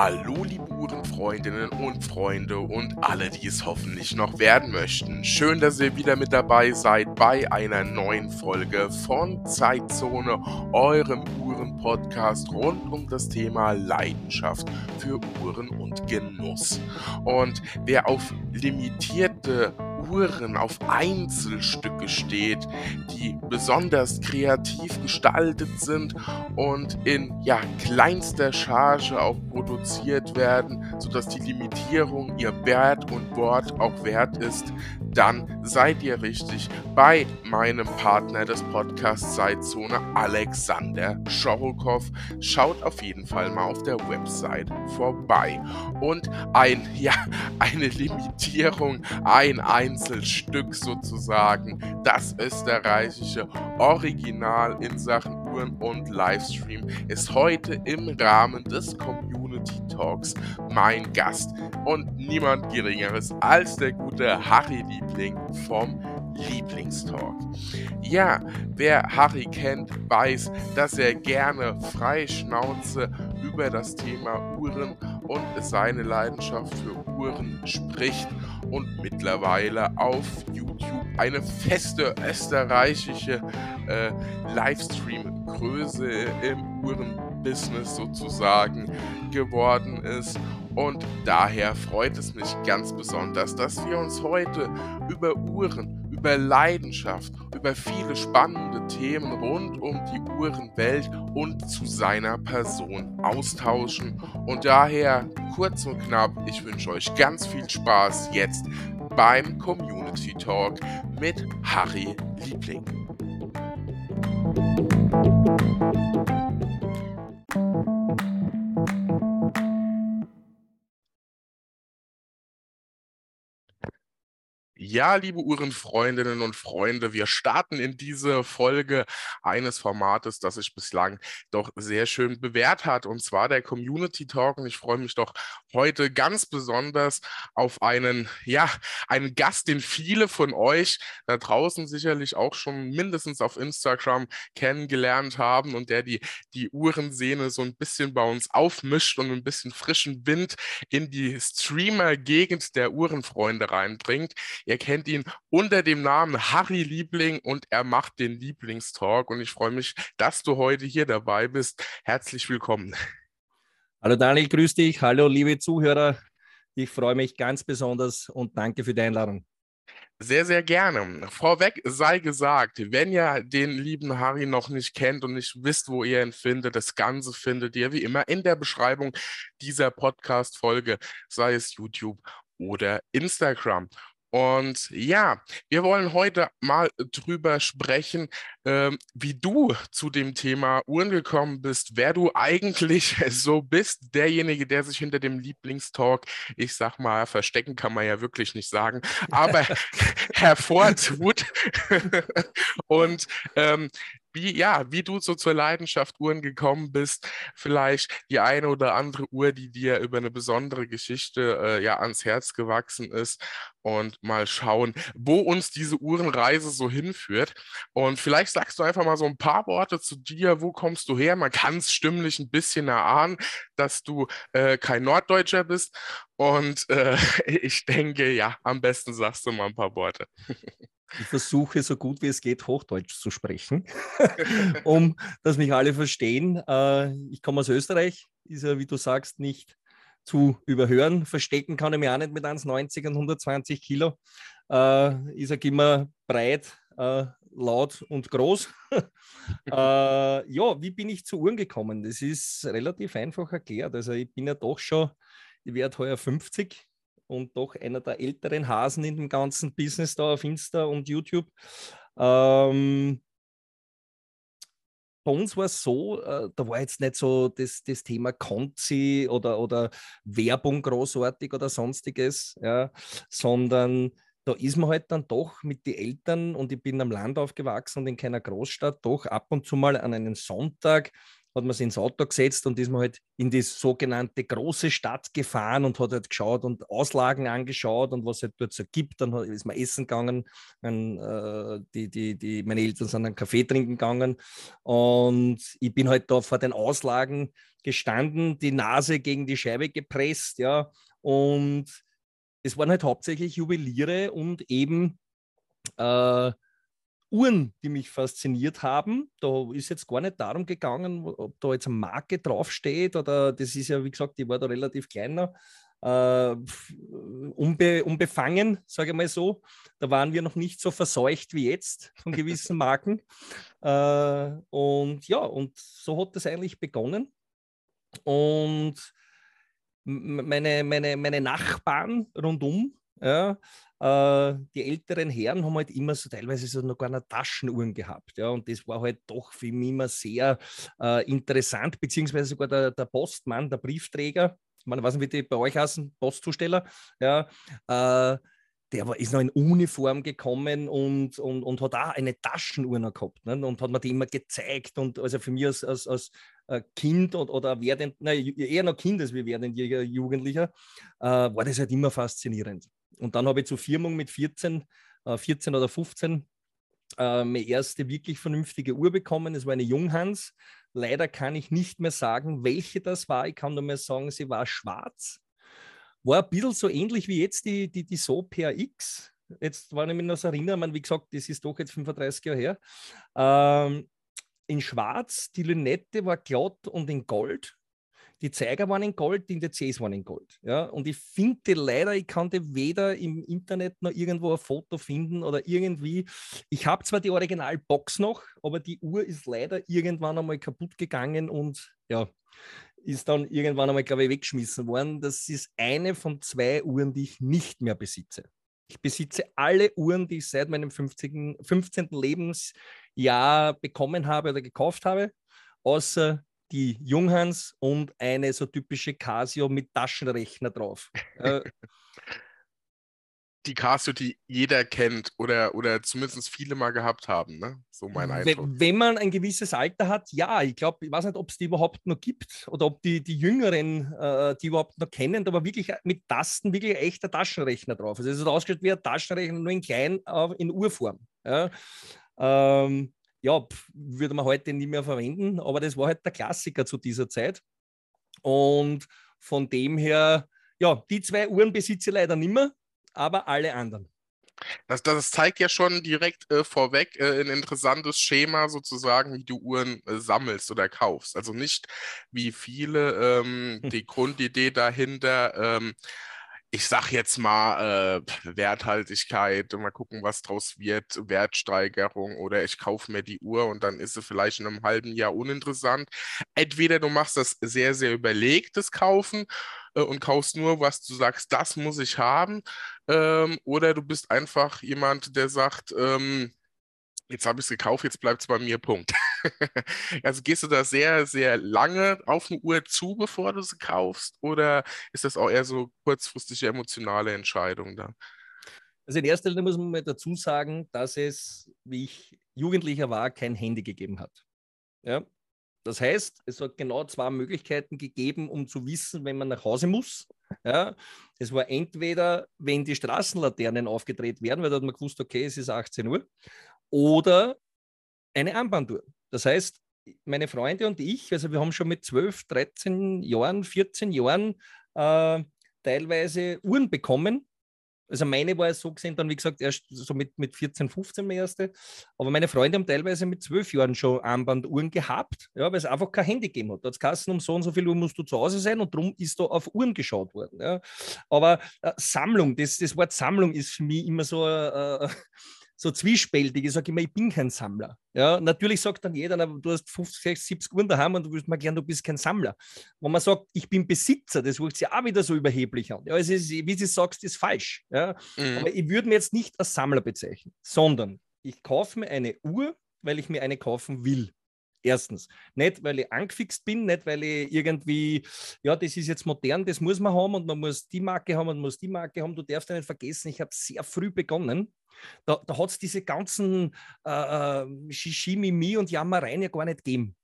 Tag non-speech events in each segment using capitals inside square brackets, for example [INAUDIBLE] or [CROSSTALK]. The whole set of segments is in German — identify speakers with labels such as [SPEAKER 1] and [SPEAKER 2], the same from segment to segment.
[SPEAKER 1] Hallo liebe Uhrenfreundinnen und Freunde und alle, die es hoffentlich noch werden möchten. Schön, dass ihr wieder mit dabei seid bei einer neuen Folge von Zeitzone, eurem Uhren-Podcast rund um das Thema Leidenschaft für Uhren und Genuss. Und wer auf limitierte Uhren auf Einzelstücke steht, die besonders kreativ gestaltet sind und in ja, kleinster Charge auch produziert werden, sodass die Limitierung ihr Wert und Wort auch wert ist, dann seid ihr richtig bei meinem Partner des Podcasts Zeitzone, Alexander Schorokow. Schaut auf jeden Fall mal auf der Website vorbei. Und ein, [LAUGHS] ja, eine Limitierung, ein Einzelstück sozusagen, das österreichische Original in Sachen Uhren und Livestream ist heute im Rahmen des Community Talks mein Gast und niemand geringeres als der gute Harry Liebling vom Lieblingstalk. Ja, wer Harry kennt, weiß, dass er gerne frei Schnauze über das Thema Uhren und seine Leidenschaft für Uhren spricht und mittlerweile auf YouTube eine feste österreichische äh, Livestream-Größe im Uhrenbusiness sozusagen geworden ist. Und daher freut es mich ganz besonders, dass wir uns heute über Uhren, über Leidenschaft, über viele spannende Themen rund um die Uhrenwelt und zu seiner Person austauschen. Und daher kurz und knapp, ich wünsche euch ganz viel Spaß jetzt beim Community Talk mit Harry Liebling. Ja, liebe Uhrenfreundinnen und Freunde, wir starten in diese Folge eines Formates, das sich bislang doch sehr schön bewährt hat, und zwar der Community Talk. Und ich freue mich doch heute ganz besonders auf einen, ja, einen Gast, den viele von euch da draußen sicherlich auch schon mindestens auf Instagram kennengelernt haben und der die, die Uhrenszene so ein bisschen bei uns aufmischt und ein bisschen frischen Wind in die Streamer-Gegend der Uhrenfreunde reinbringt. Ihr kennt ihn unter dem Namen Harry Liebling und er macht den Lieblingstalk. Und ich freue mich, dass du heute hier dabei bist. Herzlich willkommen.
[SPEAKER 2] Hallo Daniel, grüß dich. Hallo liebe Zuhörer. Ich freue mich ganz besonders und danke für die Einladung.
[SPEAKER 1] Sehr, sehr gerne. Vorweg sei gesagt, wenn ihr den lieben Harry noch nicht kennt und nicht wisst, wo ihr ihn findet, das Ganze findet ihr wie immer in der Beschreibung dieser Podcast-Folge, sei es YouTube oder Instagram. Und ja, wir wollen heute mal drüber sprechen, ähm, wie du zu dem Thema Uhren gekommen bist, wer du eigentlich [LAUGHS] so bist, derjenige, der sich hinter dem Lieblingstalk, ich sag mal, verstecken kann man ja wirklich nicht sagen, [LAUGHS] aber [LAUGHS] hervortut. Und ähm, wie, ja, wie du so zur Leidenschaft Uhren gekommen bist, vielleicht die eine oder andere Uhr, die dir über eine besondere Geschichte äh, ja ans Herz gewachsen ist und mal schauen, wo uns diese Uhrenreise so hinführt. Und vielleicht sagst du einfach mal so ein paar Worte zu dir, wo kommst du her? Man kann es stimmlich ein bisschen erahnen, dass du äh, kein Norddeutscher bist. Und äh, [LAUGHS] ich denke, ja, am besten sagst du mal ein paar Worte. [LAUGHS]
[SPEAKER 2] Ich versuche so gut wie es geht, Hochdeutsch zu sprechen, [LAUGHS] um dass mich alle verstehen. Äh, ich komme aus Österreich, ist ja, wie du sagst, nicht zu überhören. Verstecken kann ich mich auch nicht mit 1,90 und 120 Kilo. Äh, ich sage immer breit, äh, laut und groß. [LAUGHS] ja, wie bin ich zu Uhren gekommen? Das ist relativ einfach erklärt. Also ich bin ja doch schon, ich werde heuer 50 und doch einer der älteren Hasen in dem ganzen Business da auf Insta und YouTube. Ähm, bei uns war es so, äh, da war jetzt nicht so das, das Thema Konzi oder, oder Werbung großartig oder sonstiges, ja, sondern da ist man halt dann doch mit den Eltern und ich bin am Land aufgewachsen und in keiner Großstadt, doch ab und zu mal an einem Sonntag hat man sich ins Auto gesetzt und ist man halt in die sogenannte große Stadt gefahren und hat halt geschaut und Auslagen angeschaut und was es halt dort so gibt. Dann ist man essen gegangen. Dann, äh, die, die, die, meine Eltern sind einen Kaffee trinken gegangen und ich bin halt da vor den Auslagen gestanden, die Nase gegen die Scheibe gepresst, ja, und es waren halt hauptsächlich Juweliere und eben äh, Uhren, die mich fasziniert haben. Da ist jetzt gar nicht darum gegangen, ob da jetzt eine Marke draufsteht oder das ist ja, wie gesagt, die war da relativ kleiner. Uh, unbe, unbefangen, sage ich mal so. Da waren wir noch nicht so verseucht wie jetzt von gewissen [LAUGHS] Marken. Uh, und ja, und so hat das eigentlich begonnen. Und meine, meine, meine Nachbarn rundum, ja, äh, die älteren Herren haben halt immer so teilweise so noch gar nicht Taschenuhren gehabt. Ja, und das war halt doch für mich immer sehr äh, interessant, beziehungsweise sogar der, der Postmann, der Briefträger, man weiß nicht, wie die bei euch heißen, Postzusteller, ja, äh, der war, ist noch in Uniform gekommen und, und, und hat auch eine Taschenuhr noch gehabt ne? und hat mir die immer gezeigt. Und also für mich als, als, als äh, Kind oder, oder werdend, nein, eher noch Kind als wir werdend Jugendlicher, äh, war das halt immer faszinierend. Und dann habe ich zur Firmung mit 14, äh, 14 oder 15 äh, meine erste wirklich vernünftige Uhr bekommen. Es war eine Junghans. Leider kann ich nicht mehr sagen, welche das war. Ich kann nur mehr sagen, sie war schwarz. War ein bisschen so ähnlich wie jetzt die, die, die So PRX. Jetzt war ich mich noch so erinnern, wie gesagt, das ist doch jetzt 35 Jahre her. Ähm, in schwarz, die Lünette war glatt und in Gold. Die Zeiger waren in Gold, die Indizes waren in Gold. Ja? Und ich finde leider, ich konnte weder im Internet noch irgendwo ein Foto finden oder irgendwie. Ich habe zwar die Originalbox noch, aber die Uhr ist leider irgendwann einmal kaputt gegangen und ja, ist dann irgendwann einmal, glaube ich, weggeschmissen worden. Das ist eine von zwei Uhren, die ich nicht mehr besitze. Ich besitze alle Uhren, die ich seit meinem 50, 15. Lebensjahr bekommen habe oder gekauft habe, außer die Junghans und eine so typische Casio mit Taschenrechner drauf. Äh,
[SPEAKER 1] die Casio, die jeder kennt oder, oder zumindest viele mal gehabt haben, ne? So mein Eindruck.
[SPEAKER 2] Wenn man ein gewisses Alter hat, ja, ich glaube, ich weiß nicht, ob es die überhaupt noch gibt oder ob die, die Jüngeren äh, die überhaupt noch kennen, aber wirklich mit Tasten, wirklich echter Taschenrechner drauf. Also es ist ausgestellt wie ein Taschenrechner, nur in klein äh, in Urform. Ja? Ähm, ja, pf, würde man heute nie mehr verwenden, aber das war halt der Klassiker zu dieser Zeit. Und von dem her, ja, die zwei Uhren besitze ich leider nicht mehr, aber alle anderen.
[SPEAKER 1] Das, das zeigt ja schon direkt äh, vorweg äh, ein interessantes Schema sozusagen, wie du Uhren äh, sammelst oder kaufst. Also nicht wie viele ähm, hm. die Grundidee dahinter. Ähm, ich sag jetzt mal, äh, Werthaltigkeit, mal gucken, was draus wird, Wertsteigerung oder ich kaufe mir die Uhr und dann ist sie vielleicht in einem halben Jahr uninteressant. Entweder du machst das sehr, sehr überlegtes Kaufen äh, und kaufst nur, was du sagst, das muss ich haben, ähm, oder du bist einfach jemand, der sagt, ähm, jetzt habe ich es gekauft, jetzt bleibt es bei mir, Punkt. [LAUGHS] [LAUGHS] also gehst du da sehr, sehr lange auf eine Uhr zu, bevor du sie kaufst? Oder ist das auch eher so kurzfristige emotionale Entscheidung da?
[SPEAKER 2] Also in erster Linie muss man mal dazu sagen, dass es, wie ich Jugendlicher war, kein Handy gegeben hat. Ja? Das heißt, es hat genau zwei Möglichkeiten gegeben, um zu wissen, wenn man nach Hause muss. Ja, es war entweder, wenn die Straßenlaternen aufgedreht werden, weil da hat man gewusst, okay, es ist 18 Uhr, oder eine Armbanduhr. Das heißt, meine Freunde und ich, also wir haben schon mit 12, 13 Jahren, 14 Jahren äh, teilweise Uhren bekommen. Also meine war es so gesehen, dann wie gesagt, erst so mit, mit 14, 15 mehr erste. Aber meine Freunde haben teilweise mit 12 Jahren schon Armbanduhren gehabt, ja, weil es einfach kein Handy gegeben hat. Da hat es um so und so viel Uhr musst du zu Hause sein und darum ist da auf Uhren geschaut worden. Ja. Aber äh, Sammlung, das, das Wort Sammlung ist für mich immer so äh, [LAUGHS] so zwiespältig. Ich sage immer, ich bin kein Sammler. Ja, natürlich sagt dann jeder, du hast 50, 60, 70 Uhren daheim und du willst mal gern, du bist kein Sammler. Wenn man sagt, ich bin Besitzer, das hört sich auch wieder so überheblich an. Ja, es ist, wie du sagst, ist falsch. Ja? Mhm. Aber ich würde mir jetzt nicht als Sammler bezeichnen, sondern ich kaufe mir eine Uhr, weil ich mir eine kaufen will. Erstens, nicht weil ich angefixt bin, nicht weil ich irgendwie, ja, das ist jetzt modern, das muss man haben und man muss die Marke haben und man muss die Marke haben. Du darfst ja nicht vergessen, ich habe sehr früh begonnen. Da, da hat es diese ganzen äh, äh Shishimimi und Jammereien ja gar nicht gegeben.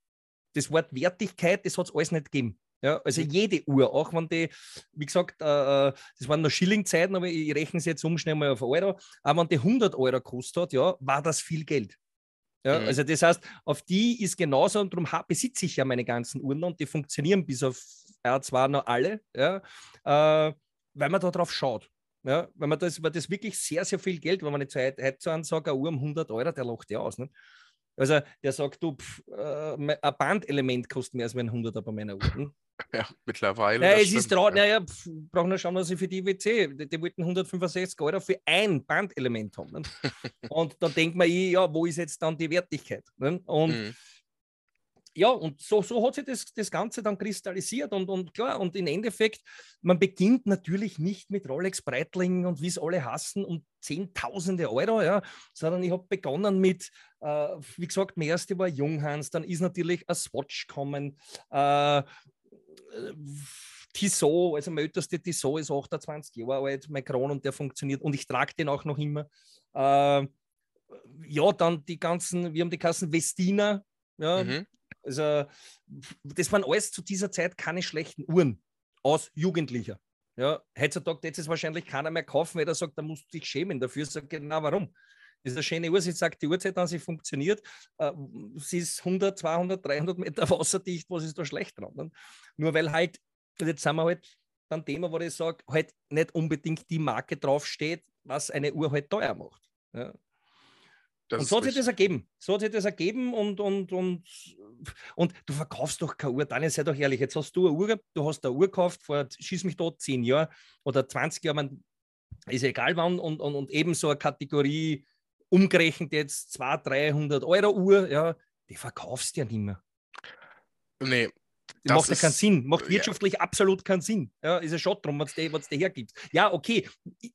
[SPEAKER 2] das Wort Wertigkeit, das hat es alles nicht gegeben. Ja, also mhm. jede Uhr, auch wenn die, wie gesagt, äh, äh das waren noch Schillingzeiten, aber ich rechne es jetzt um schnell mal auf Euro, aber wenn die 100 Euro gekostet hat, ja, war das viel Geld. Ja, mhm. Also das heißt, auf die ist genauso und darum besitze ich ja meine ganzen Uhren und die funktionieren bis auf R2 noch alle, ja, äh, weil man da drauf schaut. Ja, wenn man das, weil das wirklich sehr, sehr viel Geld, wenn man jetzt heute, heute so ansagt, eine Uhr um 100 Euro, der lacht ja aus. Ne? Also der sagt, du, pf, äh, ein Bandelement kostet mehr als ein 100er bei meiner Uhr. Ne? [LAUGHS]
[SPEAKER 1] Ja, mittlerweile.
[SPEAKER 2] Ja, es stimmt, ist ja. naja, brauchen wir schauen, was ich für die IWC. Die, die, wollten 165 Euro für ein Bandelement haben. Ne? [LAUGHS] und dann denkt man, ja, wo ist jetzt dann die Wertigkeit? Ne? Und mhm ja, und so, so hat sich das, das Ganze dann kristallisiert und, und klar, und im Endeffekt, man beginnt natürlich nicht mit Rolex Breitling und wie es alle hassen und Zehntausende Euro, ja, sondern ich habe begonnen mit, äh, wie gesagt, mein erste war Junghans, dann ist natürlich ein Swatch kommen, äh, Tissot, also mein ältester Tissot ist 28 Jahre alt, mein Kron und der funktioniert und ich trage den auch noch immer. Äh, ja, dann die ganzen, wir haben die Kassen Vestina, ja, mhm. Also, das waren alles zu dieser Zeit keine schlechten Uhren aus Jugendlicher. Ja, heutzutage wird es wahrscheinlich keiner mehr kaufen, weil er sagt, da musst du dich schämen dafür. Sag genau warum. Das ist eine schöne Uhr. Sie sagt die Uhrzeit an, sie funktioniert. Äh, sie ist 100, 200, 300 Meter [LAUGHS] wasserdicht. Was ist da schlecht dran? Ne? Nur weil halt, jetzt sind wir halt beim Thema, wo ich sage, halt nicht unbedingt die Marke draufsteht, was eine Uhr halt teuer macht. Ja. Das und so hat sich das ergeben. So hat sich das ergeben und, und, und, und du verkaufst doch keine Uhr. Daniel, sei doch ehrlich, jetzt hast du eine Uhr, du hast eine Uhr gekauft vor, schieß mich dort, 10 Jahren oder 20 Jahren, ist egal wann, und, und, und eben so eine Kategorie umgerechnet jetzt 200, 300 Euro Uhr, ja, die verkaufst du ja nicht mehr.
[SPEAKER 1] Nee.
[SPEAKER 2] Das macht ja keinen Sinn, macht wirtschaftlich ja. absolut keinen Sinn. Ja, ist ja schon drum, was du dir hergibst. Ja, okay,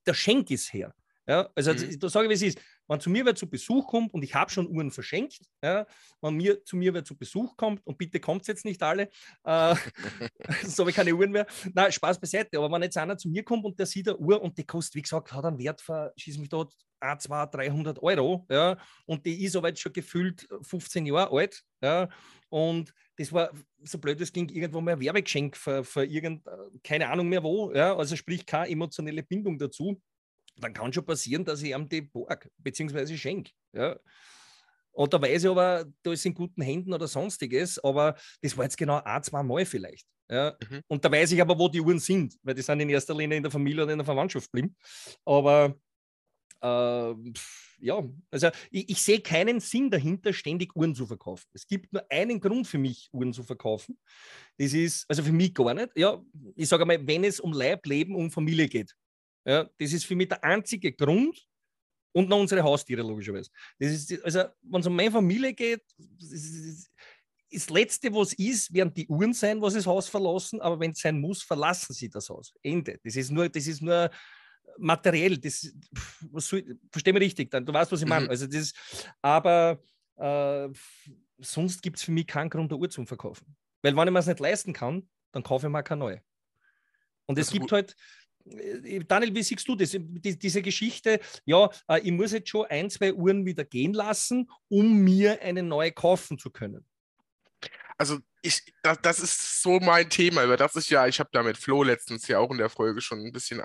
[SPEAKER 2] der Schenk ist her. Ja, also mhm. da sage ich, wie es ist. Wenn zu mir wer zu Besuch kommt und ich habe schon Uhren verschenkt, ja, wenn mir, zu mir wer zu Besuch kommt und bitte kommt jetzt nicht alle, äh, [LAUGHS] [LAUGHS] so habe ich keine Uhren mehr. Nein, Spaß beiseite. Aber wenn jetzt einer zu mir kommt und der sieht eine Uhr und die kostet, wie gesagt, hat einen Wert von, schieß mich dort, 1, 2, 300 Euro, ja, und die ist aber jetzt schon gefühlt 15 Jahre alt, ja, und das war, so blöd es ging, irgendwo mal ein Werbegeschenk für, für irgend, keine Ahnung mehr wo, ja, also sprich keine emotionale Bindung dazu dann kann schon passieren, dass ich ihm die borg bzw. schenke. Ja. Und da weiß ich aber, da ist in guten Händen oder sonstiges, aber das war jetzt genau ein, zwei Mal vielleicht. Ja. Mhm. Und da weiß ich aber, wo die Uhren sind, weil die sind in erster Linie in der Familie oder in der Verwandtschaft geblieben. Aber äh, ja, also ich, ich, sehe keinen Sinn dahinter, ständig Uhren zu verkaufen. Es gibt nur einen Grund für mich, Uhren zu verkaufen. Das ist, also für mich gar nicht. Ja, ich sage mal, wenn es um Leib, Leben, um Familie geht. Ja, das ist für mich der einzige Grund und noch unsere Haustiere, logischerweise. Das ist, also, wenn es um meine Familie geht, das, ist, das Letzte, was ist, werden die Uhren sein, was das Haus verlassen, aber wenn es sein muss, verlassen sie das Haus. Ende. Das ist nur, das ist nur materiell. Das, was soll, versteh mich richtig, dann, du weißt, was ich meine. Mhm. Also das, aber äh, sonst gibt es für mich keinen Grund, eine Uhr zu verkaufen. Weil wenn ich mir es nicht leisten kann, dann kaufe ich mir keine neue. Und es gibt halt, Daniel, wie siehst du das? Die, diese Geschichte, ja, äh, ich muss jetzt schon ein, zwei Uhren wieder gehen lassen, um mir eine neue kaufen zu können.
[SPEAKER 1] Also ich, das, das ist so mein Thema, über das ich ja, ich habe da mit Flo letztens ja auch in der Folge schon ein bisschen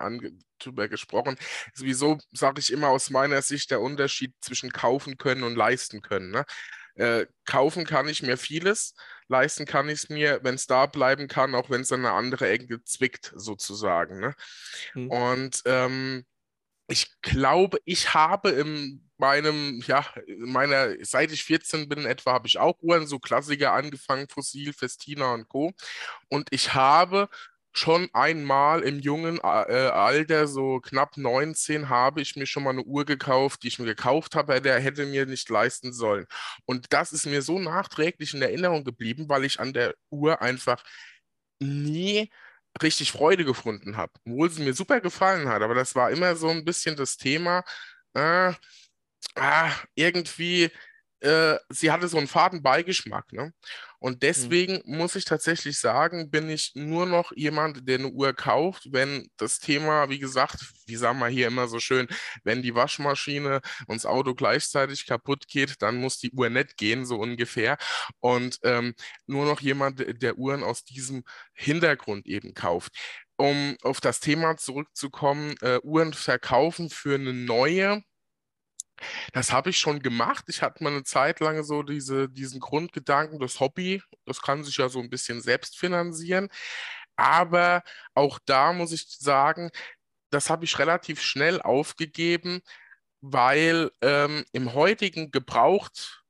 [SPEAKER 1] drüber gesprochen. Sowieso sage ich immer aus meiner Sicht der Unterschied zwischen kaufen können und leisten können. Ne? Äh, kaufen kann ich mir vieles, leisten kann ich es mir, wenn es da bleiben kann, auch wenn es an eine andere Ecke zwickt, sozusagen. Ne? Mhm. Und ähm, ich glaube, ich habe in meinem, ja, meiner, seit ich 14 bin etwa, habe ich auch Uhren, so Klassiker angefangen, Fossil, Festina und Co. Und ich habe schon einmal im jungen äh, Alter, so knapp 19, habe ich mir schon mal eine Uhr gekauft, die ich mir gekauft habe, der hätte mir nicht leisten sollen. Und das ist mir so nachträglich in Erinnerung geblieben, weil ich an der Uhr einfach nie richtig Freude gefunden habe, obwohl sie mir super gefallen hat. Aber das war immer so ein bisschen das Thema, äh, ah, irgendwie äh, sie hatte so einen faden Beigeschmack. Ne? Und deswegen mhm. muss ich tatsächlich sagen, bin ich nur noch jemand, der eine Uhr kauft, wenn das Thema, wie gesagt, wie sagen wir hier immer so schön, wenn die Waschmaschine und das Auto gleichzeitig kaputt geht, dann muss die Uhr nicht gehen, so ungefähr. Und ähm, nur noch jemand, der Uhren aus diesem Hintergrund eben kauft um auf das Thema zurückzukommen, äh, Uhren verkaufen für eine neue das habe ich schon gemacht. Ich hatte mal eine Zeit lang so diese, diesen Grundgedanken, das Hobby, das kann sich ja so ein bisschen selbst finanzieren. Aber auch da muss ich sagen, das habe ich relativ schnell aufgegeben, weil ähm, im heutigen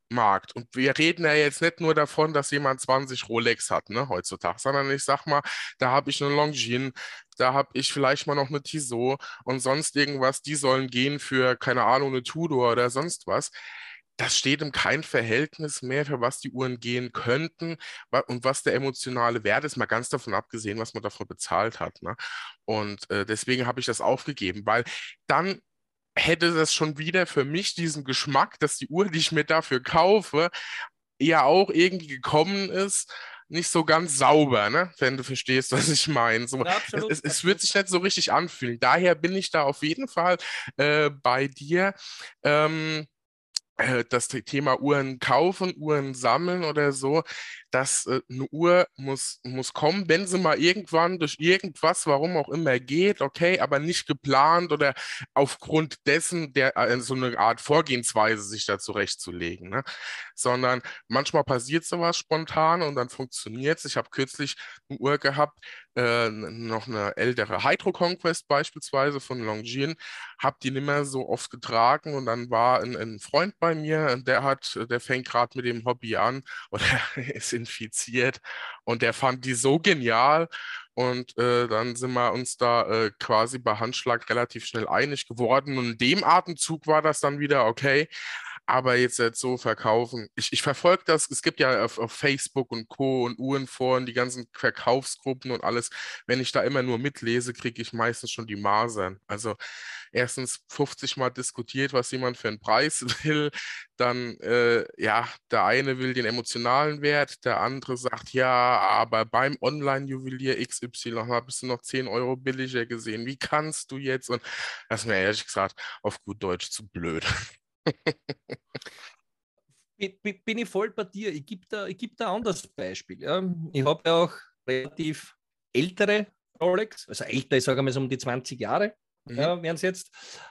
[SPEAKER 1] Gebrauchtmarkt, und wir reden ja jetzt nicht nur davon, dass jemand 20 Rolex hat, ne, heutzutage, sondern ich sag mal, da habe ich eine Longines, da habe ich vielleicht mal noch eine Tissot und sonst irgendwas, die sollen gehen für, keine Ahnung, eine Tudor oder sonst was. Das steht im kein Verhältnis mehr, für was die Uhren gehen könnten und was der emotionale Wert ist, mal ganz davon abgesehen, was man dafür bezahlt hat. Ne? Und äh, deswegen habe ich das aufgegeben, weil dann hätte das schon wieder für mich diesen Geschmack, dass die Uhr, die ich mir dafür kaufe, ja auch irgendwie gekommen ist nicht so ganz sauber, ne? wenn du verstehst, was ich meine. So, ja, es, es, wird sich nicht so richtig anfühlen. Daher bin ich da auf jeden Fall äh, bei dir. Ähm, äh, das Thema Uhren kaufen, Uhren sammeln oder so, dass äh, eine Uhr muss, muss kommen, wenn sie mal irgendwann durch irgendwas, warum auch immer geht, okay, aber nicht geplant oder aufgrund dessen der, äh, so eine Art Vorgehensweise sich da zurechtzulegen, ne? Sondern manchmal passiert sowas spontan und dann funktioniert es. Ich habe kürzlich eine Uhr gehabt, äh, noch eine ältere Hydro Conquest beispielsweise von Longines, habe die nicht mehr so oft getragen und dann war ein, ein Freund bei mir, der hat, der fängt gerade mit dem Hobby an [LAUGHS] oder ist infiziert und der fand die so genial und äh, dann sind wir uns da äh, quasi bei Handschlag relativ schnell einig geworden und in dem Atemzug war das dann wieder okay. Aber jetzt, jetzt so verkaufen, ich, ich verfolge das, es gibt ja auf, auf, Facebook und Co. und Uhrenforen die ganzen Verkaufsgruppen und alles. Wenn ich da immer nur mitlese, kriege ich meistens schon die Masern. Also erstens 50 Mal diskutiert, was jemand für einen Preis [LAUGHS] will. Dann, äh, ja, der eine will den emotionalen Wert, der andere sagt, ja, aber beim Online-Juwelier XY bist du noch 10 Euro billiger gesehen. Wie kannst du jetzt? Und das ist mir ehrlich gesagt auf gut Deutsch zu blöd. [LAUGHS]
[SPEAKER 2] bin ich voll bei dir. Ich gebe da, geb da ein anderes Beispiel. Ja. Ich habe ja auch relativ ältere Rolex, also älter, ich sage mal so um die 20 Jahre, mhm. ja, wären es jetzt,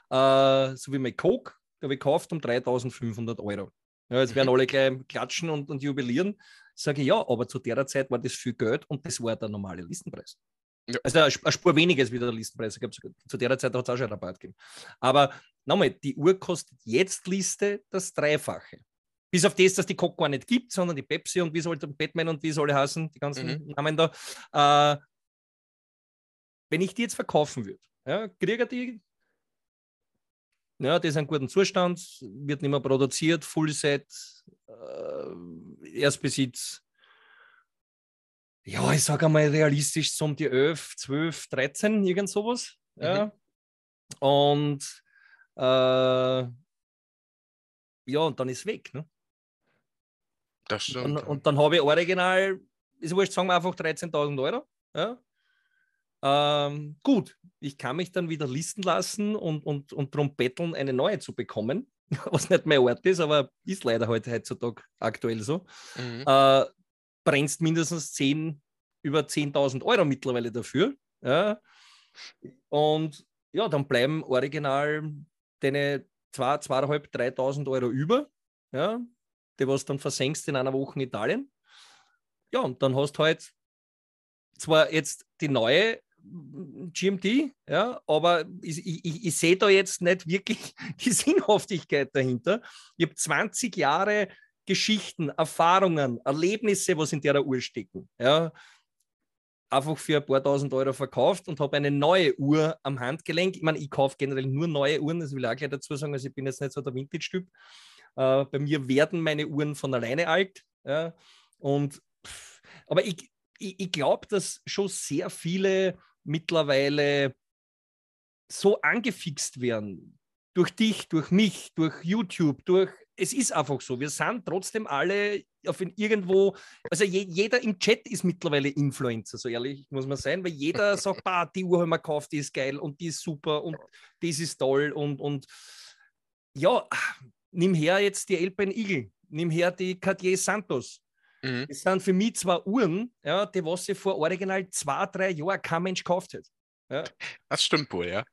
[SPEAKER 2] äh, so wie mein Coke, der habe ich gekauft um 3500 Euro. Ja, jetzt werden [LAUGHS] alle gleich klatschen und, und jubilieren. Sage ich ja, aber zu der Zeit war das viel Geld und das war der normale Listenpreis. Ja. Also eine Spur weniger wie der Listenpreis. Zu der Zeit hat es auch schon Rabatt gegeben. Aber nochmal, die Uhr kostet jetzt Liste das Dreifache. Bis auf das, dass die gar nicht gibt, sondern die Pepsi und wie soll der Batman und wie soll die heißen, die ganzen mhm. Namen da. Äh, wenn ich die jetzt verkaufen würde, ja, kriege die, ja, die ist in gutem Zustand, wird nicht mehr produziert, Fullset, äh, Erstbesitz, ja, ich sage einmal realistisch so um die 11, 12, 13, irgend sowas. Mhm. Ja. Und äh, ja, und dann ist weg. Ne?
[SPEAKER 1] Das stimmt.
[SPEAKER 2] Und, und dann habe ich original, ist wurscht, sagen wir einfach 13.000 Euro. Ja? Ähm, gut, ich kann mich dann wieder listen lassen und, und, und darum betteln, eine neue zu bekommen, [LAUGHS] was nicht mein Ort ist, aber ist leider heute heutzutage aktuell so. Mhm. Äh, brennst mindestens 10, über 10.000 Euro mittlerweile dafür. Ja? Und ja, dann bleiben original deine 2.500, 3.000 Euro über, ja? die was dann versenkst in einer Woche in Italien. Ja, und dann hast du halt zwar jetzt die neue GMT, ja, aber ich, ich, ich sehe da jetzt nicht wirklich [LAUGHS] die Sinnhaftigkeit dahinter. Ich habe 20 Jahre Geschichten, Erfahrungen, Erlebnisse, was in der Uhr stecken. Ja, einfach für ein paar tausend Euro verkauft und habe eine neue Uhr am Handgelenk. Ich meine, ich kaufe generell nur neue Uhren, das will ich auch gleich dazu sagen. Also ich bin jetzt nicht so der Vintage-Typ. Äh, bei mir werden meine Uhren von alleine alt. Ja, und, aber ich, ich, ich glaube, dass schon sehr viele mittlerweile so angefixt werden durch dich, durch mich, durch YouTube, durch es ist einfach so. Wir sind trotzdem alle auf irgendwo, also je, jeder im Chat ist mittlerweile Influencer, so ehrlich muss man sein, weil jeder [LAUGHS] sagt, bah, die Uhr haben wir gekauft, die ist geil und die ist super und das ist toll und, und ja, nimm her jetzt die Alpine Eagle, nimm her die Cartier Santos. Mhm. Das sind für mich zwei Uhren, ja, die was sie vor original zwei, drei Jahren kein Mensch gekauft hat. Ja.
[SPEAKER 1] Das stimmt wohl, ja.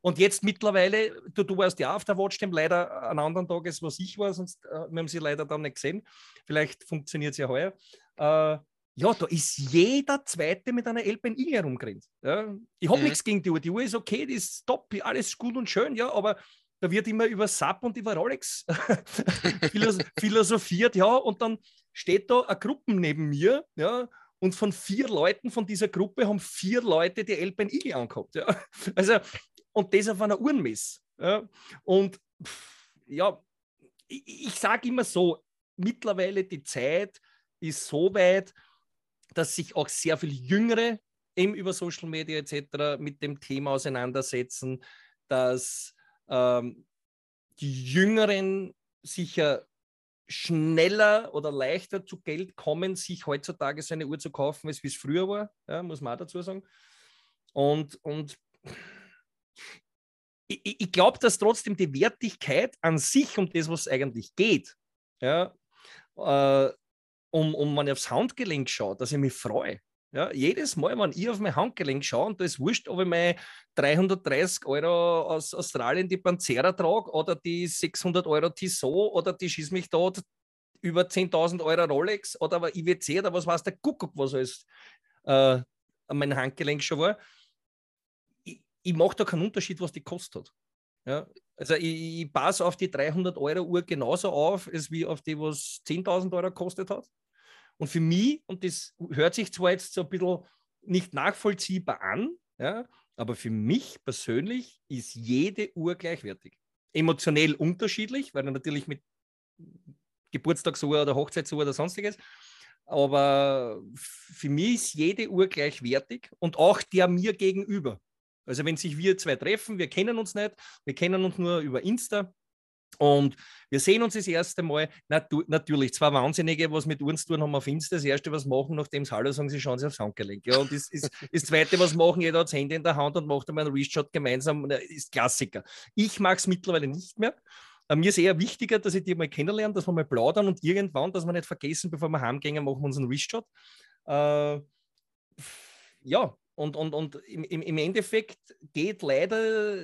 [SPEAKER 2] Und jetzt mittlerweile, du, du warst ja auf der Watchtime, leider an anderen Tagen, was ich war, sonst äh, wir haben sie leider dann nicht gesehen. Vielleicht funktioniert es ja heuer. Äh, ja, da ist jeder Zweite mit einer Alpine I herumgerannt. Ja. Ich habe mhm. nichts gegen die Uhr. Die Uhr ist okay, die ist top, alles gut und schön, ja, aber da wird immer über SAP und über Rolex [LAUGHS] philosophiert, ja, und dann steht da eine Gruppe neben mir, ja, und von vier Leuten von dieser Gruppe haben vier Leute die Alpine Eagle angehabt. Ja. Also, und das auf einer Uhrenmess. Ja. Und ja, ich, ich sage immer so, mittlerweile die Zeit ist so weit, dass sich auch sehr viele Jüngere eben über Social Media etc. mit dem Thema auseinandersetzen, dass ähm, die Jüngeren sicher schneller oder leichter zu Geld kommen, sich heutzutage seine Uhr zu kaufen, als wie es früher war, ja, muss man auch dazu sagen. Und, und ich, ich glaube, dass trotzdem die Wertigkeit an sich, um das, was eigentlich geht, ja, äh, um, um man aufs Handgelenk schaut, dass ich mich freue. Ja, jedes Mal, wenn ich auf mein Handgelenk schaue, und da ist wurscht, ob ich meine 330 Euro aus Australien die Panzera trage oder die 600 Euro Tissot oder die schießt mich dort über 10.000 Euro Rolex oder IWC oder was weiß der Kuckuck, was alles äh, an meinem Handgelenk schon war. Ich, mache da keinen Unterschied, was die kostet. Ja, also ich, ich passe auf die 300 Euro Uhr genauso auf, als wie auf die, was 10.000 Euro gekostet hat. Und für mich, und das hört sich zwar jetzt so ein bisschen nicht nachvollziehbar an, ja, aber für mich persönlich ist jede Uhr gleichwertig. Emotionell unterschiedlich, weil natürlich mit Geburtstagsuhr oder Hochzeitsuhr oder sonstiges. Aber für mich ist jede Uhr gleichwertig und auch der mir gegenüber. Also wenn sich wir zwei treffen, wir kennen uns nicht, wir kennen uns nur über Insta, und wir sehen uns das erste Mal, natu natürlich, zwei Wahnsinnige, was mit uns tun haben auf Insta. Das erste, was machen, nachdem sie Hallo sagen, sie schauen sich aufs Handgelenk. Ja, und das, ist, [LAUGHS] das zweite, was machen, jeder hat das Handy in der Hand und macht einmal einen Reshot gemeinsam, ist Klassiker. Ich mag es mittlerweile nicht mehr. Äh, mir ist eher wichtiger, dass ich die mal kennenlerne, dass wir mal plaudern und irgendwann, dass wir nicht vergessen, bevor wir heimgehen, machen wir unseren Reshot. Äh, ja, und, und, und im, im Endeffekt geht leider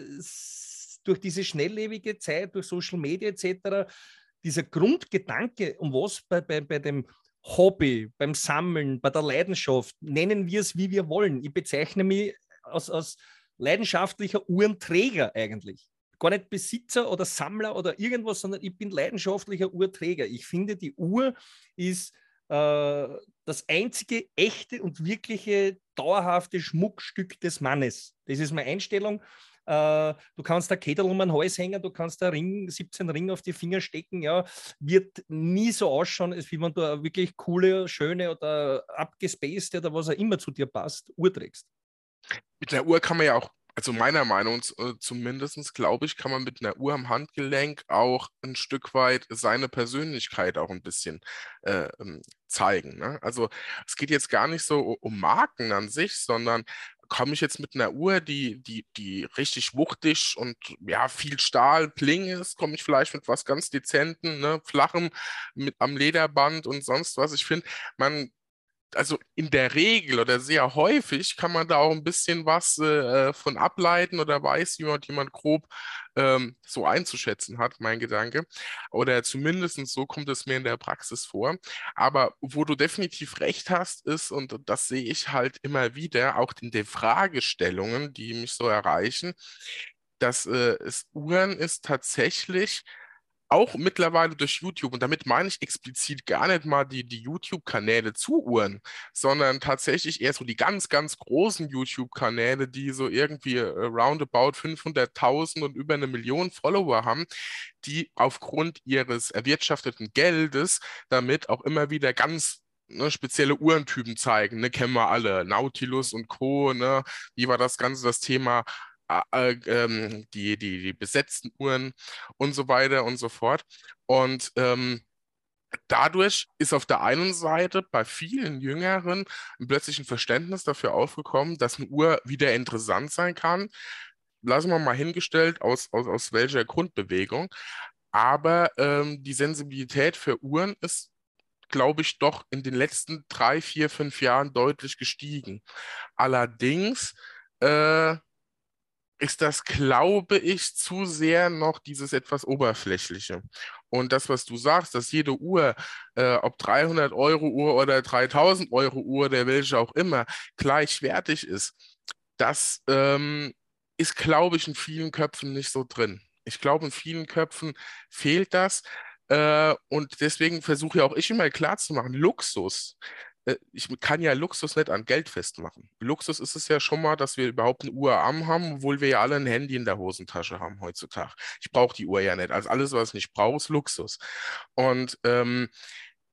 [SPEAKER 2] durch diese schnelllebige Zeit, durch Social Media etc., dieser Grundgedanke, um was bei, bei, bei dem Hobby, beim Sammeln, bei der Leidenschaft, nennen wir es, wie wir wollen. Ich bezeichne mich als, als leidenschaftlicher Uhrenträger eigentlich. Gar nicht Besitzer oder Sammler oder irgendwas, sondern ich bin leidenschaftlicher Uhrträger. Ich finde, die Uhr ist äh, das einzige echte und wirkliche dauerhafte Schmuckstück des Mannes. Das ist meine Einstellung. Äh, du kannst da Kedel um den Hals hängen, du kannst da Ring, 17 Ring auf die Finger stecken, ja, wird nie so ausschauen, als wie wenn du eine wirklich coole, schöne oder abgespaced oder was auch immer zu dir passt, Uhr trägst.
[SPEAKER 1] Mit einer Uhr kann man ja auch also meiner Meinung äh, zumindest, glaube ich, kann man mit einer Uhr am Handgelenk auch ein Stück weit seine Persönlichkeit auch ein bisschen äh, ähm, zeigen. Ne? Also es geht jetzt gar nicht so um Marken an sich, sondern komme ich jetzt mit einer Uhr, die, die, die richtig wuchtig und ja, viel Stahl, Pling ist, komme ich vielleicht mit was ganz Dezenten, ne, flachem, mit am Lederband und sonst was. Ich finde, man also in der Regel oder sehr häufig kann man da auch ein bisschen was äh, von ableiten oder weiß jemand, jemand grob ähm, so einzuschätzen hat, mein Gedanke. Oder zumindest so kommt es mir in der Praxis vor. Aber wo du definitiv recht hast, ist, und das sehe ich halt immer wieder, auch in den Fragestellungen, die mich so erreichen, dass äh, es Uhren ist tatsächlich auch mittlerweile durch YouTube, und damit meine ich explizit gar nicht mal die, die YouTube-Kanäle zu Uhren, sondern tatsächlich eher so die ganz, ganz großen YouTube-Kanäle, die so irgendwie äh, roundabout 500.000 und über eine Million Follower haben, die aufgrund ihres erwirtschafteten Geldes damit auch immer wieder ganz Ne, spezielle Uhrentypen zeigen, ne, kennen wir alle, Nautilus und Co., ne, wie war das Ganze, das Thema äh, ähm, die, die, die besetzten Uhren und so weiter und so fort. Und ähm, dadurch ist auf der einen Seite bei vielen Jüngeren plötzlich ein Verständnis dafür aufgekommen, dass eine Uhr wieder interessant sein kann. Lassen wir mal hingestellt, aus, aus, aus welcher Grundbewegung. Aber ähm, die Sensibilität für Uhren ist, glaube ich, doch in den letzten drei, vier, fünf Jahren deutlich gestiegen. Allerdings äh, ist das, glaube ich, zu sehr noch dieses etwas Oberflächliche. Und das, was du sagst, dass jede Uhr, äh, ob 300 Euro Uhr oder 3000 Euro Uhr, der welche auch immer, gleichwertig ist, das ähm, ist, glaube ich, in vielen Köpfen nicht so drin. Ich glaube, in vielen Köpfen fehlt das. Äh, und deswegen versuche ja auch ich immer klarzumachen, Luxus ich kann ja Luxus nicht an Geld festmachen. Luxus ist es ja schon mal, dass wir überhaupt eine Uhr am haben, obwohl wir ja alle ein Handy in der Hosentasche haben heutzutage. Ich brauche die Uhr ja nicht. Also alles, was ich nicht brauche, ist Luxus. Und ähm,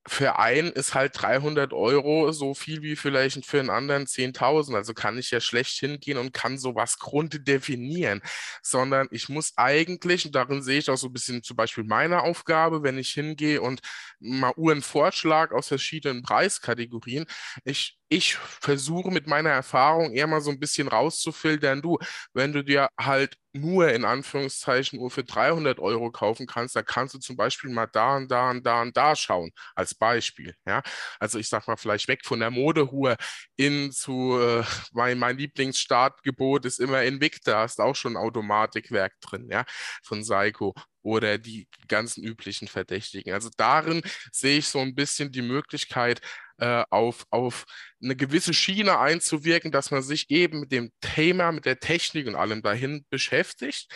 [SPEAKER 1] für einen ist halt 300 Euro so viel wie vielleicht für einen anderen 10.000. Also kann ich ja schlecht hingehen und kann sowas grunddefinieren, sondern ich muss eigentlich, und darin sehe ich auch so ein bisschen zum Beispiel meine Aufgabe, wenn ich hingehe und mal Uhren Vorschlag aus verschiedenen Preiskategorien, ich ich versuche mit meiner Erfahrung eher mal so ein bisschen rauszufiltern, du, wenn du dir halt nur in Anführungszeichen Uhr für 300 Euro kaufen kannst, da kannst du zum Beispiel mal da und da und da und da schauen, als Beispiel, ja. Also ich sag mal vielleicht weg von der Modehuhr in zu, äh, mein, mein Lieblingsstartgebot ist immer Invicta, hast auch schon Automatikwerk drin, ja, von Seiko oder die ganzen üblichen Verdächtigen. Also darin sehe ich so ein bisschen die Möglichkeit, äh, auf, auf eine gewisse Schiene einzuwirken, dass man sich eben mit dem Thema, mit der Technik und allem dahin beschäftigt.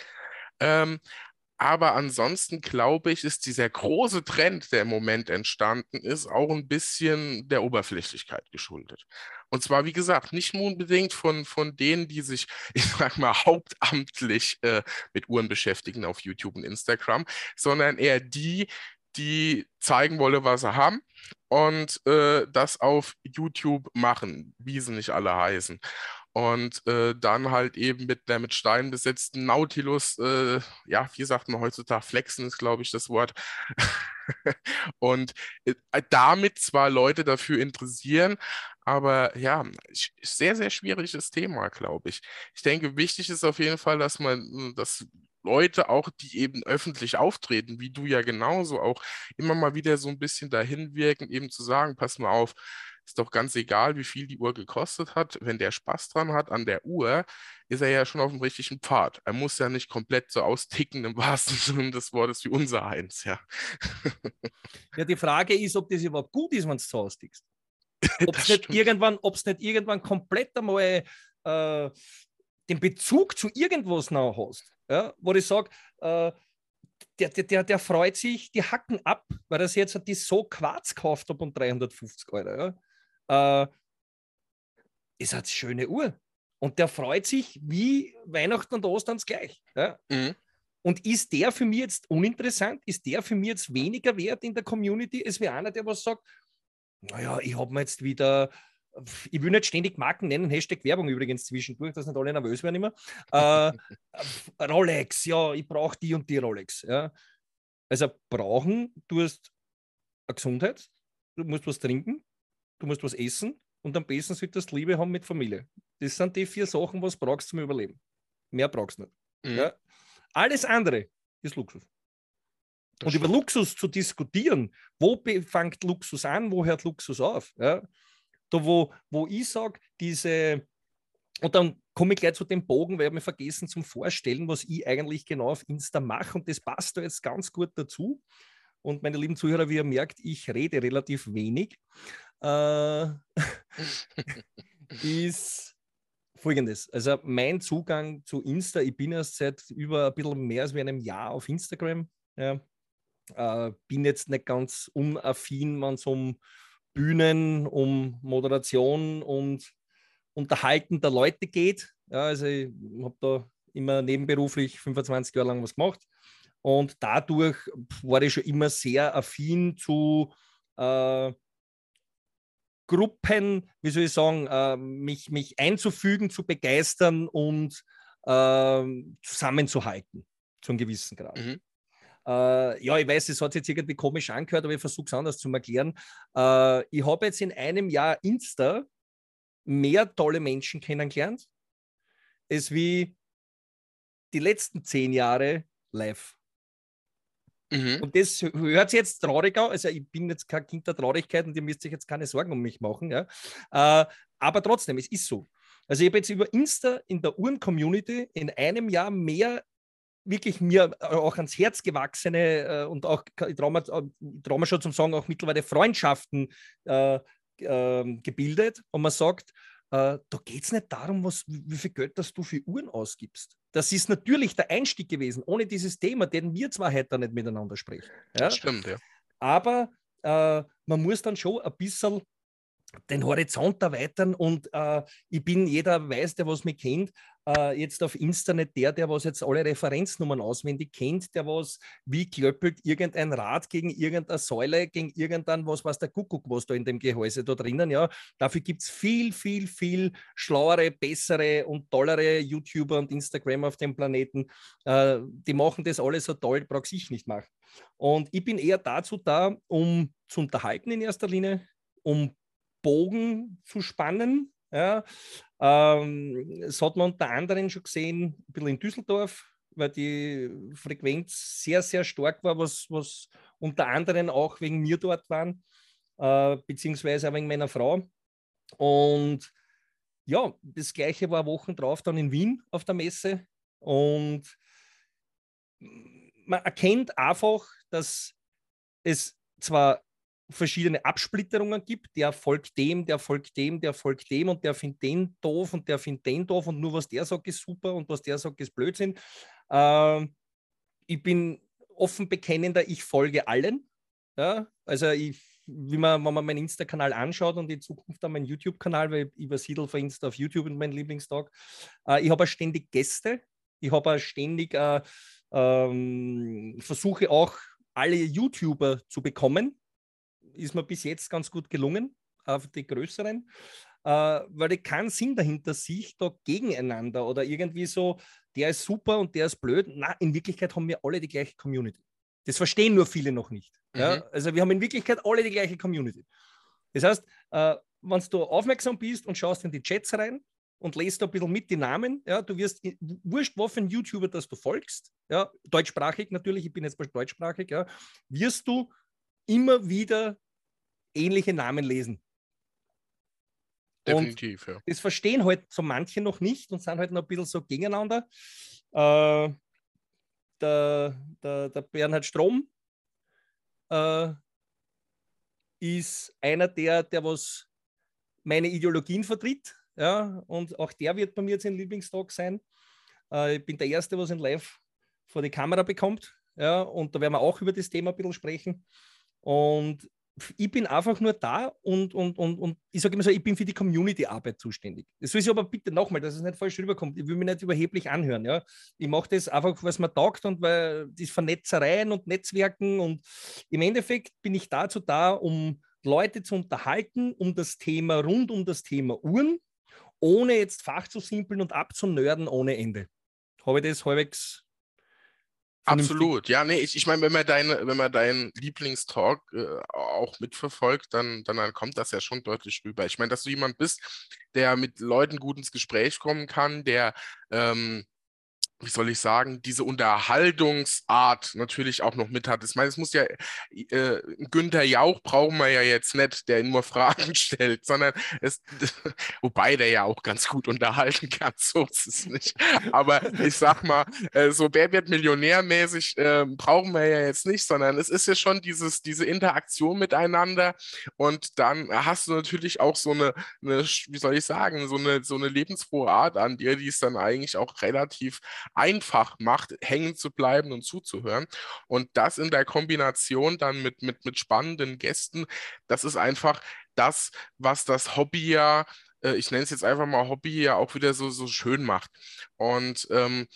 [SPEAKER 1] Ähm, aber ansonsten glaube ich, ist dieser große Trend, der im Moment entstanden ist, auch ein bisschen der Oberflächlichkeit geschuldet. Und zwar, wie gesagt, nicht nur unbedingt von, von denen, die sich, [LAUGHS] ich sag mal, hauptamtlich äh, mit Uhren beschäftigen auf YouTube und Instagram, sondern eher die, die zeigen wollen, was sie haben und äh, das auf YouTube machen, wie sie nicht alle heißen. Und äh, dann halt eben mit der mit Stein besetzten Nautilus, äh, ja, wie sagt man heutzutage, flexen ist, glaube ich, das Wort. [LAUGHS] und äh, damit zwar Leute dafür interessieren, aber ja, sehr, sehr schwieriges Thema, glaube ich. Ich denke, wichtig ist auf jeden Fall, dass man, dass Leute auch, die eben öffentlich auftreten, wie du ja genauso auch, immer mal wieder so ein bisschen dahin wirken, eben zu sagen, pass mal auf, ist doch ganz egal, wie viel die Uhr gekostet hat. Wenn der Spaß dran hat an der Uhr, ist er ja schon auf dem richtigen Pfad. Er muss ja nicht komplett so austicken im [LAUGHS] wahrsten Sinne des Wortes wie unser eins, ja.
[SPEAKER 2] ja, die Frage ist, ob das überhaupt gut ist, wenn du so austickst. [LAUGHS] Ob es nicht, irgendwann, nicht irgendwann komplett einmal äh, den Bezug zu irgendwas noch hast ja, wo ich sage, äh, der, der, der freut sich die Hacken ab, weil er sich jetzt die so Quarz gekauft hat um 350 Euro. Ja. Äh, ist eine schöne Uhr. Und der freut sich wie Weihnachten und Ostern gleich. Ja. Mhm. Und ist der für mich jetzt uninteressant? Ist der für mich jetzt weniger wert in der Community? Es wäre einer, der was sagt, naja, ich habe mir jetzt wieder ich will nicht ständig Marken nennen, Hashtag Werbung übrigens zwischendurch, dass nicht alle nervös werden immer. Äh, [LAUGHS] Rolex, ja, ich brauche die und die Rolex. Ja. Also brauchen, du hast eine Gesundheit, du musst was trinken, du musst was essen und am besten solltest du Liebe haben mit Familie. Das sind die vier Sachen, was du brauchst zum Überleben. Mehr brauchst du nicht. Mhm. Ja. Alles andere ist Luxus. Das und stimmt. über Luxus zu diskutieren, wo fängt Luxus an, wo hört Luxus auf? Ja? Da, wo, wo ich sage, diese, und dann komme ich gleich zu dem Bogen, weil ich mir vergessen zum Vorstellen, was ich eigentlich genau auf Insta mache. Und das passt da jetzt ganz gut dazu. Und meine lieben Zuhörer, wie ihr merkt, ich rede relativ wenig. Äh, [LAUGHS] ist folgendes. Also mein Zugang zu Insta, ich bin erst seit über ein bisschen mehr als einem Jahr auf Instagram. Ja. Äh, bin jetzt nicht ganz unaffin, wenn es um Bühnen, um Moderation und Unterhalten der Leute geht. Ja, also ich habe da immer nebenberuflich 25 Jahre lang was gemacht und dadurch war ich schon immer sehr affin zu äh, Gruppen, wie soll ich sagen, äh, mich, mich einzufügen, zu begeistern und äh, zusammenzuhalten, zu einem gewissen Grad. Mhm. Äh, ja, ich weiß, es hat sich jetzt irgendwie komisch angehört, aber ich versuche es anders zu erklären. Äh, ich habe jetzt in einem Jahr Insta mehr tolle Menschen kennengelernt, als wie die letzten zehn Jahre live. Mhm. Und das hört sich jetzt traurig an. Also, ich bin jetzt kein Kind der Traurigkeit und ihr müsst euch jetzt keine Sorgen um mich machen. Ja? Äh, aber trotzdem, es ist so. Also, ich habe jetzt über Insta in der Uhren-Community in einem Jahr mehr wirklich mir auch ans Herz gewachsene äh, und auch, ich traue mir, trau mir schon zum Sagen, auch mittlerweile Freundschaften äh, äh, gebildet. Und man sagt, äh, da geht es nicht darum, was, wie viel Geld das du für Uhren ausgibst. Das ist natürlich der Einstieg gewesen. Ohne dieses Thema, den wir zwar heute nicht miteinander sprechen. Ja?
[SPEAKER 1] Das stimmt, ja.
[SPEAKER 2] Aber äh, man muss dann schon ein bisschen den Horizont erweitern und äh, ich bin, jeder weiß, der was mich kennt, äh, jetzt auf Insta nicht der, der was jetzt alle Referenznummern auswendig kennt, der was wie klöppelt irgendein Rad gegen irgendeine Säule, gegen irgendein, was weiß der Kuckuck, was da in dem Gehäuse da drinnen, ja. Dafür gibt es viel, viel, viel schlauere, bessere und tollere YouTuber und Instagram auf dem Planeten. Äh, die machen das alles so toll, brauche ich nicht machen. Und ich bin eher dazu da, um zu unterhalten in erster Linie, um Bogen zu spannen. Ja. Ähm, das hat man unter anderem schon gesehen, ein bisschen in Düsseldorf, weil die Frequenz sehr, sehr stark war, was, was unter anderem auch wegen mir dort waren, äh, beziehungsweise auch wegen meiner Frau. Und ja, das gleiche war Wochen drauf dann in Wien auf der Messe. Und man erkennt einfach, dass es zwar verschiedene Absplitterungen gibt. Der folgt dem, der folgt dem, der folgt dem und der findet den doof und der findet den doof und nur was der sagt ist super und was der sagt ist Blödsinn. Äh, ich bin offen bekennender, ich folge allen. Ja? Also ich, wie man, wenn man meinen Insta-Kanal anschaut und in Zukunft dann meinen YouTube-Kanal, weil ich übersiedel von Insta auf YouTube in meinen Lieblingstag. Äh, ich habe ständig Gäste. Ich habe ständig äh, ähm, versuche auch alle YouTuber zu bekommen ist mir bis jetzt ganz gut gelungen, auf die größeren, äh, weil ich keinen Sinn dahinter sehe, da gegeneinander oder irgendwie so, der ist super und der ist blöd. Na, in Wirklichkeit haben wir alle die gleiche Community. Das verstehen nur viele noch nicht. Mhm. Ja? Also wir haben in Wirklichkeit alle die gleiche Community. Das heißt, äh, wenn du aufmerksam bist und schaust in die Chats rein und lest da ein bisschen mit die Namen, ja, du wirst, wurscht, was für ein YouTuber das du folgst, ja, deutschsprachig natürlich, ich bin jetzt deutschsprachig, ja, wirst du immer wieder ähnliche Namen lesen.
[SPEAKER 1] Definitiv,
[SPEAKER 2] und ja. Das verstehen halt so manche noch nicht und sind halt noch ein bisschen so gegeneinander. Äh, der, der, der Bernhard Strom äh, ist einer der, der was meine Ideologien vertritt. Ja, und auch der wird bei mir jetzt ein Lieblingstag sein. Äh, ich bin der Erste, was in Live vor die Kamera bekommt. Ja, und da werden wir auch über das Thema ein bisschen sprechen. Und ich bin einfach nur da und, und, und, und ich sage immer so, ich bin für die Community-Arbeit zuständig. Das soll ich aber bitte nochmal, dass es nicht falsch rüberkommt. Ich will mich nicht überheblich anhören. Ja? Ich mache das einfach, was mir taugt und weil die Vernetzereien und Netzwerken und im Endeffekt bin ich dazu da, um Leute zu unterhalten, um das Thema rund um das Thema Uhren, ohne jetzt Fach zu simpeln und abzunörden ohne Ende. Habe ich das halbwegs
[SPEAKER 1] Absolut, ja, nee, ich, ich meine, wenn man deine, wenn man deinen Lieblingstalk äh, auch mitverfolgt, dann, dann, dann kommt das ja schon deutlich rüber. Ich meine, dass du jemand bist, der mit Leuten gut ins Gespräch kommen kann, der ähm, wie soll ich sagen, diese Unterhaltungsart natürlich auch noch mit hat. Ich meine, es muss ja, äh, Günther Jauch brauchen wir ja jetzt nicht, der nur Fragen [LAUGHS] stellt, sondern es, [LAUGHS] wobei der ja auch ganz gut unterhalten kann, [LAUGHS] so ist es nicht. Aber ich sag mal, äh, so Wer wird millionärmäßig äh, brauchen wir ja jetzt nicht, sondern es ist ja schon dieses, diese Interaktion miteinander und dann hast du natürlich auch so eine, eine wie soll ich sagen, so eine, so eine lebensfrohe Art an dir, die es dann eigentlich auch relativ einfach macht, hängen zu bleiben und zuzuhören. Und das in der Kombination dann mit, mit, mit spannenden Gästen, das ist einfach das, was das Hobby ja, äh, ich nenne es jetzt einfach mal Hobby, ja auch wieder so, so schön macht. Und ähm,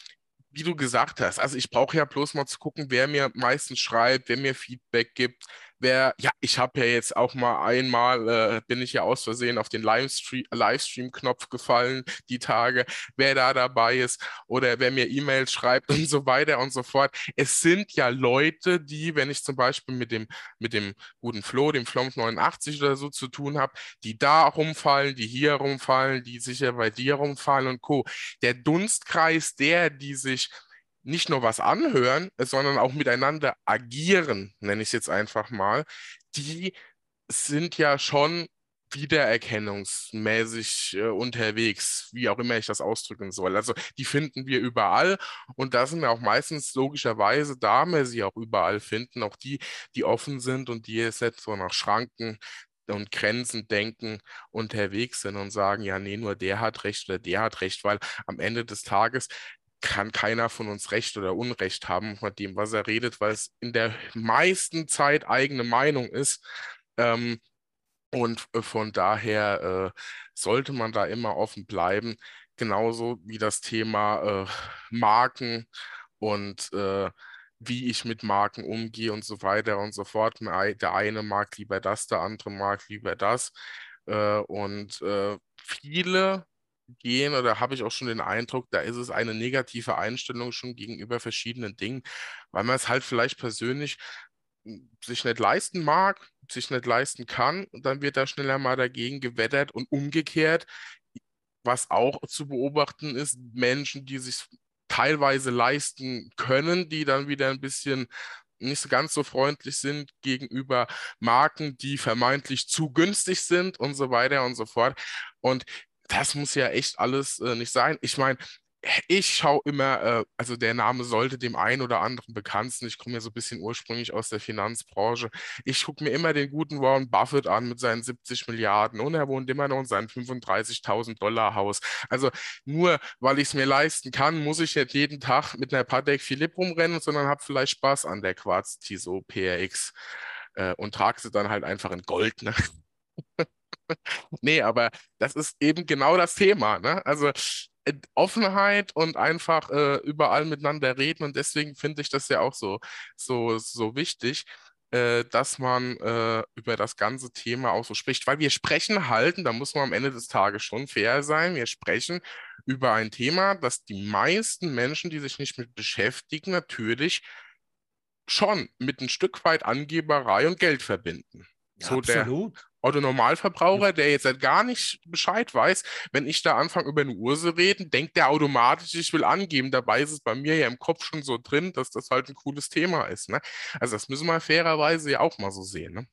[SPEAKER 1] wie du gesagt hast, also ich brauche ja bloß mal zu gucken, wer mir meistens schreibt, wer mir Feedback gibt. Wer, ja, ich habe ja jetzt auch mal einmal, äh, bin ich ja aus Versehen auf den Livestream-Knopf gefallen, die Tage, wer da dabei ist oder wer mir E-Mails schreibt [LAUGHS] und so weiter und so fort. Es sind ja Leute, die, wenn ich zum Beispiel mit dem, mit dem guten Flo, dem Flomp 89 oder so zu tun habe, die da rumfallen, die hier rumfallen, die sicher bei dir rumfallen und Co. Der Dunstkreis der, die sich nicht nur was anhören, sondern auch miteinander agieren, nenne ich es jetzt einfach mal, die sind ja schon wiedererkennungsmäßig äh, unterwegs, wie auch immer ich das ausdrücken soll. Also die finden wir überall und da sind wir auch meistens logischerweise, da wir sie auch überall finden, auch die, die offen sind und die jetzt so nach Schranken und Grenzen denken unterwegs sind und sagen, ja, nee, nur der hat recht oder der hat recht, weil am Ende des Tages kann keiner von uns Recht oder Unrecht haben mit dem, was er redet, weil es in der meisten Zeit eigene Meinung ist. Ähm, und äh, von daher äh, sollte man da immer offen bleiben, genauso wie das Thema äh, Marken und äh, wie ich mit Marken umgehe und so weiter und so fort. Der eine mag lieber das, der andere mag lieber das. Äh, und äh, viele gehen oder habe ich auch schon den Eindruck, da ist es eine negative Einstellung schon gegenüber verschiedenen Dingen, weil man es halt vielleicht persönlich hm, sich nicht leisten mag, sich nicht leisten kann und dann wird da schneller mal dagegen gewettert und umgekehrt, was auch zu beobachten ist, Menschen, die sich teilweise leisten können, die dann wieder ein bisschen nicht so ganz so freundlich sind gegenüber Marken, die vermeintlich zu günstig sind und so weiter und so fort. Und das muss ja echt alles äh, nicht sein. Ich meine, ich schaue immer, äh, also der Name sollte dem einen oder anderen bekannt sein. Ich komme ja so ein bisschen ursprünglich aus der Finanzbranche. Ich gucke mir immer den guten Warren Buffett an mit seinen 70 Milliarden und er wohnt immer noch in seinem 35.000 Dollar Haus. Also nur weil ich es mir leisten kann, muss ich nicht jeden Tag mit einer Patek Philipp rumrennen, sondern habe vielleicht Spaß an der Quarz Tiso PRX äh, und trage sie dann halt einfach in Gold. Ne? [LAUGHS] nee, aber das ist eben genau das Thema. Ne? Also äh, Offenheit und einfach äh, überall miteinander reden. Und deswegen finde ich das ja auch so, so, so wichtig, äh, dass man äh, über das ganze Thema auch so spricht. Weil wir sprechen halt, und da muss man am Ende des Tages schon fair sein, wir sprechen über ein Thema, das die meisten Menschen, die sich nicht mit beschäftigen, natürlich schon mit ein Stück weit Angeberei und Geld verbinden.
[SPEAKER 2] Ja, so absolut.
[SPEAKER 1] Der, Otto Normalverbraucher, der jetzt halt gar nicht Bescheid weiß, wenn ich da anfange über eine Uhr zu reden, denkt der automatisch, ich will angeben. Dabei ist es bei mir ja im Kopf schon so drin, dass das halt ein cooles Thema ist. Ne? Also das müssen wir fairerweise ja auch mal so sehen. Ne?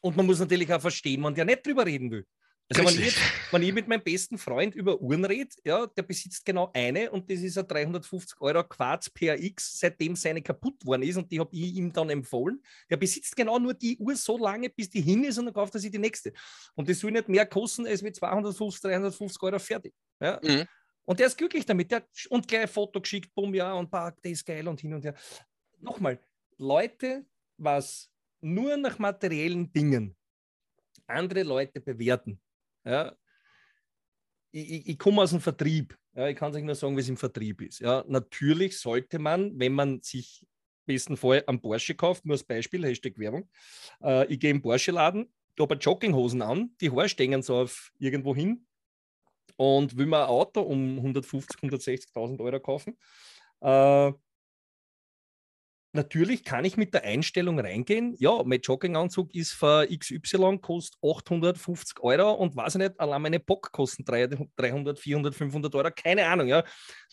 [SPEAKER 2] Und man muss natürlich auch verstehen, wenn der nicht drüber reden will. Also wenn ich, wenn ich, mit meinem besten Freund über Uhren rede, ja, der besitzt genau eine und das ist ein 350 Euro Quarz PRX, seitdem seine kaputt worden ist und die habe ich ihm dann empfohlen. Der besitzt genau nur die Uhr so lange, bis die hin ist und dann kauft er sich die nächste. Und das soll nicht mehr kosten als wie 250, 350 Euro fertig. Ja? Mhm. Und der ist glücklich damit. Der, und gleich ein Foto geschickt, bumm, ja, und pack, das ist geil und hin und her. Nochmal, Leute, was nur nach materiellen Dingen andere Leute bewerten, ja. Ich, ich, ich komme aus dem Vertrieb. Ja, ich kann euch nur sagen, wie es im Vertrieb ist. Ja, natürlich sollte man, wenn man sich besten Fall am Porsche kauft, nur als Beispiel, Hashtag Werbung, äh, ich gehe im Porsche-Laden, da habe Jogginghosen an, die Haare stehen so auf irgendwo hin und will mir ein Auto um 150.000, 160.000 Euro kaufen, äh, natürlich kann ich mit der Einstellung reingehen, ja, mein Jogginganzug ist für XY, kostet 850 Euro und weiß ich nicht, allein meine Bock kosten 300, 400, 500 Euro, keine Ahnung, ja.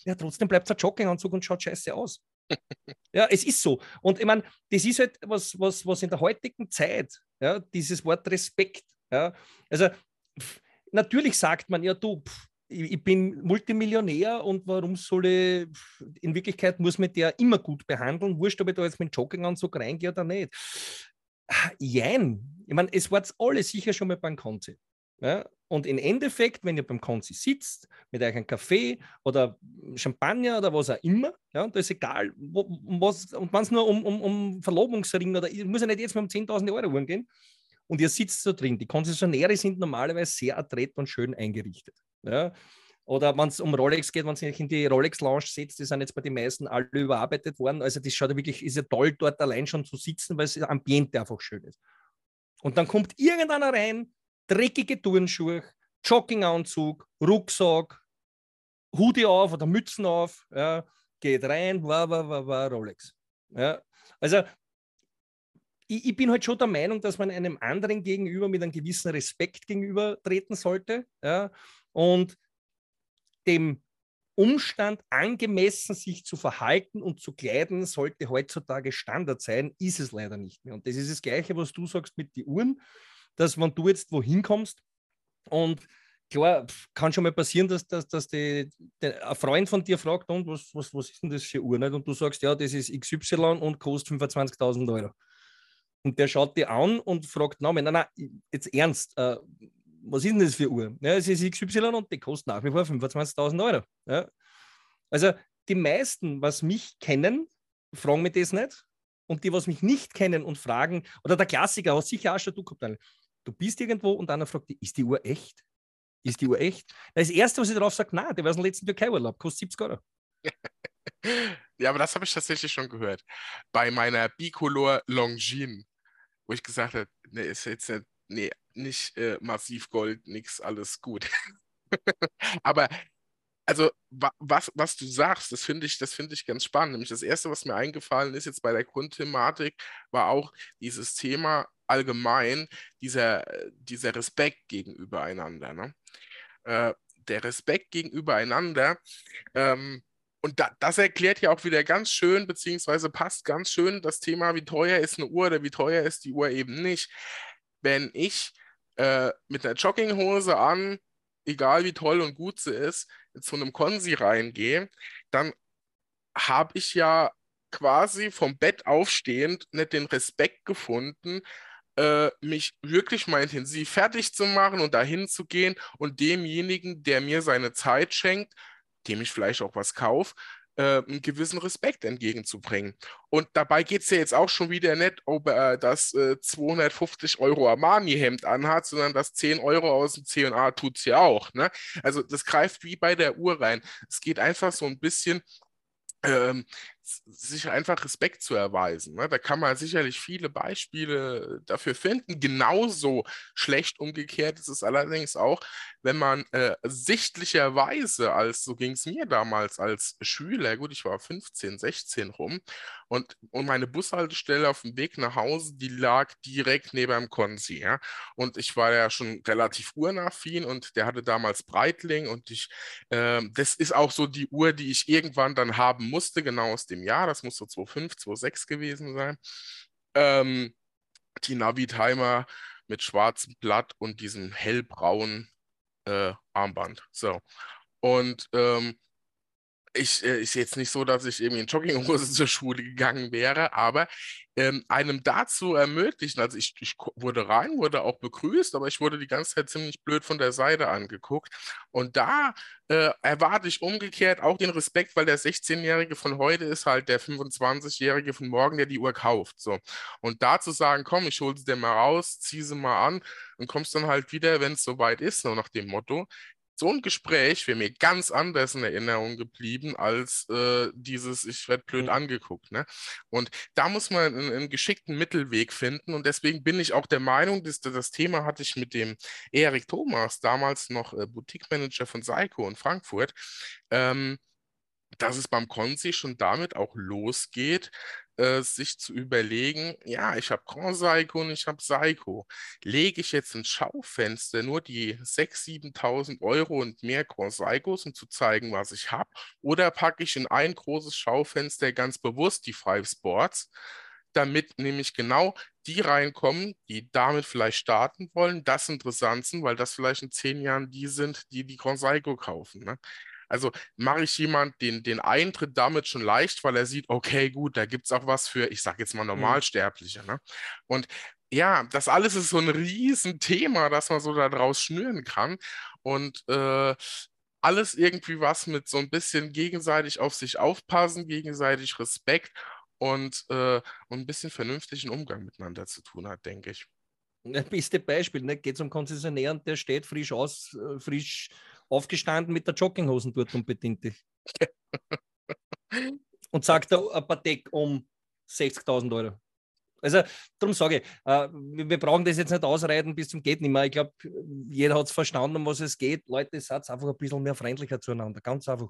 [SPEAKER 2] Ja, trotzdem bleibt es ein Jogginganzug und schaut scheiße aus. [LAUGHS] ja, es ist so. Und ich meine, das ist halt was, was, was in der heutigen Zeit, ja, dieses Wort Respekt, ja, also pff, natürlich sagt man, ja, du, pff, ich bin Multimillionär und warum soll ich, in Wirklichkeit muss man der immer gut behandeln, wurscht, ob ich da jetzt mit Jogginganzug reingehe oder nicht. Jein. Ich meine, es war alle sicher schon mal beim Konzi. Ja? Und im Endeffekt, wenn ihr beim Konzi sitzt, mit euch einem Kaffee oder Champagner oder was auch immer, ja, da ist egal, wo, was, und wenn es nur um, um, um Verlobungsring oder, muss ja nicht jetzt mal um 10.000 Euro gehen, und ihr sitzt so drin. Die Konzessionäre sind normalerweise sehr adrett und schön eingerichtet. Ja? Oder wenn es um Rolex geht, wenn sich in die Rolex Lounge setzt, die sind jetzt bei den meisten alle überarbeitet worden. Also das schaut wirklich, ist ja toll, dort allein schon zu sitzen, weil das Ambiente einfach schön ist. Und dann kommt irgendeiner rein, dreckige Turnschuhe, Jogginganzug, Rucksack, Hoodie auf oder Mützen auf, ja, geht rein, war, war, war, war Rolex. Ja. Also ich, ich, bin halt schon der Meinung, dass man einem anderen gegenüber mit einem gewissen Respekt gegenüber treten sollte. Ja, und dem Umstand angemessen sich zu verhalten und zu kleiden, sollte heutzutage Standard sein, ist es leider nicht mehr. Und das ist das Gleiche, was du sagst mit den Uhren, dass wenn du jetzt wohin kommst und klar, kann schon mal passieren, dass, dass, dass die, der, ein Freund von dir fragt, und was, was, was ist denn das für Uhr? Und du sagst, ja, das ist XY und kostet 25.000 Euro. Und der schaut dir an und fragt, nein, nein, nein, jetzt ernst, äh, was ist denn das für Uhr? Ja, es ist XY und die kostet nach wie vor 25.000 Euro. Ja. Also die meisten, was mich kennen, fragen mich das nicht. Und die, was mich nicht kennen und fragen, oder der Klassiker, was sicher auch schon du gehabt du bist irgendwo und einer fragt dich, ist die Uhr echt? Ist die Uhr echt? Das erste, was ich darauf sage, nein, der war aus dem letzten Türkei-Urlaub, kostet 70 Euro. [LAUGHS]
[SPEAKER 1] ja, aber das habe ich tatsächlich schon gehört. Bei meiner Bicolor Longines, wo ich gesagt habe, nee, ist jetzt nicht, nee, nicht äh, massiv Gold, nichts, alles gut. [LAUGHS] Aber also was, was du sagst, das finde ich, das ich ganz spannend. Nämlich das Erste, was mir eingefallen ist jetzt bei der Grundthematik, war auch dieses Thema allgemein, dieser, dieser Respekt gegenüber einander. Ne? Äh, der Respekt gegenüber einander. Ähm, und da, das erklärt ja auch wieder ganz schön, beziehungsweise passt ganz schön das Thema, wie teuer ist eine Uhr oder wie teuer ist die Uhr eben nicht. Wenn ich äh, mit einer Jogginghose an, egal wie toll und gut sie ist, zu einem Konsi reingehe, dann habe ich ja quasi vom Bett aufstehend nicht den Respekt gefunden, äh, mich wirklich mal intensiv fertig zu machen und dahin zu gehen und demjenigen, der mir seine Zeit schenkt, dem ich vielleicht auch was kaufe, äh, einen gewissen Respekt entgegenzubringen. Und dabei geht es ja jetzt auch schon wieder nicht, ob er das äh, 250 Euro Armani-Hemd anhat, sondern das 10 Euro aus dem C&A tut es ja auch. Ne? Also das greift wie bei der Uhr rein. Es geht einfach so ein bisschen ähm, sich einfach Respekt zu erweisen. Ne? Da kann man sicherlich viele Beispiele dafür finden. Genauso schlecht umgekehrt ist es allerdings auch, wenn man äh, sichtlicherweise, als so ging es mir damals als Schüler, gut, ich war 15, 16 rum, und, und meine Bushaltestelle auf dem Weg nach Hause, die lag direkt neben dem Konzi. Ja? Und ich war ja schon relativ urnaffin und der hatte damals Breitling und ich, äh, das ist auch so die Uhr, die ich irgendwann dann haben musste, genau aus dem Jahr. Das muss so 2005, 2006 gewesen sein. Ähm, die Navi-Timer mit schwarzem Blatt und diesem hellbraunen äh, Armband. So. Und ähm, ich äh, ist jetzt nicht so, dass ich irgendwie in Jogginghose [LAUGHS] zur Schule gegangen wäre, aber ähm, einem dazu ermöglichen, also ich, ich wurde rein, wurde auch begrüßt, aber ich wurde die ganze Zeit ziemlich blöd von der Seite angeguckt. Und da äh, erwarte ich umgekehrt auch den Respekt, weil der 16-Jährige von heute ist halt der 25-Jährige von morgen, der die Uhr kauft. So. Und da zu sagen, komm, ich hole sie dir mal raus, zieh sie mal an und kommst dann halt wieder, wenn es soweit ist, so nach dem Motto so ein Gespräch wäre mir ganz anders in Erinnerung geblieben als äh, dieses, ich werde blöd mhm. angeguckt. Ne? Und da muss man einen, einen, geschickten Mittelweg finden. Und deswegen bin ich auch der Meinung, dass das Thema hatte ich mit dem Erik Thomas, damals noch äh, Boutique-Manager von Seiko in Frankfurt. Ähm, dass es beim Konzi schon damit auch losgeht, äh, sich zu überlegen, ja, ich habe Grand Seiko und ich habe Seiko. Lege ich jetzt ins Schaufenster nur die 6.000, 7.000 Euro und mehr Grand Seikos, um zu zeigen, was ich habe, oder packe ich in ein großes Schaufenster ganz bewusst die Five Sports, damit nämlich genau die reinkommen, die damit vielleicht starten wollen, das interessant sind, weil das vielleicht in zehn Jahren die sind, die die Grand Seiko kaufen. Ne? Also mache ich jemand den, den Eintritt damit schon leicht, weil er sieht, okay, gut, da gibt es auch was für, ich sage jetzt mal mhm. Normalsterbliche. Ne? Und ja, das alles ist so ein Riesenthema, dass man so daraus schnüren kann. Und äh, alles irgendwie was mit so ein bisschen gegenseitig auf sich aufpassen, gegenseitig Respekt und, äh, und ein bisschen vernünftigen Umgang miteinander zu tun hat, denke ich.
[SPEAKER 2] Das beste Beispiel, ne? geht es um Konzessionär und der steht frisch aus, äh, frisch aufgestanden mit der Jogginghosen dort und bedient dich. [LAUGHS] und sagt da ein Patek um 60.000 Euro. Also darum sage ich, äh, wir brauchen das jetzt nicht ausreiten bis zum geht nicht mehr. Ich glaube, jeder hat es verstanden, um was es geht. Leute, seid einfach ein bisschen mehr freundlicher zueinander. Ganz einfach.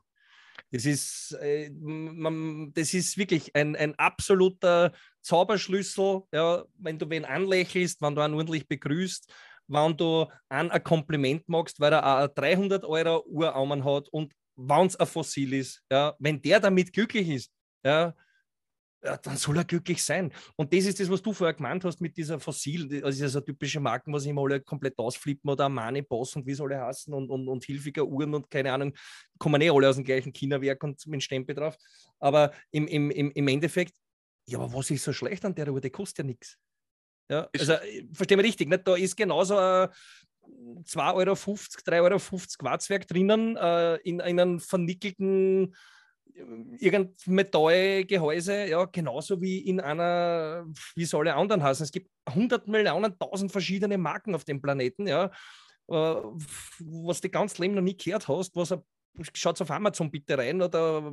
[SPEAKER 2] Das ist, äh, man, das ist wirklich ein, ein absoluter Zauberschlüssel, ja, wenn du wen anlächelst, wenn du einen ordentlich begrüßt, wenn du einen ein Kompliment machst, weil er eine 300 Euro Uhr hat und wenn es ein Fossil ist, ja, wenn der damit glücklich ist, ja, ja, dann soll er glücklich sein. Und das ist das, was du vorher gemeint hast mit dieser Fossil. Das ist ja so typische Marken, was immer alle komplett ausflippen oder Armani, Boss und wie soll er heißen und, und, und Hilfiger Uhren und keine Ahnung, kommen eh alle aus dem gleichen China-Werk und mit Stempel drauf. Aber im, im, im, im Endeffekt, ja, aber was ist so schlecht an der Uhr? Die kostet ja nichts. Ja, also, verstehen wir richtig, nicht? da ist genauso ein 2,50 Euro, 3,50 Euro Quarzwerk drinnen äh, in, in einem vernickelten irgendein Metallgehäuse, ja, genauso wie in einer, wie es alle anderen heißen. Es gibt 100 Millionen, 1000 verschiedene Marken auf dem Planeten, ja, äh, was du ganz Leben noch nie gehört hast, was schaut auf Amazon bitte rein oder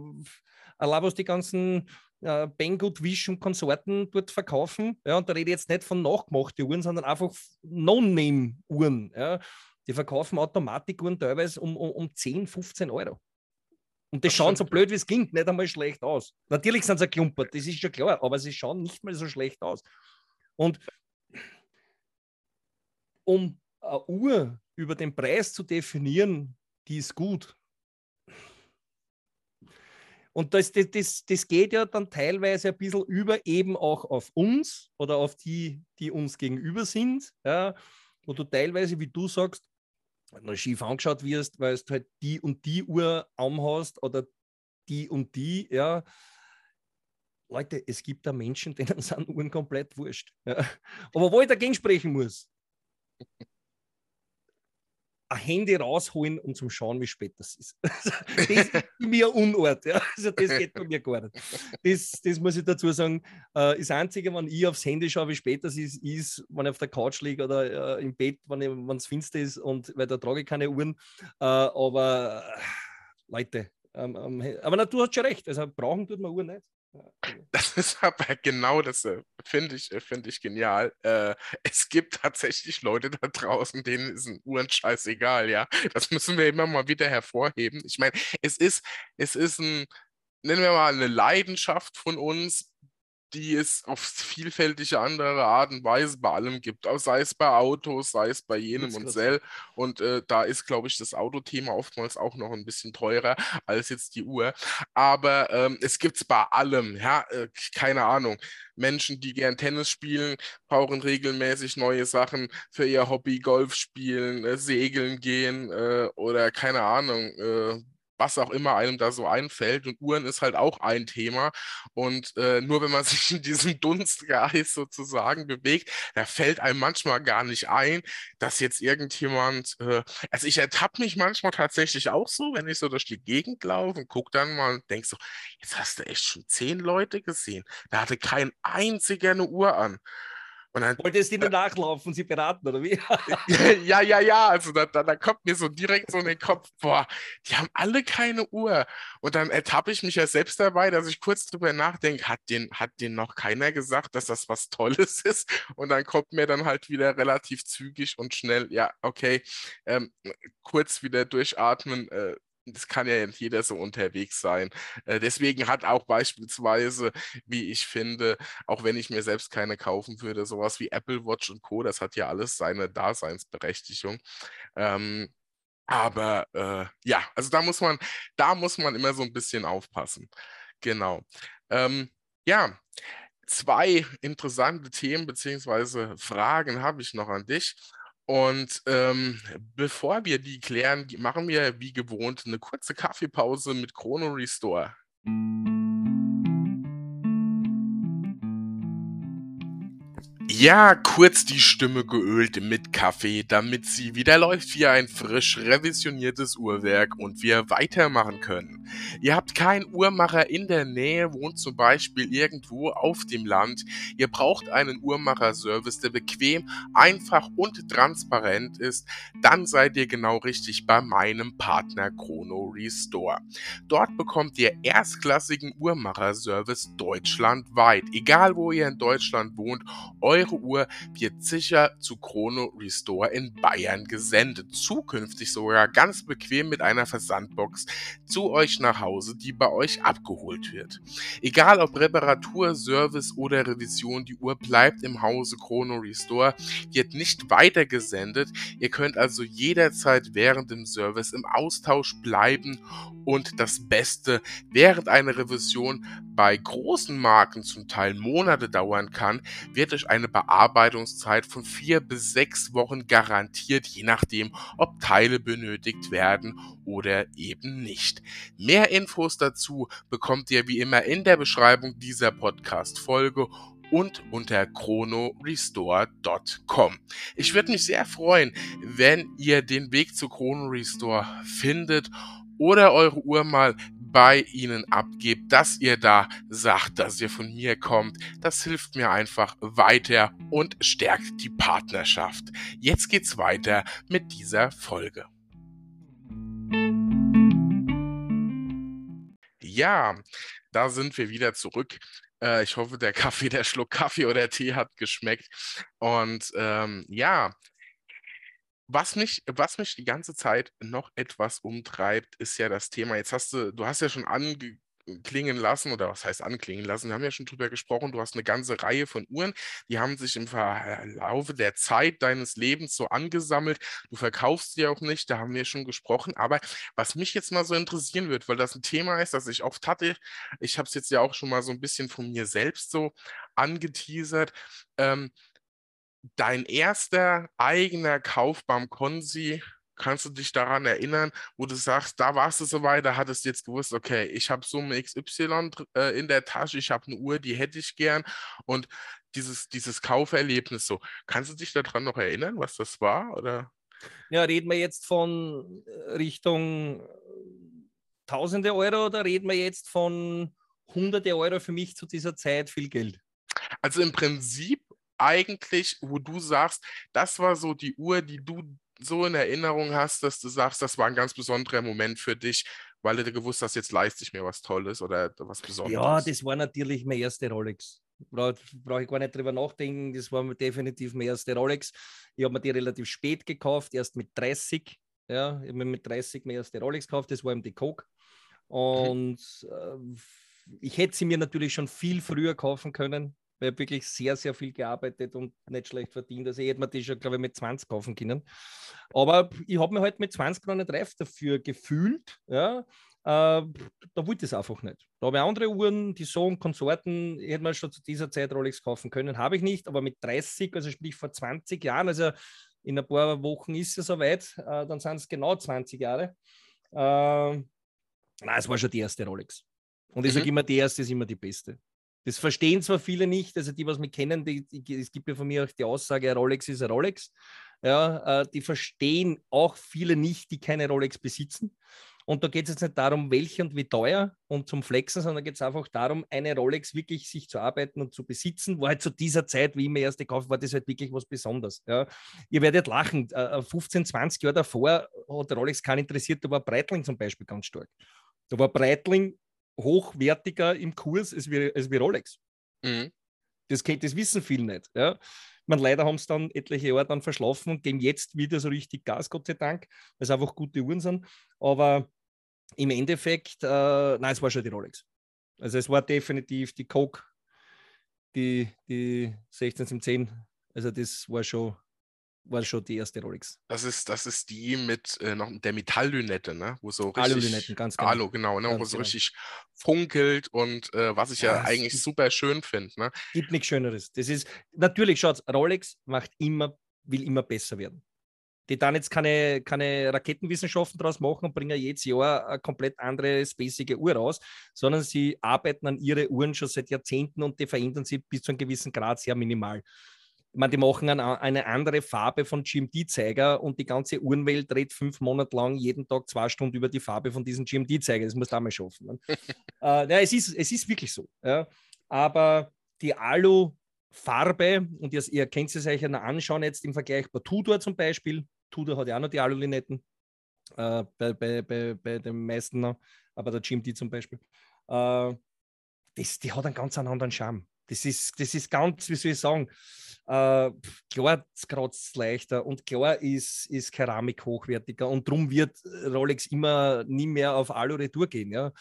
[SPEAKER 2] was die ganzen äh, Banggood, Wish und Konsorten dort verkaufen. Ja, und da rede ich jetzt nicht von nachgemachten Uhren, sondern einfach No-Name-Uhren. Ja. Die verkaufen Automatikuhren teilweise um, um, um 10, 15 Euro. Und das schauen so blöd wie es klingt, nicht einmal schlecht aus. Natürlich sind sie klumpert, das ist schon klar, aber sie schauen nicht mal so schlecht aus. Und um eine Uhr über den Preis zu definieren, die ist gut. Und das, das, das, das geht ja dann teilweise ein bisschen über eben auch auf uns oder auf die, die uns gegenüber sind. Ja, wo du teilweise, wie du sagst, noch schief angeschaut wirst, weil du halt die und die Uhr hast oder die und die, ja. Leute, es gibt da Menschen, [LAUGHS] denen sind Uhren komplett wurscht. Ja. Aber wo ich dagegen sprechen muss, ein Handy rausholen und zum Schauen, wie spät das ist. [LAUGHS] das ist mir Unort. Ja. Also das geht bei mir gar nicht. Das, das muss ich dazu sagen. Äh, das Einzige, wenn ich aufs Handy schaue, wie spät das ist, ist, wenn ich auf der Couch liege oder äh, im Bett, wenn es finster ist und weil da trage ich keine Uhren. Äh, aber Leute, ähm, ähm, aber du hast schon recht. Also brauchen tut man Uhren nicht.
[SPEAKER 1] Das ist aber genau das, finde ich, äh, find ich genial. Äh, es gibt tatsächlich Leute da draußen, denen ist ein Uhren scheißegal, ja. Das müssen wir immer mal wieder hervorheben. Ich meine, es ist, es ist ein, nennen wir mal, eine Leidenschaft von uns, die es auf vielfältige andere Art und Weise bei allem gibt, sei es bei Autos, sei es bei jenem und Sell. Und äh, da ist, glaube ich, das Autothema oftmals auch noch ein bisschen teurer als jetzt die Uhr. Aber ähm, es gibt es bei allem, ja, äh, keine Ahnung. Menschen, die gern Tennis spielen, brauchen regelmäßig neue Sachen für ihr Hobby, Golf spielen, äh, segeln gehen äh, oder keine Ahnung, äh, was auch immer einem da so einfällt. Und Uhren ist halt auch ein Thema. Und äh, nur wenn man [LAUGHS] sich in diesem Dunstkreis sozusagen bewegt, da fällt einem manchmal gar nicht ein, dass jetzt irgendjemand, äh, also ich ertappe mich manchmal tatsächlich auch so, wenn ich so durch die Gegend laufe und gucke dann mal und denke so, jetzt hast du echt schon zehn Leute gesehen. Da hatte kein einziger eine Uhr an.
[SPEAKER 2] Und dann, Wolltest du ihnen nachlaufen, sie beraten, oder wie? [LAUGHS]
[SPEAKER 1] ja, ja, ja. Also da, da, da, kommt mir so direkt so in den Kopf, boah, die haben alle keine Uhr. Und dann ertappe ich mich ja selbst dabei, dass ich kurz drüber nachdenke, hat den, hat den noch keiner gesagt, dass das was Tolles [LAUGHS] ist? Und dann kommt mir dann halt wieder relativ zügig und schnell, ja, okay, ähm, kurz wieder durchatmen, äh, das kann ja nicht jeder so unterwegs sein. Äh, deswegen hat auch beispielsweise, wie ich finde, auch wenn ich mir selbst keine kaufen würde, sowas wie Apple Watch und Co., das hat ja alles seine Daseinsberechtigung. Ähm, aber äh, ja, also da muss man, da muss man immer so ein bisschen aufpassen. Genau. Ähm, ja, zwei interessante Themen bzw. Fragen habe ich noch an dich. Und ähm, bevor wir die klären, machen wir wie gewohnt eine kurze Kaffeepause mit Chrono Restore. Ja, kurz die Stimme geölt mit Kaffee, damit sie wieder läuft wie ein frisch revisioniertes Uhrwerk und wir weitermachen können. Ihr habt keinen Uhrmacher in der Nähe, wohnt zum Beispiel irgendwo auf dem Land. Ihr braucht einen Uhrmacherservice, der bequem, einfach und transparent ist. Dann seid ihr genau richtig bei meinem Partner Chrono Restore. Dort bekommt ihr erstklassigen Uhrmacherservice deutschlandweit. Egal wo ihr in Deutschland wohnt, eure Uhr wird sicher zu Chrono Restore in Bayern gesendet. Zukünftig sogar ganz bequem mit einer Versandbox zu euch nach Hause, die bei euch abgeholt wird. Egal ob Reparatur, Service oder Revision, die Uhr bleibt im Hause Chrono Restore, wird nicht weitergesendet. Ihr könnt also jederzeit während dem Service im Austausch bleiben und das Beste, während eine Revision bei großen Marken zum Teil Monate dauern kann, wird euch eine Bearbeitungszeit von vier bis sechs Wochen garantiert, je nachdem, ob Teile benötigt werden oder eben nicht. Mehr Infos dazu bekommt ihr wie immer in der Beschreibung dieser Podcast-Folge und unter chronorestore.com. Ich würde mich sehr freuen, wenn ihr den Weg zu Chrono Restore findet oder eure Uhr mal bei ihnen abgebt, dass ihr da sagt, dass ihr von mir kommt. Das hilft mir einfach weiter und stärkt die Partnerschaft. Jetzt geht's weiter mit dieser Folge. Ja, da sind wir wieder zurück. Äh, ich hoffe, der Kaffee, der Schluck Kaffee oder Tee hat geschmeckt. Und ähm, ja, was mich, was mich die ganze Zeit noch etwas umtreibt, ist ja das Thema. Jetzt hast du, du hast ja schon anklingen lassen, oder was heißt anklingen lassen? Wir haben ja schon drüber gesprochen, du hast eine ganze Reihe von Uhren, die haben sich im Verlaufe der Zeit deines Lebens so angesammelt. Du verkaufst sie auch nicht, da haben wir schon gesprochen. Aber was mich jetzt mal so interessieren wird, weil das ein Thema ist, das ich oft hatte, ich habe es jetzt ja auch schon mal so ein bisschen von mir selbst so angeteasert. Ähm, dein erster eigener Kauf beim Konsi, kannst du dich daran erinnern, wo du sagst, da warst du so weit, da hattest du jetzt gewusst, okay, ich habe Summe XY äh, in der Tasche, ich habe eine Uhr, die hätte ich gern und dieses, dieses Kauferlebnis so. Kannst du dich daran noch erinnern, was das war? Oder?
[SPEAKER 2] Ja, reden wir jetzt von äh, Richtung äh, Tausende Euro oder reden wir jetzt von Hunderte Euro für mich zu dieser Zeit viel Geld?
[SPEAKER 1] Also im Prinzip eigentlich, wo du sagst, das war so die Uhr, die du so in Erinnerung hast, dass du sagst, das war ein ganz besonderer Moment für dich, weil du gewusst hast, jetzt leiste ich mir was Tolles oder was Besonderes?
[SPEAKER 2] Ja, das war natürlich meine erste Rolex. Brauche brauch ich gar nicht drüber nachdenken. Das war definitiv meine erste Rolex. Ich habe mir die relativ spät gekauft, erst mit 30. Ja, ich habe mir mit 30 meine erste Rolex gekauft, das war eben die Coke. Mhm. Und äh, ich hätte sie mir natürlich schon viel früher kaufen können weil ich habe wirklich sehr, sehr viel gearbeitet und nicht schlecht verdient. Also ich hätte mir die schon, glaube ich, mit 20 kaufen können. Aber ich habe mir halt mit 20 noch nicht reif dafür gefühlt. Ja. Äh, da wollte ich es einfach nicht. Da habe ich andere Uhren, die so und Konsorten, ich hätte mir schon zu dieser Zeit Rolex kaufen können, habe ich nicht, aber mit 30, also sprich vor 20 Jahren, also in ein paar Wochen ist es soweit, äh, dann sind es genau 20 Jahre. Äh, na, es war schon die erste Rolex. Und ich mhm. sage immer, die erste ist immer die beste. Das verstehen zwar viele nicht, also die, was mich kennen, die, die, es gibt ja von mir auch die Aussage, Rolex ist ein Rolex. Ja, äh, die verstehen auch viele nicht, die keine Rolex besitzen. Und da geht es jetzt nicht darum, welche und wie teuer und zum Flexen, sondern geht es einfach darum, eine Rolex wirklich sich zu arbeiten und zu besitzen. War halt zu dieser Zeit, wie ich mir erst gekauft war, das halt wirklich was Besonderes. Ja. Ihr werdet lachen, 15, äh, 20 Jahre davor hat Rolex keinen interessiert, da war Breitling zum Beispiel ganz stark. Da war Breitling hochwertiger im Kurs als wie, als wie Rolex. Mhm. Das, das wissen viele nicht. Ja. Man, leider haben es dann etliche Jahre dann verschlafen und geben jetzt wieder so richtig Gas, Gott sei Dank, weil es einfach gute Uhren sind. Aber im Endeffekt, äh, nein, es war schon die Rolex. Also es war definitiv die Coke, die, die 16 Also das war schon war schon die erste Rolex.
[SPEAKER 1] Das ist, das ist die mit äh, noch der Metalllünette, ne? Wo so richtig.
[SPEAKER 2] Alu-Lünetten, ganz genau.
[SPEAKER 1] Alu, genau, ne? Ganz wo so genau. richtig funkelt und äh, was ich ja, ja eigentlich gibt, super schön finde. Ne?
[SPEAKER 2] Gibt nichts Schöneres. Das ist, natürlich, schaut, Rolex macht immer, will immer besser werden. Die dann jetzt keine, keine Raketenwissenschaften draus machen und bringen jedes Jahr eine komplett andere spacige Uhr raus, sondern sie arbeiten an ihre Uhren schon seit Jahrzehnten und die verändern sie bis zu einem gewissen Grad sehr minimal. Ich meine, die machen eine, eine andere Farbe von GMT-Zeiger und die ganze Uhrenwelt dreht fünf Monate lang jeden Tag zwei Stunden über die Farbe von diesen GMT-Zeiger. Das muss da mal schaffen. Ne? [LAUGHS] äh, ja, es, ist, es ist wirklich so. Ja. Aber die Alu-Farbe, und ihr, ihr könnt es euch ja noch anschauen, jetzt im Vergleich bei Tudor zum Beispiel. Tudor hat ja auch noch die Alu-Linetten äh, bei, bei, bei, bei den meisten noch, aber der GMT zum Beispiel. Äh, das, die hat einen ganz anderen Charme. Das ist, das ist ganz, wie soll ich sagen, äh, klar kratzt es leichter und klar ist, ist Keramik hochwertiger und darum wird Rolex immer nie mehr auf Alu-Retour gehen. Ja.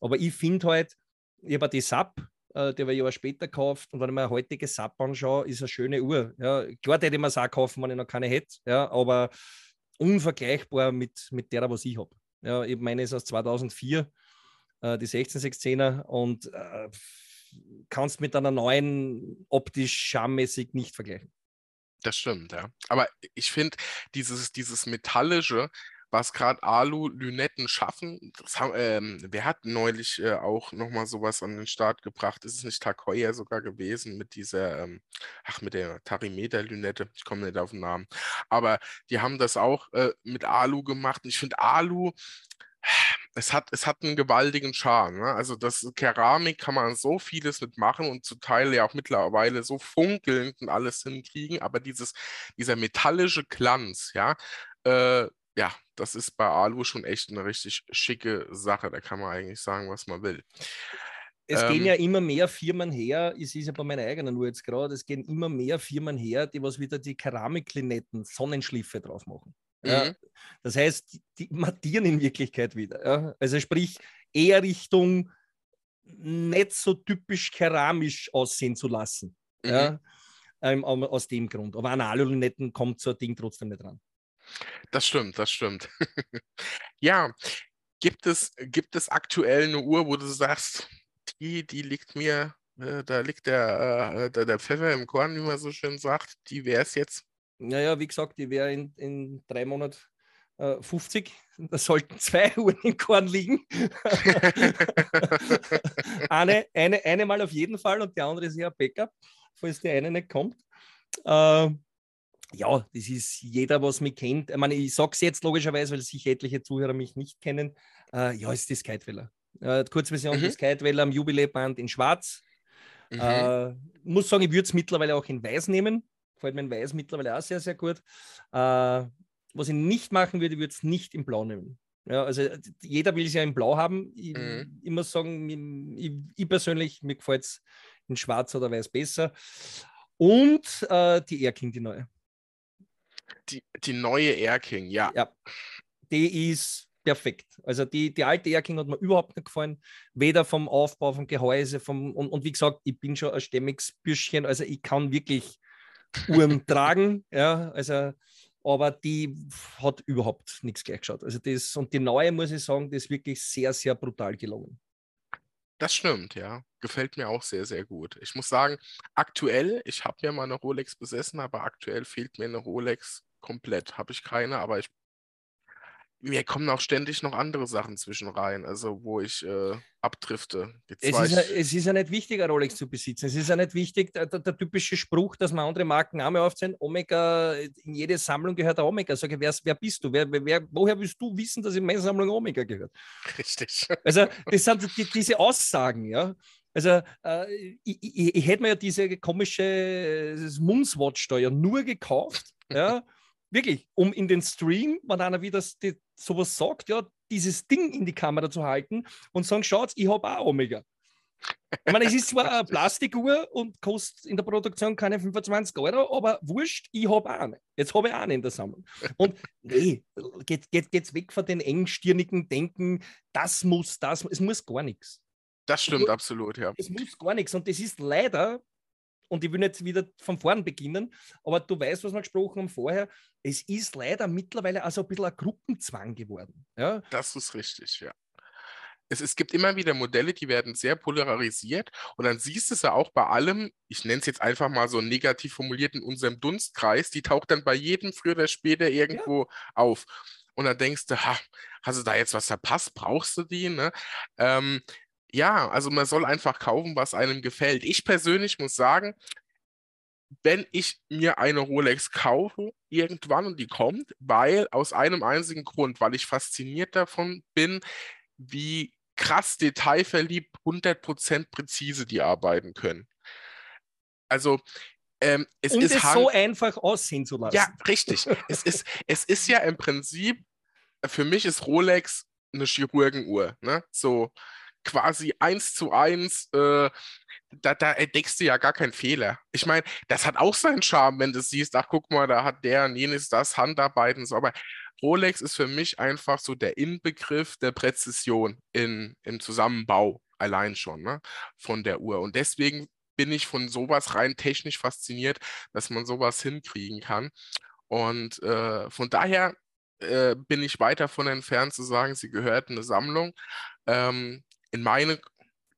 [SPEAKER 2] Aber ich finde halt, ich habe die SAP, äh, die habe ich Jahre später gekauft und wenn ich mir eine heutige SAP anschaue, ist eine schöne Uhr. Ja. Klar hätte ich mir es auch kaufen, wenn ich noch keine hätte, ja, aber unvergleichbar mit, mit der, was ich habe. Ja, ich meine, es ist aus 2004, äh, die 16610er und äh, kannst mit einer neuen optisch schammäßig nicht vergleichen.
[SPEAKER 1] Das stimmt, ja. Aber ich finde, dieses, dieses Metallische, was gerade Alu-Lünetten schaffen, haben, ähm, wer hat neulich äh, auch nochmal sowas an den Start gebracht? Ist es nicht Heuer sogar gewesen mit dieser, ähm, ach, mit der Tarimeter-Lünette? Ich komme nicht auf den Namen. Aber die haben das auch äh, mit Alu gemacht. Und ich finde, Alu es hat, es hat einen gewaltigen Charme. Ne? Also das Keramik kann man so vieles mitmachen und zu Teil ja auch mittlerweile so funkelnd und alles hinkriegen, aber dieses, dieser metallische Glanz, ja, äh, ja, das ist bei Alu schon echt eine richtig schicke Sache. Da kann man eigentlich sagen, was man will.
[SPEAKER 2] Es ähm, gehen ja immer mehr Firmen her, es ist ja bei meiner eigenen Uhr jetzt gerade, es gehen immer mehr Firmen her, die was wieder die Keramiklinetten, Sonnenschliffe drauf machen. Ja. Mhm. Das heißt, die mattieren in Wirklichkeit wieder. Ja. Also sprich, eher Richtung nicht so typisch keramisch aussehen zu lassen. Mhm. Ja. Ähm, aus dem Grund. Aber an Alulinetten kommt so ein Ding trotzdem nicht ran.
[SPEAKER 1] Das stimmt, das stimmt. [LAUGHS] ja, gibt es, gibt es aktuell eine Uhr, wo du sagst, die, die liegt mir, äh, da liegt der, äh, der, der Pfeffer im Korn, wie man so schön sagt, die wäre es jetzt?
[SPEAKER 2] Naja, wie gesagt, ich wäre in, in drei Monaten äh, 50. Da sollten zwei [LAUGHS] Uhren im Korn liegen. [LAUGHS] eine, eine, eine mal auf jeden Fall und die andere ist ja ein Backup, falls die eine nicht kommt. Äh, ja, das ist jeder, was mich kennt. Ich meine, ich sage es jetzt logischerweise, weil sich etliche Zuhörer mich nicht kennen. Äh, ja, ist das Kiteweller. Äh, Kurzversion mhm. des Kiteweller am Jubiläeband in Schwarz. Mhm. Äh, muss sagen, ich würde es mittlerweile auch in Weiß nehmen gefällt mir in Weiß mittlerweile auch sehr, sehr gut. Äh, was ich nicht machen würde, würde es nicht in Blau nehmen. Ja, also jeder will es ja in Blau haben. Ich, mhm. ich muss sagen, ich, ich persönlich, mir gefällt es in Schwarz oder Weiß besser. Und äh, die Air King, die neue.
[SPEAKER 1] Die, die neue Air King, ja.
[SPEAKER 2] Ja, die ist perfekt. Also die, die alte Air King hat mir überhaupt nicht gefallen. Weder vom Aufbau, vom Gehäuse, vom, und, und wie gesagt, ich bin schon ein stämmiges Bürschchen. Also ich kann wirklich Uhren tragen. Ja, also, aber die hat überhaupt nichts gleich geschaut. Also das, und die neue, muss ich sagen, die ist wirklich sehr, sehr brutal gelungen.
[SPEAKER 1] Das stimmt, ja. Gefällt mir auch sehr, sehr gut. Ich muss sagen, aktuell, ich habe ja mal eine Rolex besessen, aber aktuell fehlt mir eine Rolex komplett. Habe ich keine, aber ich mir kommen auch ständig noch andere Sachen zwischen rein, also wo ich äh, abdrifte.
[SPEAKER 2] Es ist, ja, es ist, ja, nicht wichtig, ein Rolex zu besitzen. Es ist ja nicht wichtig, der, der, typische Spruch, dass man andere Marken auch aufzählen, Omega, in jede Sammlung gehört der Omega. Sage, wer, wer bist du? Wer, wer, woher willst du wissen, dass in meiner Sammlung Omega gehört?
[SPEAKER 1] Richtig.
[SPEAKER 2] Also das sind die, diese Aussagen, ja. Also äh, ich, ich, ich, hätte mir ja diese komische äh, Moonswatch da ja nur gekauft, ja, [LAUGHS] wirklich, um in den Stream, wenn einer wieder sowas sagt, ja, dieses Ding in die Kamera zu halten und sagen, schaut, ich habe auch Omega. Ich meine, es ist zwar eine Plastikuhr und kostet in der Produktion keine 25 Euro, aber wurscht, ich habe auch eine. Jetzt habe ich auch eine in der Sammlung. Und nee, geht, geht, geht's weg von den engstirnigen Denken, das muss, das, es muss gar nichts.
[SPEAKER 1] Das stimmt muss, absolut, ja.
[SPEAKER 2] Es muss gar nichts. Und das ist leider und ich will nicht wieder von vorn beginnen, aber du weißt, was wir gesprochen haben vorher, es ist leider mittlerweile also ein bisschen ein Gruppenzwang geworden. Ja?
[SPEAKER 1] Das ist richtig, ja. Es, es gibt immer wieder Modelle, die werden sehr polarisiert und dann siehst du es ja auch bei allem, ich nenne es jetzt einfach mal so negativ formuliert in unserem Dunstkreis, die taucht dann bei jedem früher oder später irgendwo ja. auf. Und dann denkst du, ha, hast du da jetzt was verpasst? Brauchst du die? Ne? Ähm, ja, also man soll einfach kaufen, was einem gefällt. Ich persönlich muss sagen, wenn ich mir eine Rolex kaufe, irgendwann und die kommt, weil aus einem einzigen Grund, weil ich fasziniert davon bin, wie krass detailverliebt, 100% präzise die arbeiten können. Also ähm, es
[SPEAKER 2] um
[SPEAKER 1] ist
[SPEAKER 2] es so einfach aussehen zu lassen.
[SPEAKER 1] Ja, richtig. [LAUGHS] es, ist, es ist ja im Prinzip, für mich ist Rolex eine Chirurgenuhr. Ne? So quasi eins zu eins, äh, da, da, entdeckst du ja gar keinen Fehler. Ich meine, das hat auch seinen Charme, wenn du siehst, ach guck mal, da hat der und jenes das, Handarbeiten, so, aber Rolex ist für mich einfach so der Inbegriff der Präzision in, im Zusammenbau allein schon ne, von der Uhr. Und deswegen bin ich von sowas rein technisch fasziniert, dass man sowas hinkriegen kann. Und äh, von daher äh, bin ich weit davon entfernt zu sagen, sie gehört eine Sammlung. Ähm, in meine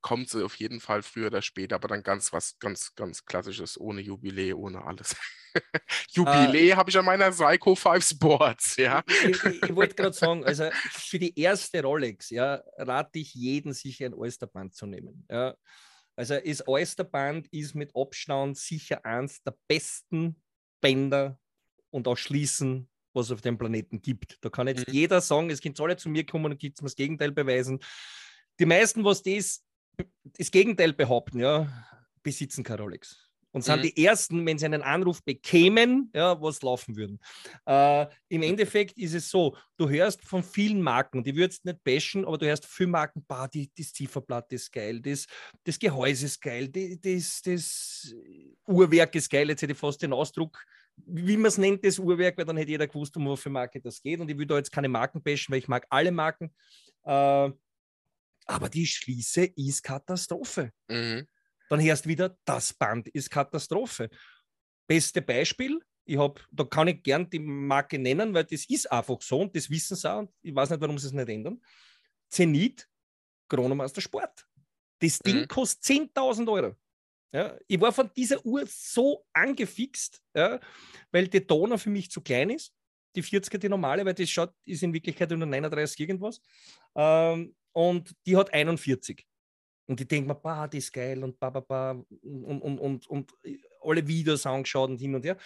[SPEAKER 1] kommt sie auf jeden Fall früher oder später, aber dann ganz was ganz, ganz Klassisches, ohne Jubiläe, ohne alles. [LAUGHS] Jubiläe uh, habe ich an meiner Psycho 5 Sports, ja.
[SPEAKER 2] Ich, ich, ich wollte gerade sagen, also für die erste Rolex, ja, rate ich jeden, sich ein Oysterband zu nehmen. Ja. Also das Oysterband ist mit Abstand sicher eins der besten Bänder und auch Schließen, was es auf dem Planeten gibt. Da kann jetzt mhm. jeder sagen, es können alle zu mir kommen und gibt es mir das Gegenteil beweisen. Die meisten, was das, das Gegenteil behaupten, ja, besitzen kein Rolex und sind mhm. die Ersten, wenn sie einen Anruf bekämen, ja, was laufen würden. Äh, Im Endeffekt ist es so, du hörst von vielen Marken, die würdest nicht bashen, aber du hörst viele Marken, bah, die, das Zifferblatt ist geil, das, das Gehäuse ist geil, die, das, das Uhrwerk ist geil, jetzt hätte ich fast den Ausdruck, wie man es nennt, das Uhrwerk, weil dann hätte jeder gewusst, um welche Marke das geht. Und ich will da jetzt keine Marken bashen, weil ich mag alle Marken. Äh, aber die Schließe ist Katastrophe. Mhm dann hörst wieder, das Band ist Katastrophe. Beste Beispiel, ich habe, da kann ich gern die Marke nennen, weil das ist einfach so und das wissen sie auch und ich weiß nicht, warum sie es nicht ändern. Zenit Chronomaster Sport. Das Ding mhm. kostet 10.000 Euro. Ja, ich war von dieser Uhr so angefixt, ja, weil die Donner für mich zu klein ist. Die 40er, die normale, weil das schaut, ist in Wirklichkeit nur 39 irgendwas. Ähm, und die hat 41. Und ich denke mir, bah, das ist geil und, bah, bah, bah, und, und, und, und alle Videos angeschaut und hin und her.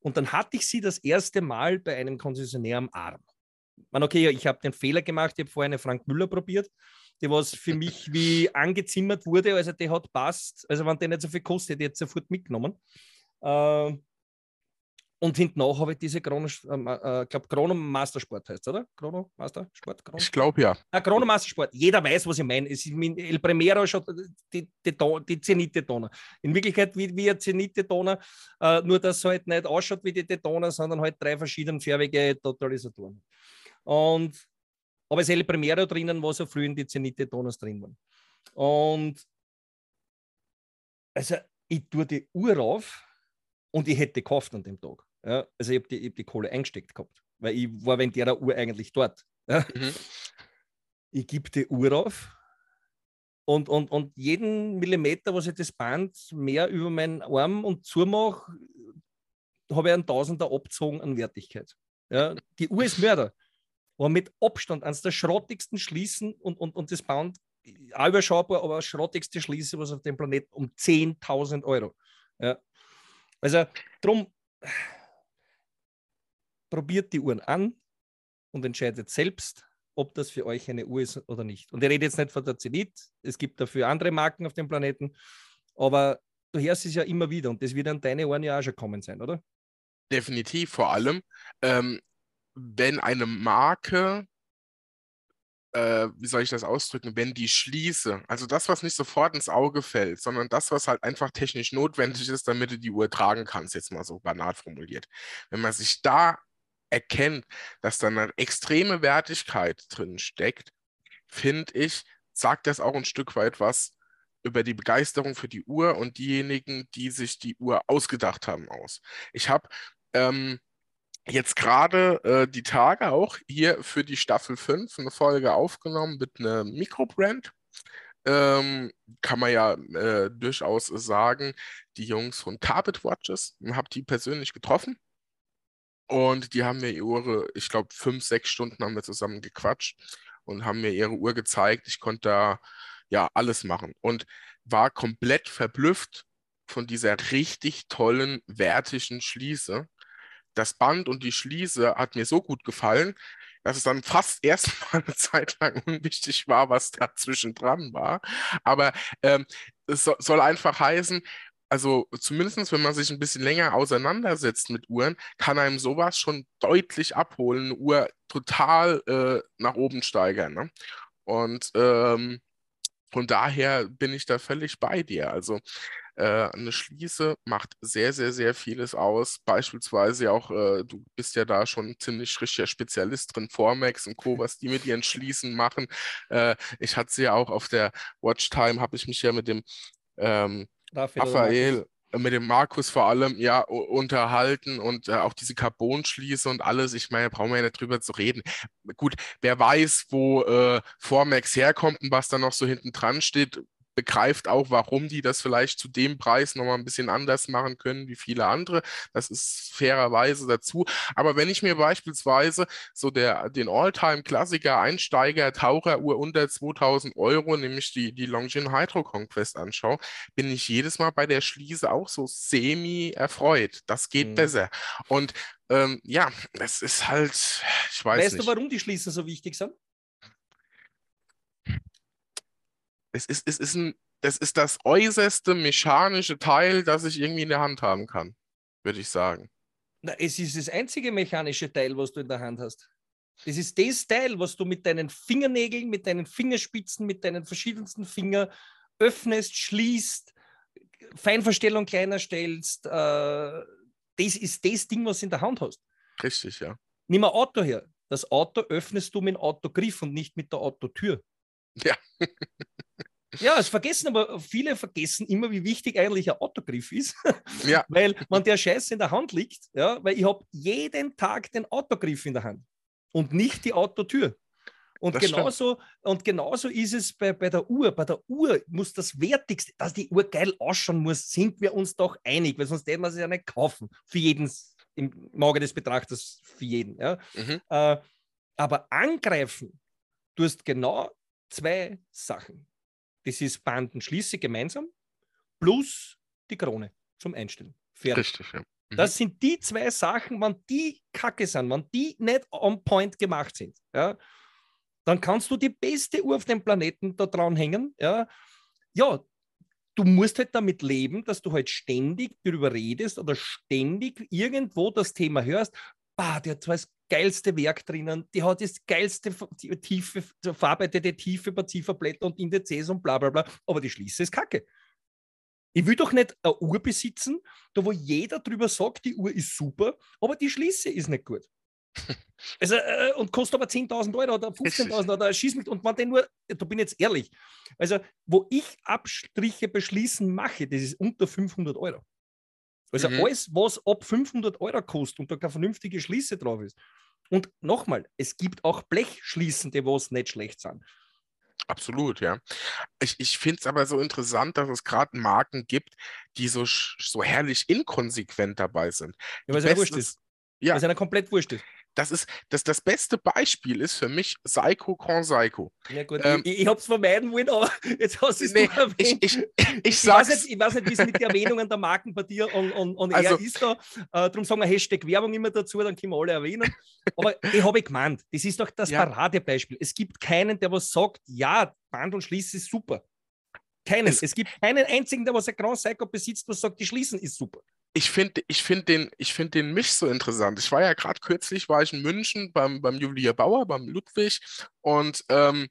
[SPEAKER 2] Und dann hatte ich sie das erste Mal bei einem Konzessionär am Arm. Man, okay, ich habe den Fehler gemacht, ich habe vorher eine Frank Müller probiert, die was für [LAUGHS] mich wie angezimmert wurde, also der hat passt. Also wenn der nicht so viel kostet, hätte ich sofort mitgenommen. Äh, und hinten auch habe ich diese Chrono, äh, äh, glaube Chrono Mastersport heißt, oder? Chrono Mastersport?
[SPEAKER 1] Chrono? Ich glaube ja.
[SPEAKER 2] Ah, Chrono Mastersport. Jeder weiß, was ich meine. Es ist El Primero schon die, die, die Zenit-Detoner. In Wirklichkeit wie, wie ein Zenit-Detoner, äh, nur dass es halt nicht ausschaut wie die Detoner, sondern halt drei verschiedenfarbige Totalisatoren. Und aber es ist El Primero drinnen, wo so früh in die Zenit-Detoners drin waren. Und also ich tue die Uhr auf und ich hätte gekauft an dem Tag. Ja? Also ich habe die, hab die Kohle eingesteckt gehabt, weil ich war während der Uhr eigentlich dort. Ja? Mhm. Ich gebe die Uhr auf und, und, und jeden Millimeter, was ich das Band mehr über meinen Arm und zumache, habe ich einen Tausender abgezogen an Wertigkeit. Ja? Die Uhr ist Mörder. War mit Abstand eines der schrottigsten Schließen und, und, und das Band auch überschaubar, aber schrottigste Schließe, was auf dem Planeten um 10.000 Euro. Ja. Also drum probiert die Uhren an und entscheidet selbst, ob das für euch eine Uhr ist oder nicht. Und ich rede jetzt nicht von der Zenit, es gibt dafür andere Marken auf dem Planeten, aber du hörst es ja immer wieder und das wird an deine Ohren ja auch schon kommen sein, oder?
[SPEAKER 1] Definitiv, vor allem, ähm, wenn eine Marke äh, wie soll ich das ausdrücken, wenn die schließe, also das, was nicht sofort ins Auge fällt, sondern das, was halt einfach technisch notwendig ist, damit du die Uhr tragen kannst, jetzt mal so banal formuliert. Wenn man sich da erkennt, dass da eine extreme Wertigkeit drin steckt, finde ich, sagt das auch ein Stück weit was über die Begeisterung für die Uhr und diejenigen, die sich die Uhr ausgedacht haben, aus. Ich habe ähm, jetzt gerade äh, die Tage auch hier für die Staffel 5 eine Folge aufgenommen mit einer Mikrobrand. Ähm, kann man ja äh, durchaus sagen, die Jungs von Carpet Watches, habe die persönlich getroffen. Und die haben mir ihre, ich glaube, fünf, sechs Stunden haben wir zusammen gequatscht und haben mir ihre Uhr gezeigt. Ich konnte da ja alles machen und war komplett verblüfft, von dieser richtig tollen, wertigen Schließe. Das Band und die Schließe hat mir so gut gefallen, dass es dann fast [LAUGHS] erstmal eine Zeit lang unwichtig war, was da zwischendran war. Aber ähm, es so, soll einfach heißen, also zumindest wenn man sich ein bisschen länger auseinandersetzt mit Uhren, kann einem sowas schon deutlich abholen, eine Uhr total äh, nach oben steigern. Ne? Und ähm, von daher bin ich da völlig bei dir. Also äh, eine Schließe macht sehr, sehr, sehr vieles aus. Beispielsweise auch, äh, du bist ja da schon ziemlich richtiger Spezialist drin, Formex und Co., was die mit ihren Schließen machen. Äh, ich hatte sie ja auch auf der Watchtime, habe ich mich ja mit dem ähm, Raphael, Raphael äh, mit dem Markus vor allem ja unterhalten und äh, auch diese Carbon-Schließe und alles. Ich meine, brauchen wir ja nicht drüber zu reden. Gut, wer weiß, wo äh, Formex herkommt und was da noch so hinten dran steht, begreift auch, warum die das vielleicht zu dem Preis nochmal ein bisschen anders machen können wie viele andere. Das ist fairerweise dazu. Aber wenn ich mir beispielsweise so der, den All-Time-Klassiker Einsteiger Taucheruhr unter 2000 Euro, nämlich die, die Longines Hydro Conquest anschaue, bin ich jedes Mal bei der Schließe auch so semi erfreut. Das geht mhm. besser. Und ähm, ja, es ist halt, ich weiß weißt nicht.
[SPEAKER 2] Weißt du, warum die Schließen so wichtig sind?
[SPEAKER 1] Es ist, es ist ein, das ist das äußerste mechanische Teil, das ich irgendwie in der Hand haben kann, würde ich sagen.
[SPEAKER 2] Na, es ist das einzige mechanische Teil, was du in der Hand hast. Es ist das Teil, was du mit deinen Fingernägeln, mit deinen Fingerspitzen, mit deinen verschiedensten Fingern öffnest, schließt, Feinverstellung kleiner stellst. Äh, das ist das Ding, was du in der Hand hast.
[SPEAKER 1] Richtig, ja.
[SPEAKER 2] Nimm ein Auto her. Das Auto öffnest du mit dem Autogriff und nicht mit der Autotür.
[SPEAKER 1] Ja.
[SPEAKER 2] Ja, es vergessen aber viele vergessen immer, wie wichtig eigentlich ein Autogriff ist. [LAUGHS]
[SPEAKER 1] Ja.
[SPEAKER 2] weil man der Scheiß in der Hand liegt, ja, weil ich habe jeden Tag den Autogriff in der Hand und nicht die Autotür. Und genauso, und genauso ist es bei, bei der Uhr. Bei der Uhr muss das Wertigste, dass die Uhr geil ausschauen muss, sind wir uns doch einig, weil sonst hätten wir sie ja nicht kaufen. Für jeden, im Auge des Betrachters, für jeden. Ja. Mhm. Äh, aber angreifen, du hast genau zwei Sachen. Das ist Bandenschließe gemeinsam plus die Krone zum Einstellen.
[SPEAKER 1] Fertig. Richtig, ja.
[SPEAKER 2] Mhm. Das sind die zwei Sachen, wenn die kacke sind, wenn die nicht on point gemacht sind, ja, dann kannst du die beste Uhr auf dem Planeten da dran hängen. Ja, ja du musst halt damit leben, dass du halt ständig darüber redest oder ständig irgendwo das Thema hörst. Bah, der hat zwar das geilste Werk drinnen, die hat das geilste die tiefe, verarbeitete tiefe Paziferblätter und Indizes und bla bla bla, aber die Schließe ist kacke. Ich will doch nicht eine Uhr besitzen, da wo jeder drüber sagt, die Uhr ist super, aber die Schließe ist nicht gut. [LAUGHS] Also, äh, und kostet aber 10.000 Euro oder 15.000 oder schieß mich. Und man den nur, da bin ich jetzt ehrlich, also wo ich Abstriche beschließen mache, das ist unter 500 Euro. Also mhm. alles, was ab 500 Euro kostet und da keine vernünftige Schließe drauf ist. Und nochmal, es gibt auch Blechschließen, die was nicht schlecht sind.
[SPEAKER 1] Absolut, ja. Ich, ich finde es aber so interessant, dass es gerade Marken gibt, die so, so herrlich inkonsequent dabei sind.
[SPEAKER 2] Ja, weil es ja wurscht ist. Ja. Weil es ja komplett wurscht ist
[SPEAKER 1] das ist das, das beste Beispiel ist für mich Psycho Con Psycho.
[SPEAKER 2] Ja gut, ähm, ich, ich habe es vermeiden wollen, aber [LAUGHS] jetzt hast du es nee,
[SPEAKER 1] erwähnt. Ich, ich, [LAUGHS] ich,
[SPEAKER 2] ich, weiß nicht, ich weiß nicht, wie es mit den Erwähnungen der Marken bei dir und, und, und also, er ist da. Äh, darum sagen wir Hashtag Werbung immer dazu, dann können wir alle erwähnen. Aber ich habe gemeint, das ist doch das ja. Paradebeispiel. Es gibt keinen, der was sagt, ja, Band und Schließen ist super. Keinen. Es, es, gibt keinen einzigen, der was ein Grand Psycho besitzt, was sagt, die Schließen ist super
[SPEAKER 1] ich finde ich find den, find den Misch so interessant. Ich war ja gerade kürzlich, war ich in München beim, beim Juwelier Bauer, beim Ludwig und ähm,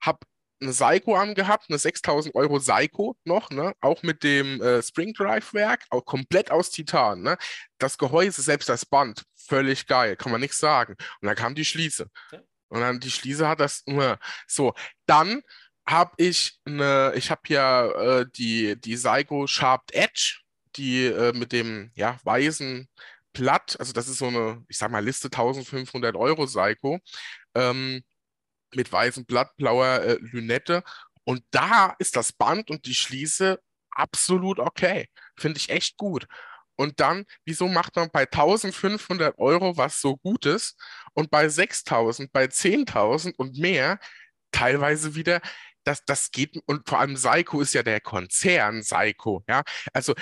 [SPEAKER 1] habe eine Seiko angehabt, eine 6000 Euro Seiko noch, ne? auch mit dem äh, Spring Drive Werk, auch komplett aus Titan. Ne? Das Gehäuse, selbst das Band, völlig geil, kann man nichts sagen. Und dann kam die Schließe. Und dann die Schließe hat das nur so. Dann habe ich eine, ich habe ja äh, die, die Seiko Sharp Edge die äh, mit dem ja, weißen Blatt, also das ist so eine, ich sag mal, Liste 1500 Euro Seiko, ähm, mit weißem Blatt, blauer äh, Lünette. Und da ist das Band und die Schließe absolut okay. Finde ich echt gut. Und dann, wieso macht man bei 1500 Euro was so Gutes und bei 6000, bei 10.000 und mehr teilweise wieder das, das geht, und vor allem Seiko ist ja der Konzern Seiko, ja. Also,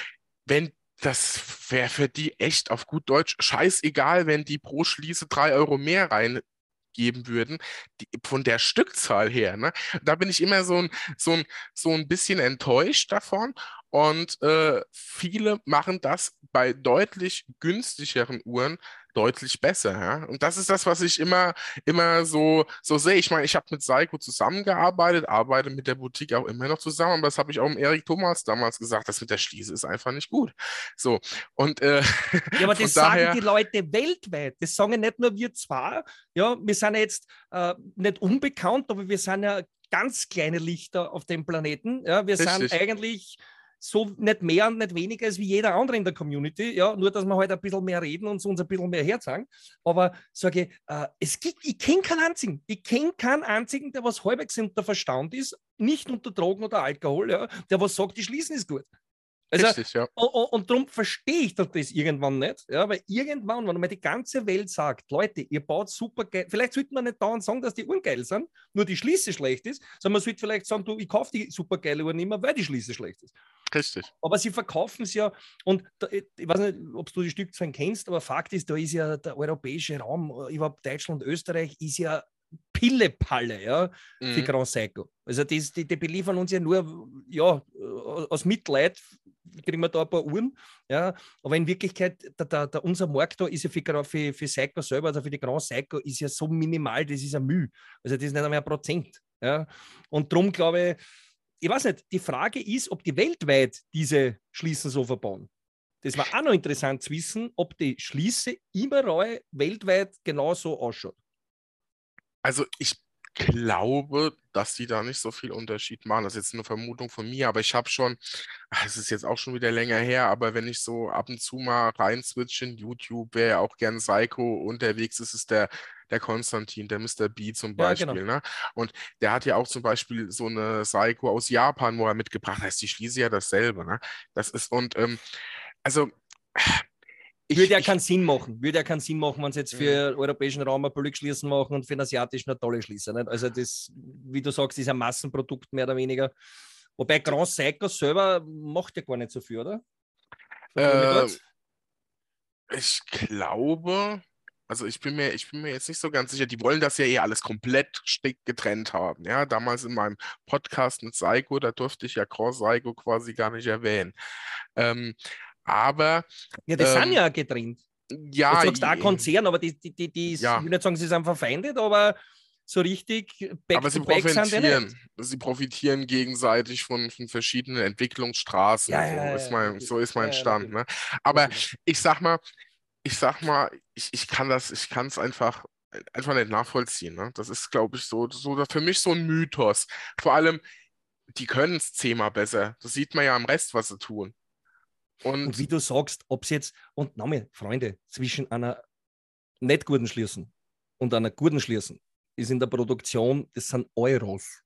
[SPEAKER 1] wenn das wäre für die echt auf gut Deutsch scheißegal, wenn die pro Schließe drei Euro mehr reingeben würden, die, von der Stückzahl her. Ne? Da bin ich immer so ein, so, ein, so ein bisschen enttäuscht davon. Und äh, viele machen das bei deutlich günstigeren Uhren deutlich besser. Ja? Und das ist das, was ich immer, immer so, so sehe. Ich meine, ich habe mit Seiko zusammengearbeitet, arbeite mit der Boutique auch immer noch zusammen, aber das habe ich auch dem Erik Thomas damals gesagt, das mit der Schließe ist einfach nicht gut. So, und äh, [LAUGHS]
[SPEAKER 2] Ja, aber [LAUGHS] das daher, sagen die Leute weltweit. Das sagen nicht nur wir zwar, ja, wir sind jetzt äh, nicht unbekannt, aber wir sind ja ganz kleine Lichter auf dem Planeten. Ja, wir richtig. sind eigentlich so nicht mehr und nicht weniger als wie jeder andere in der Community. Ja, nur, dass wir halt ein bisschen mehr reden und uns ein bisschen mehr herzeigen. Aber sage ich, äh, es gibt, ich kenne keinen einzigen. Ich kenne keinen einzigen, der was halbwegs unter Verstand ist, nicht unter Drogen oder Alkohol, ja, der was sagt, die Schließen ist gut. Also, Richtig, ja. Und, und darum verstehe ich das irgendwann nicht, ja, weil irgendwann, wenn man die ganze Welt sagt, Leute, ihr baut super geil, vielleicht sollte man nicht dauernd sagen, dass die Uhren geil sind, nur die Schließe schlecht ist, sondern man sollte vielleicht sagen, du, ich kaufe die super geile Uhr nicht mehr, weil die Schließe schlecht ist.
[SPEAKER 1] Richtig.
[SPEAKER 2] Aber sie verkaufen es ja, und da, ich weiß nicht, ob du die Stückzahlen kennst, aber Fakt ist, da ist ja der europäische Raum, überhaupt Deutschland, Österreich, ist ja Pillepalle ja, mhm. für Grand Psycho. Also das, die, die beliefern uns ja nur ja, aus Mitleid, kriegen wir da ein paar Uhren. Ja. Aber in Wirklichkeit, der, der, der, unser Markt da ist ja für, für, für Psycho selber, also für die Grand Psycho, ist ja so minimal, das ist ein Mühe. Also das ist nicht einmal ein Prozent. Ja. Und darum glaube ich, ich weiß nicht, die Frage ist, ob die weltweit diese Schließen so verbauen. Das war auch noch interessant zu wissen, ob die Schließe überall weltweit genauso ausschaut.
[SPEAKER 1] Also ich glaube, dass die da nicht so viel Unterschied machen. Das ist jetzt eine Vermutung von mir, aber ich habe schon, ah, es ist jetzt auch schon wieder länger her, aber wenn ich so ab und zu mal rein switche in YouTube, wer ja auch gern Psycho unterwegs ist, ist der, der Konstantin, der Mr. B zum Beispiel. Ja, genau. ne? Und der hat ja auch zum Beispiel so eine Psycho aus Japan, wo er mitgebracht hat. Die schließe ja dasselbe. Ne? Das ist, und ähm, also
[SPEAKER 2] ich, würde ja keinen Sinn machen. Würde ja keinen Sinn machen, wenn sie jetzt für den europäischen Raum ein billig schließen machen und für den asiatischen eine tolle schließen. Nicht? Also das, wie du sagst, ist ein Massenprodukt mehr oder weniger. Wobei Grand Seiko selber macht ja gar nicht so viel, oder?
[SPEAKER 1] Äh, ich glaube, also ich bin, mir, ich bin mir jetzt nicht so ganz sicher, die wollen das ja eh alles komplett getrennt haben. Ja, damals in meinem Podcast mit Seiko, da durfte ich ja Cross Seiko quasi gar nicht erwähnen. Ähm, aber.
[SPEAKER 2] Ja, die ähm, sind ja getrennt.
[SPEAKER 1] Ja.
[SPEAKER 2] Du sagst auch Konzern, aber die, die, die, die ja. ich will nicht sagen, sie sind verfeindet, aber so richtig
[SPEAKER 1] back aber sie profitieren, sie profitieren gegenseitig von, von verschiedenen Entwicklungsstraßen. Ja, so, ja, ist mein, so ist mein Stand. Ne? Aber ich sag mal, ich sag mal, ich, ich kann das, ich kann es einfach, einfach nicht nachvollziehen. Ne? Das ist, glaube ich, so, so für mich so ein Mythos. Vor allem, die können es zehnmal besser. Das sieht man ja am Rest, was sie tun.
[SPEAKER 2] Und, und wie du sagst, ob es jetzt, und nochmal, Freunde, zwischen einer nicht guten Schließen und einer guten Schließen ist in der Produktion, das sind Euros.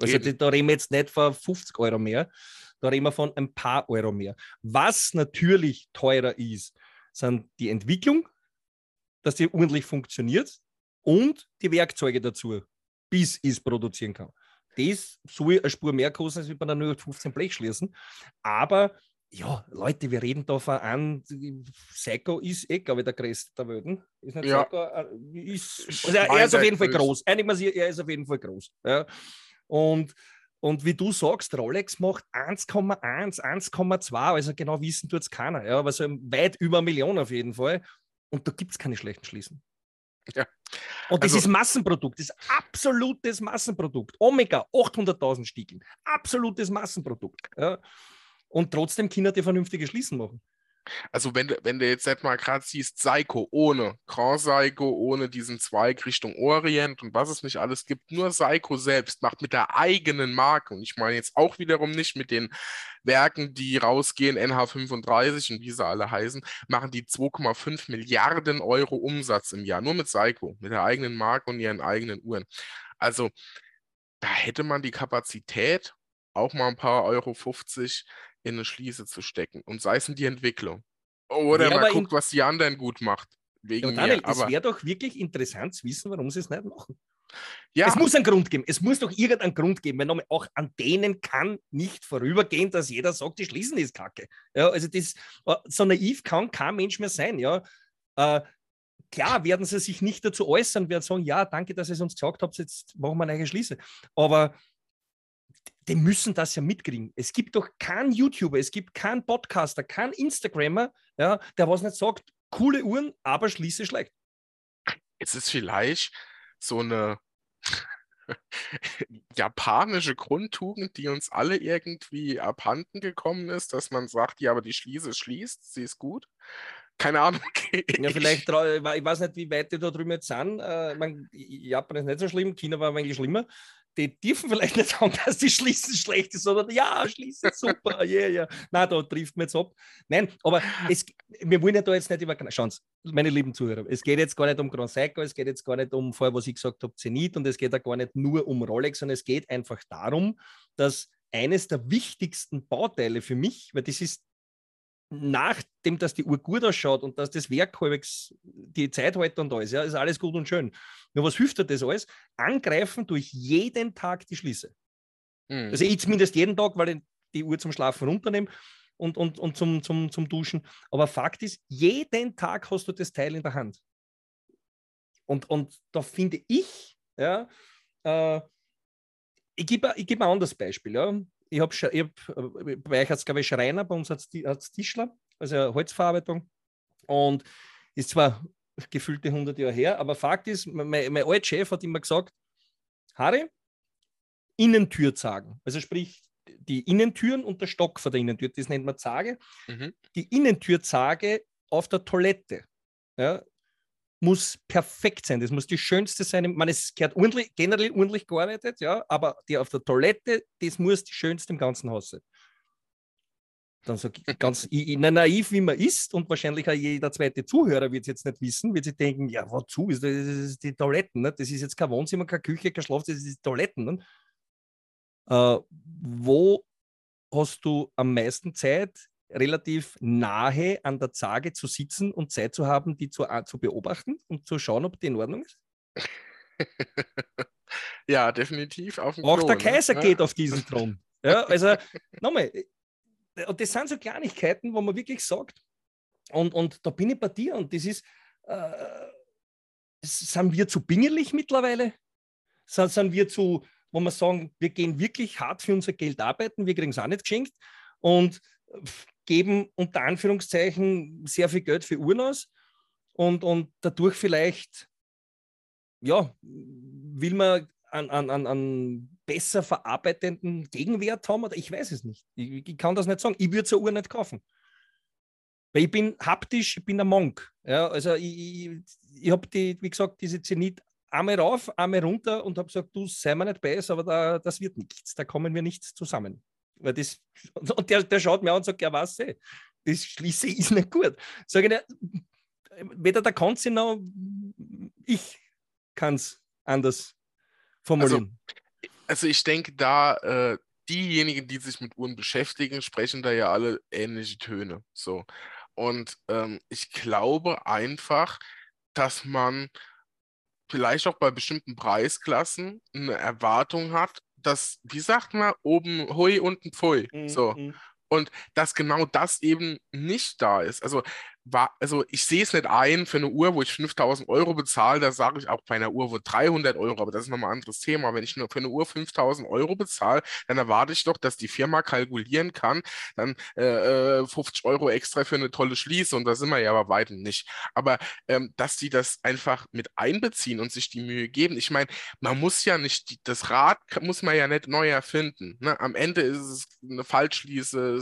[SPEAKER 2] Also die, da reden wir jetzt nicht von 50 Euro mehr, da reden wir von ein paar Euro mehr. Was natürlich teurer ist, sind die Entwicklung, dass die ordentlich funktioniert und die Werkzeuge dazu, bis ich es produzieren kann. Das soll eine Spur mehr kosten, als wenn man dann nur 15 Blech schließen. Aber ja, Leute, wir reden da von an, Psycho ist eh, glaube ich, der größte der Welt. Ist nicht ja. Psycho, äh, ist, also er ist auf jeden Fall groß. Sich, er ist auf jeden Fall groß. Ja. Und, und wie du sagst, Rolex macht 1,1, 1,2, also genau wissen tut es keiner, ja, aber so weit über eine Million auf jeden Fall. Und da gibt es keine schlechten Schließen. Ja. Und das also, ist Massenprodukt, das ist absolutes Massenprodukt. Omega, 800.000 Stiegeln, absolutes Massenprodukt. Ja. Und trotzdem Kinder die vernünftige Schließen machen.
[SPEAKER 1] Also wenn, wenn du jetzt nicht mal gerade siehst, Psycho ohne Grand Psycho, ohne diesen Zweig Richtung Orient und was es nicht alles gibt, nur Psycho selbst macht mit der eigenen Marke, und ich meine jetzt auch wiederum nicht mit den Werken, die rausgehen, NH35 und wie sie alle heißen, machen die 2,5 Milliarden Euro Umsatz im Jahr, nur mit Psycho, mit der eigenen Marke und ihren eigenen Uhren. Also da hätte man die Kapazität, auch mal ein paar Euro 50 in eine Schließe zu stecken. Und sei es in die Entwicklung. Oder ja, mal guckt, was die anderen gut macht. Wegen ja, Daniel,
[SPEAKER 2] mir. Aber es wäre doch wirklich interessant zu wissen, warum sie es nicht machen. Ja. Es muss einen Grund geben. Es muss doch irgendeinen Grund geben. Weil auch an denen kann nicht vorübergehen, dass jeder sagt, die schließen ist Kacke. Ja, also das, äh, so naiv kann kein Mensch mehr sein. Ja. Äh, klar werden sie sich nicht dazu äußern, werden sagen, ja, danke, dass ihr es uns gesagt habt, jetzt machen wir eine Schließe. Aber die müssen das ja mitkriegen. Es gibt doch keinen YouTuber, es gibt keinen Podcaster, keinen Instagrammer, ja, der was nicht sagt, coole Uhren, aber schließe schlecht.
[SPEAKER 1] Es ist vielleicht so eine [LAUGHS] japanische Grundtugend, die uns alle irgendwie abhanden gekommen ist, dass man sagt, ja, aber die Schließe schließt, sie ist gut. Keine Ahnung.
[SPEAKER 2] ja, [LAUGHS] vielleicht, ich weiß nicht, wie weit die da drüben jetzt sind. Äh, Japan ist nicht so schlimm, China war wenig schlimmer die dürfen vielleicht nicht sagen, dass die Schließen schlecht ist, sondern ja, Schließen super, [LAUGHS] yeah, yeah. Nein, da trifft man jetzt ab. Nein, aber es, wir wollen ja da jetzt nicht über, schauen Sie, meine lieben Zuhörer, es geht jetzt gar nicht um Grand Seiko, es geht jetzt gar nicht um, vorher, was ich gesagt habe, Zenit und es geht auch gar nicht nur um Rolex, sondern es geht einfach darum, dass eines der wichtigsten Bauteile für mich, weil das ist nachdem, dass die Uhr gut ausschaut und dass das Werk halbwegs die Zeit hält und alles, ja, ist alles gut und schön. Nur was hilft dir das alles? Angreifen durch jeden Tag die Schließe. Mhm. Also ich zumindest jeden Tag, weil ich die Uhr zum Schlafen runternehme und, und, und zum, zum, zum Duschen. Aber Fakt ist, jeden Tag hast du das Teil in der Hand. Und, und da finde ich, ja, äh, ich gebe ich geb ein anderes Beispiel. Ja ich habe, ich hab, äh, bei euch hat es, glaube ich, Schreiner, bei uns hat es Tischler, also Holzverarbeitung. Und ist zwar gefühlte 100 Jahre her, aber Fakt ist, mein, mein alter Chef hat immer gesagt, Harry, Innentür zagen. Also sprich, die Innentüren und der Stock vor der Innentür, das nennt man Zage. Mhm. Die Innentürzage auf der Toilette. Ja, muss perfekt sein. Das muss die schönste sein. Man, es gehört ordentlich, generell ordentlich gearbeitet, ja, aber die auf der Toilette, das muss die schönste im ganzen Haus sein. Dann so ganz naiv, wie man ist, und wahrscheinlich auch jeder zweite Zuhörer wird es jetzt nicht wissen, wird sich denken: Ja, wozu ist das, das ist die Toiletten? Ne? Das ist jetzt kein Wohnzimmer, keine Küche, kein Schlaf, das ist die Toiletten. Ne? Äh, wo hast du am meisten Zeit relativ nahe an der Zage zu sitzen und Zeit zu haben, die zu, zu beobachten und zu schauen, ob die in Ordnung ist? [LAUGHS]
[SPEAKER 1] ja, definitiv.
[SPEAKER 2] Auf dem Auch Thron, der ne? Kaiser ne? geht auf diesen [LAUGHS] Thron. Ja, also nochmal, und das sind so Kleinigkeiten, wo man wirklich sagt, und, und da bin ich bei dir und das ist, äh, sind wir zu bingelig mittlerweile? Sind, sind wir zu, wo wir sagen, wir gehen wirklich hart für unser Geld arbeiten, wir kriegen es auch nicht geschenkt und geben unter Anführungszeichen sehr viel Geld für Uhren aus und, und dadurch vielleicht, ja, will man einen, einen, einen besser verarbeitenden Gegenwert haben oder ich weiß es nicht. Ich, ich kann das nicht sagen. Ich würde so Uhr nicht kaufen. Weil ich bin haptisch, ich bin ein Monk. Ja, also ich, ich, ich habe die, wie gesagt, diese Zenit einmal rauf, einmal runter und habe gesagt, du sei mir nicht beiß, aber da, das wird nichts. Da kommen wir nicht zusammen. Weil das, [LAUGHS] und der, der schaut mir an und sagt, ja, was, ey, das schließe [LAUGHS] ist nicht gut. Sage ich, weder der Konzi noch ich kann es anders formulieren.
[SPEAKER 1] Also, also ich denke, da äh, diejenigen, die sich mit Uhren beschäftigen, sprechen da ja alle ähnliche Töne. So. Und ähm, ich glaube einfach, dass man vielleicht auch bei bestimmten Preisklassen eine Erwartung hat, dass, wie sagt man, oben Hui, unten Pfui. Mhm. So. Mhm. Und dass genau das eben nicht da ist. Also also ich sehe es nicht ein für eine Uhr, wo ich 5000 Euro bezahle, da sage ich auch bei einer Uhr, wo 300 Euro, aber das ist nochmal ein anderes Thema. Wenn ich nur für eine Uhr 5000 Euro bezahle, dann erwarte ich doch, dass die Firma kalkulieren kann, dann äh, 50 äh, Euro extra für eine tolle Schließe und da sind wir ja bei weitem nicht. Aber ähm, dass die das einfach mit einbeziehen und sich die Mühe geben. Ich meine, man muss ja nicht, das Rad muss man ja nicht neu erfinden. Ne? Am Ende ist es eine Fallschließe,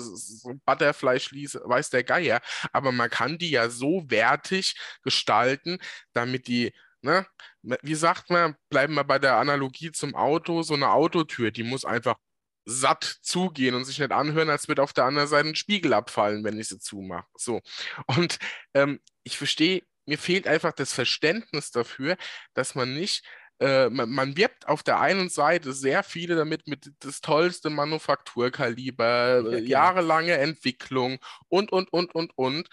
[SPEAKER 1] Butterfly-Schließe, weiß der Geier, aber man kann die ja so wertig gestalten, damit die, ne, wie sagt man, bleiben wir bei der Analogie zum Auto, so eine Autotür, die muss einfach satt zugehen und sich nicht anhören, als wird auf der anderen Seite ein Spiegel abfallen, wenn ich sie zumache. So. Und ähm, ich verstehe, mir fehlt einfach das Verständnis dafür, dass man nicht äh, man, man, wirbt auf der einen Seite sehr viele damit mit das tollste Manufakturkaliber, ja, genau. jahrelange Entwicklung und, und, und, und, und.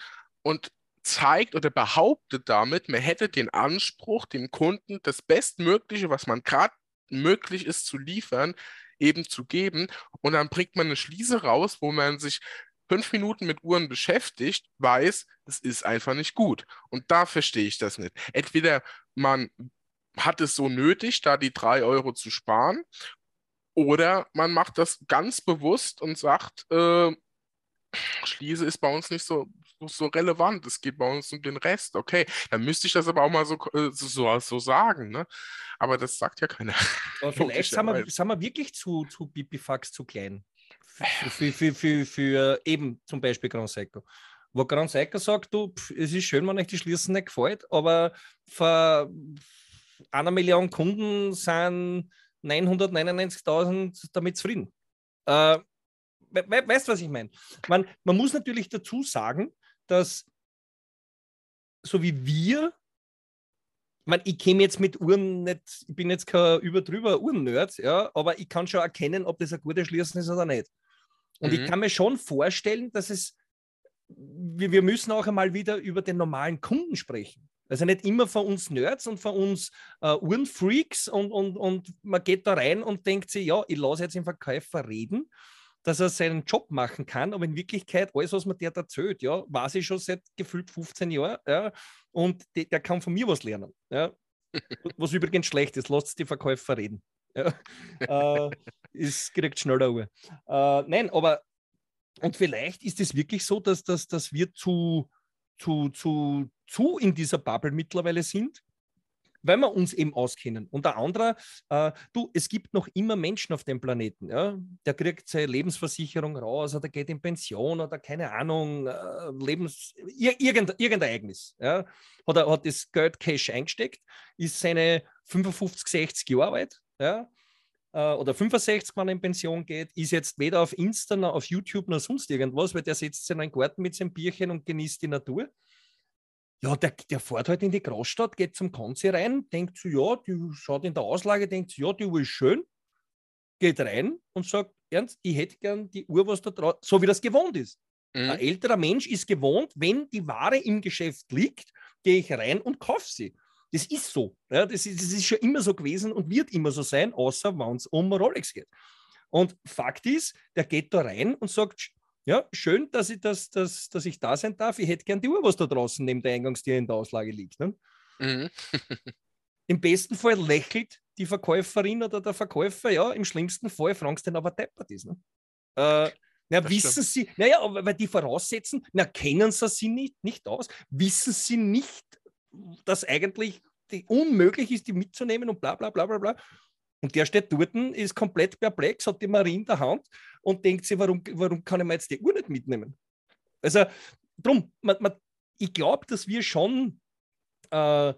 [SPEAKER 1] Und zeigt oder behauptet damit, man hätte den Anspruch, dem Kunden das Bestmögliche, was man gerade möglich ist zu liefern, eben zu geben. Und dann bringt man eine Schließe raus, wo man sich fünf Minuten mit Uhren beschäftigt, weiß, es ist einfach nicht gut. Und da verstehe ich das nicht. Entweder man hat es so nötig, da die drei Euro zu sparen, oder man macht das ganz bewusst und sagt, äh, Schließe ist bei uns nicht so, so relevant. Es geht bei uns um den Rest. Okay, dann müsste ich das aber auch mal so, äh, so, so sagen. Ne? Aber das sagt ja keiner. [LAUGHS]
[SPEAKER 2] Aber vielleicht sind wir, sind wir wirklich zu, zu Bipifax zu klein. Für, für, für, für, eben zum Beispiel Grand Seiko. Wo Grand Seiko sagt, du, pff, es ist schön, wenn euch die Schließen nicht gefällt, aber für einer Million Kunden sind 999.000 damit zufrieden. Äh, we weißt du, was ich meine? Man, man muss natürlich dazu sagen, dass so wie wir ich, meine, ich käme jetzt mit Uhren nicht, ich bin jetzt kein überdrüber Uhrennerd, ja, aber ich kann schon erkennen, ob das ein guter Schließen ist oder nicht. Und mhm. ich kann mir schon vorstellen, dass es, wir, wir müssen auch einmal wieder über den normalen Kunden sprechen. Also nicht immer von uns Nerds und von uns äh, Uhrenfreaks und, und, und man geht da rein und denkt sich, ja, ich lasse jetzt den Verkäufer reden, dass er seinen Job machen kann, aber in Wirklichkeit, alles, was man der erzählt, ja, weiß ich schon seit gefühlt 15 Jahren, ja, und de, der kann von mir was lernen. Ja. [LAUGHS] Was übrigens schlecht ist, lasst die Verkäufer reden. Ja. [LAUGHS] Äh, es kriegt schneller. Äh, nein, aber und vielleicht ist es wirklich so, dass, dass, dass wir zu, zu, zu, zu in dieser Bubble mittlerweile sind, weil wir uns eben auskennen. Und der andere, äh, du, es gibt noch immer Menschen auf dem Planeten, ja? der kriegt seine Lebensversicherung raus oder geht in Pension oder keine Ahnung, äh, Lebens, ir irgendein, irgendein Ereignis. Ja? Hat, hat das Geld Cash eingesteckt, ist seine 55, 60 Jahre alt, ja? Äh, oder 65, wenn er in Pension geht, ist jetzt weder auf Insta noch auf YouTube noch sonst irgendwas, weil der sitzt in einem Garten mit seinem Bierchen und genießt die Natur. Ja, der, der fährt halt in die Großstadt, geht zum Konzi rein, denkt so, ja, die schaut in der Auslage, denkt so, ja, die Uhr ist schön, geht rein und sagt, Ernst, ich hätte gern die Uhr, was da drauf, so wie das gewohnt ist. Mhm. Ein älterer Mensch ist gewohnt, wenn die Ware im Geschäft liegt, gehe ich rein und kaufe sie. Das ist so. Ja, das, ist, das ist schon immer so gewesen und wird immer so sein, außer wenn es um Rolex geht. Und Fakt ist, der geht da rein und sagt, ja, schön, dass ich, das, dass, dass ich da sein darf. Ich hätte gern die Uhr, was da draußen neben der Eingangstür in der Auslage liegt. Ne? Mhm. [LAUGHS] Im besten Fall lächelt die Verkäuferin oder der Verkäufer, ja, im schlimmsten Fall fragst du den aber deppert ist. Ne? Äh, na, wissen stimmt. Sie, naja, weil die voraussetzen, na, kennen Sie sie nicht, nicht aus, wissen Sie nicht, dass eigentlich die unmöglich ist, die mitzunehmen und bla bla bla bla bla. Und der steht dort, ist komplett perplex, hat die Marie in der Hand und denkt sich, warum, warum kann ich mir jetzt die Uhr nicht mitnehmen? Also, drum, man, man, ich glaube, dass wir schon äh,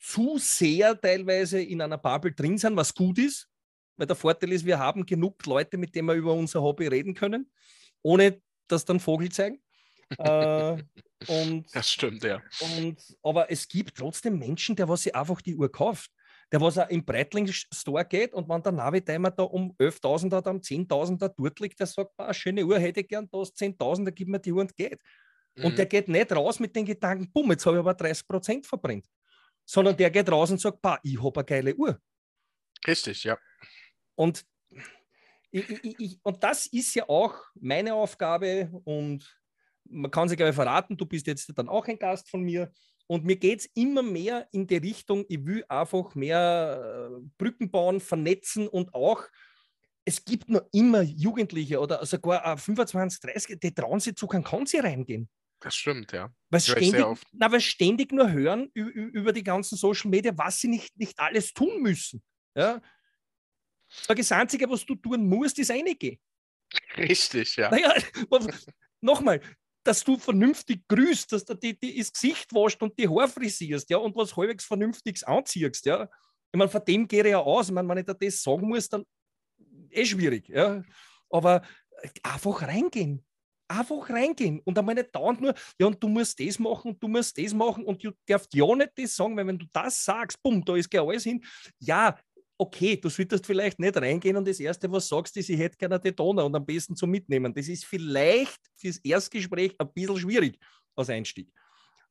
[SPEAKER 2] zu sehr teilweise in einer Bubble drin sind, was gut ist, weil der Vorteil ist, wir haben genug Leute, mit denen wir über unser Hobby reden können, ohne dass dann Vogel zeigen. [LAUGHS] äh, und,
[SPEAKER 1] das stimmt, ja.
[SPEAKER 2] Und, aber es gibt trotzdem Menschen, der was sich einfach die Uhr kauft der was auch im Breitling-Store geht und wenn der Navi-Timer da um 11.000 oder um 10.000 dort liegt, der sagt, ah, schöne Uhr hätte ich gern, da ist 10.000, da gib mir die Uhr und geht. Mhm. Und der geht nicht raus mit den Gedanken, bumm, jetzt habe ich aber 30 Prozent verbrennt. Sondern der geht raus und sagt, bah, ich habe eine geile Uhr.
[SPEAKER 1] Richtig, ja.
[SPEAKER 2] Und, ich, ich, ich, und das ist ja auch meine Aufgabe und man kann sich glaube verraten, du bist jetzt dann auch ein Gast von mir. Und mir geht es immer mehr in die Richtung, ich will einfach mehr äh, Brücken bauen, vernetzen und auch, es gibt noch immer Jugendliche oder sogar 25, 30, die trauen sich zu keinem Konzi reingehen.
[SPEAKER 1] Das stimmt, ja.
[SPEAKER 2] Weil ständig, na, weil ständig nur hören über die ganzen Social Media, was sie nicht, nicht alles tun müssen. Ja? Das Einzige, was du tun musst, ist reingehen.
[SPEAKER 1] Richtig, ja.
[SPEAKER 2] Naja, [LAUGHS] nochmal, dass du vernünftig grüßt, dass du die, die das Gesicht wascht und die Haare frisierst, ja, und was halbwegs Vernünftiges anziehst, ja. Ich meine, von dem gehe ich ja aus. Ich meine, wenn ich dir das sagen muss, dann eh schwierig, ja. Aber einfach reingehen. Einfach reingehen und einmal nicht dauernd nur, ja, und du musst das machen und du musst das machen und du darfst ja nicht das sagen, weil wenn du das sagst, bumm, da ist gleich alles hin. Ja, okay, du solltest vielleicht nicht reingehen und das Erste, was sagst, ist, ich hätte gerne eine Detoner und am besten zum Mitnehmen. Das ist vielleicht fürs Erstgespräch ein bisschen schwierig als Einstieg.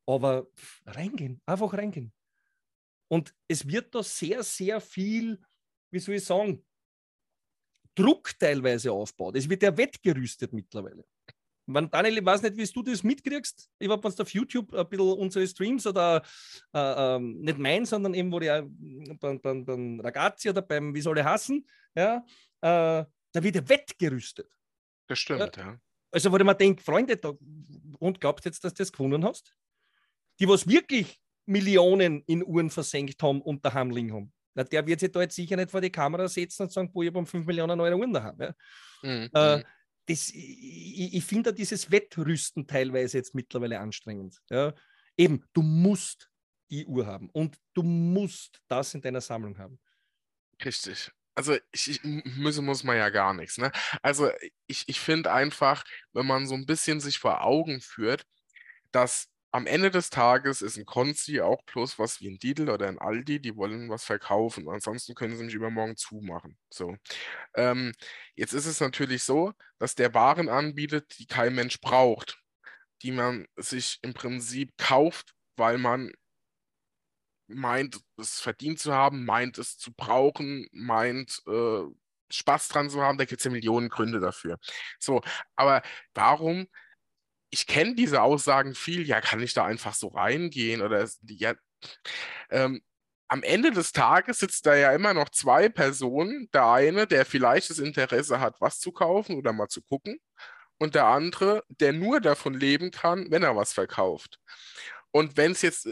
[SPEAKER 2] aber reingehen, einfach reingehen. Und es wird da sehr, sehr viel, wie soll ich sagen, Druck teilweise aufbaut. Es wird ja wettgerüstet mittlerweile. Man, Daniel, ich weiß nicht, wie du das mitkriegst. Ich habe uns auf YouTube ein bisschen unsere Streams oder äh, äh, nicht mein, sondern eben, wo die äh, beim, beim, beim Ragazzi oder beim, wie soll ich hassen, ja, äh, da wird ja wettgerüstet.
[SPEAKER 1] Das stimmt, ja. ja.
[SPEAKER 2] Also, wo ich mir denke, Freunde, da, und glaubt jetzt, dass du das gewonnen hast? Die, was wirklich Millionen in Uhren versenkt haben und daheim liegen haben. Na, der wird sich da jetzt sicher nicht vor die Kamera setzen und sagen, boah, ich habe 5 Millionen Euro Uhren daheim. Ja. Mhm. Das, ich, ich finde dieses Wettrüsten teilweise jetzt mittlerweile anstrengend. Ja. Eben, du musst die Uhr haben und du musst das in deiner Sammlung haben.
[SPEAKER 1] Richtig. Also ich, ich müssen muss man ja gar nichts. Ne? Also ich, ich finde einfach, wenn man so ein bisschen sich vor Augen führt, dass am Ende des Tages ist ein Konzi auch bloß was wie ein Lidl oder ein Aldi, die wollen was verkaufen. Ansonsten können sie mich übermorgen zumachen. So. Ähm, jetzt ist es natürlich so, dass der Waren anbietet, die kein Mensch braucht, die man sich im Prinzip kauft, weil man meint, es verdient zu haben, meint es zu brauchen, meint äh, Spaß dran zu haben. Da gibt es ja Millionen Gründe dafür. So, aber warum ich kenne diese Aussagen viel, ja, kann ich da einfach so reingehen oder ja, ähm, am Ende des Tages sitzt da ja immer noch zwei Personen. Der eine, der vielleicht das Interesse hat, was zu kaufen oder mal zu gucken. Und der andere, der nur davon leben kann, wenn er was verkauft. Und wenn es jetzt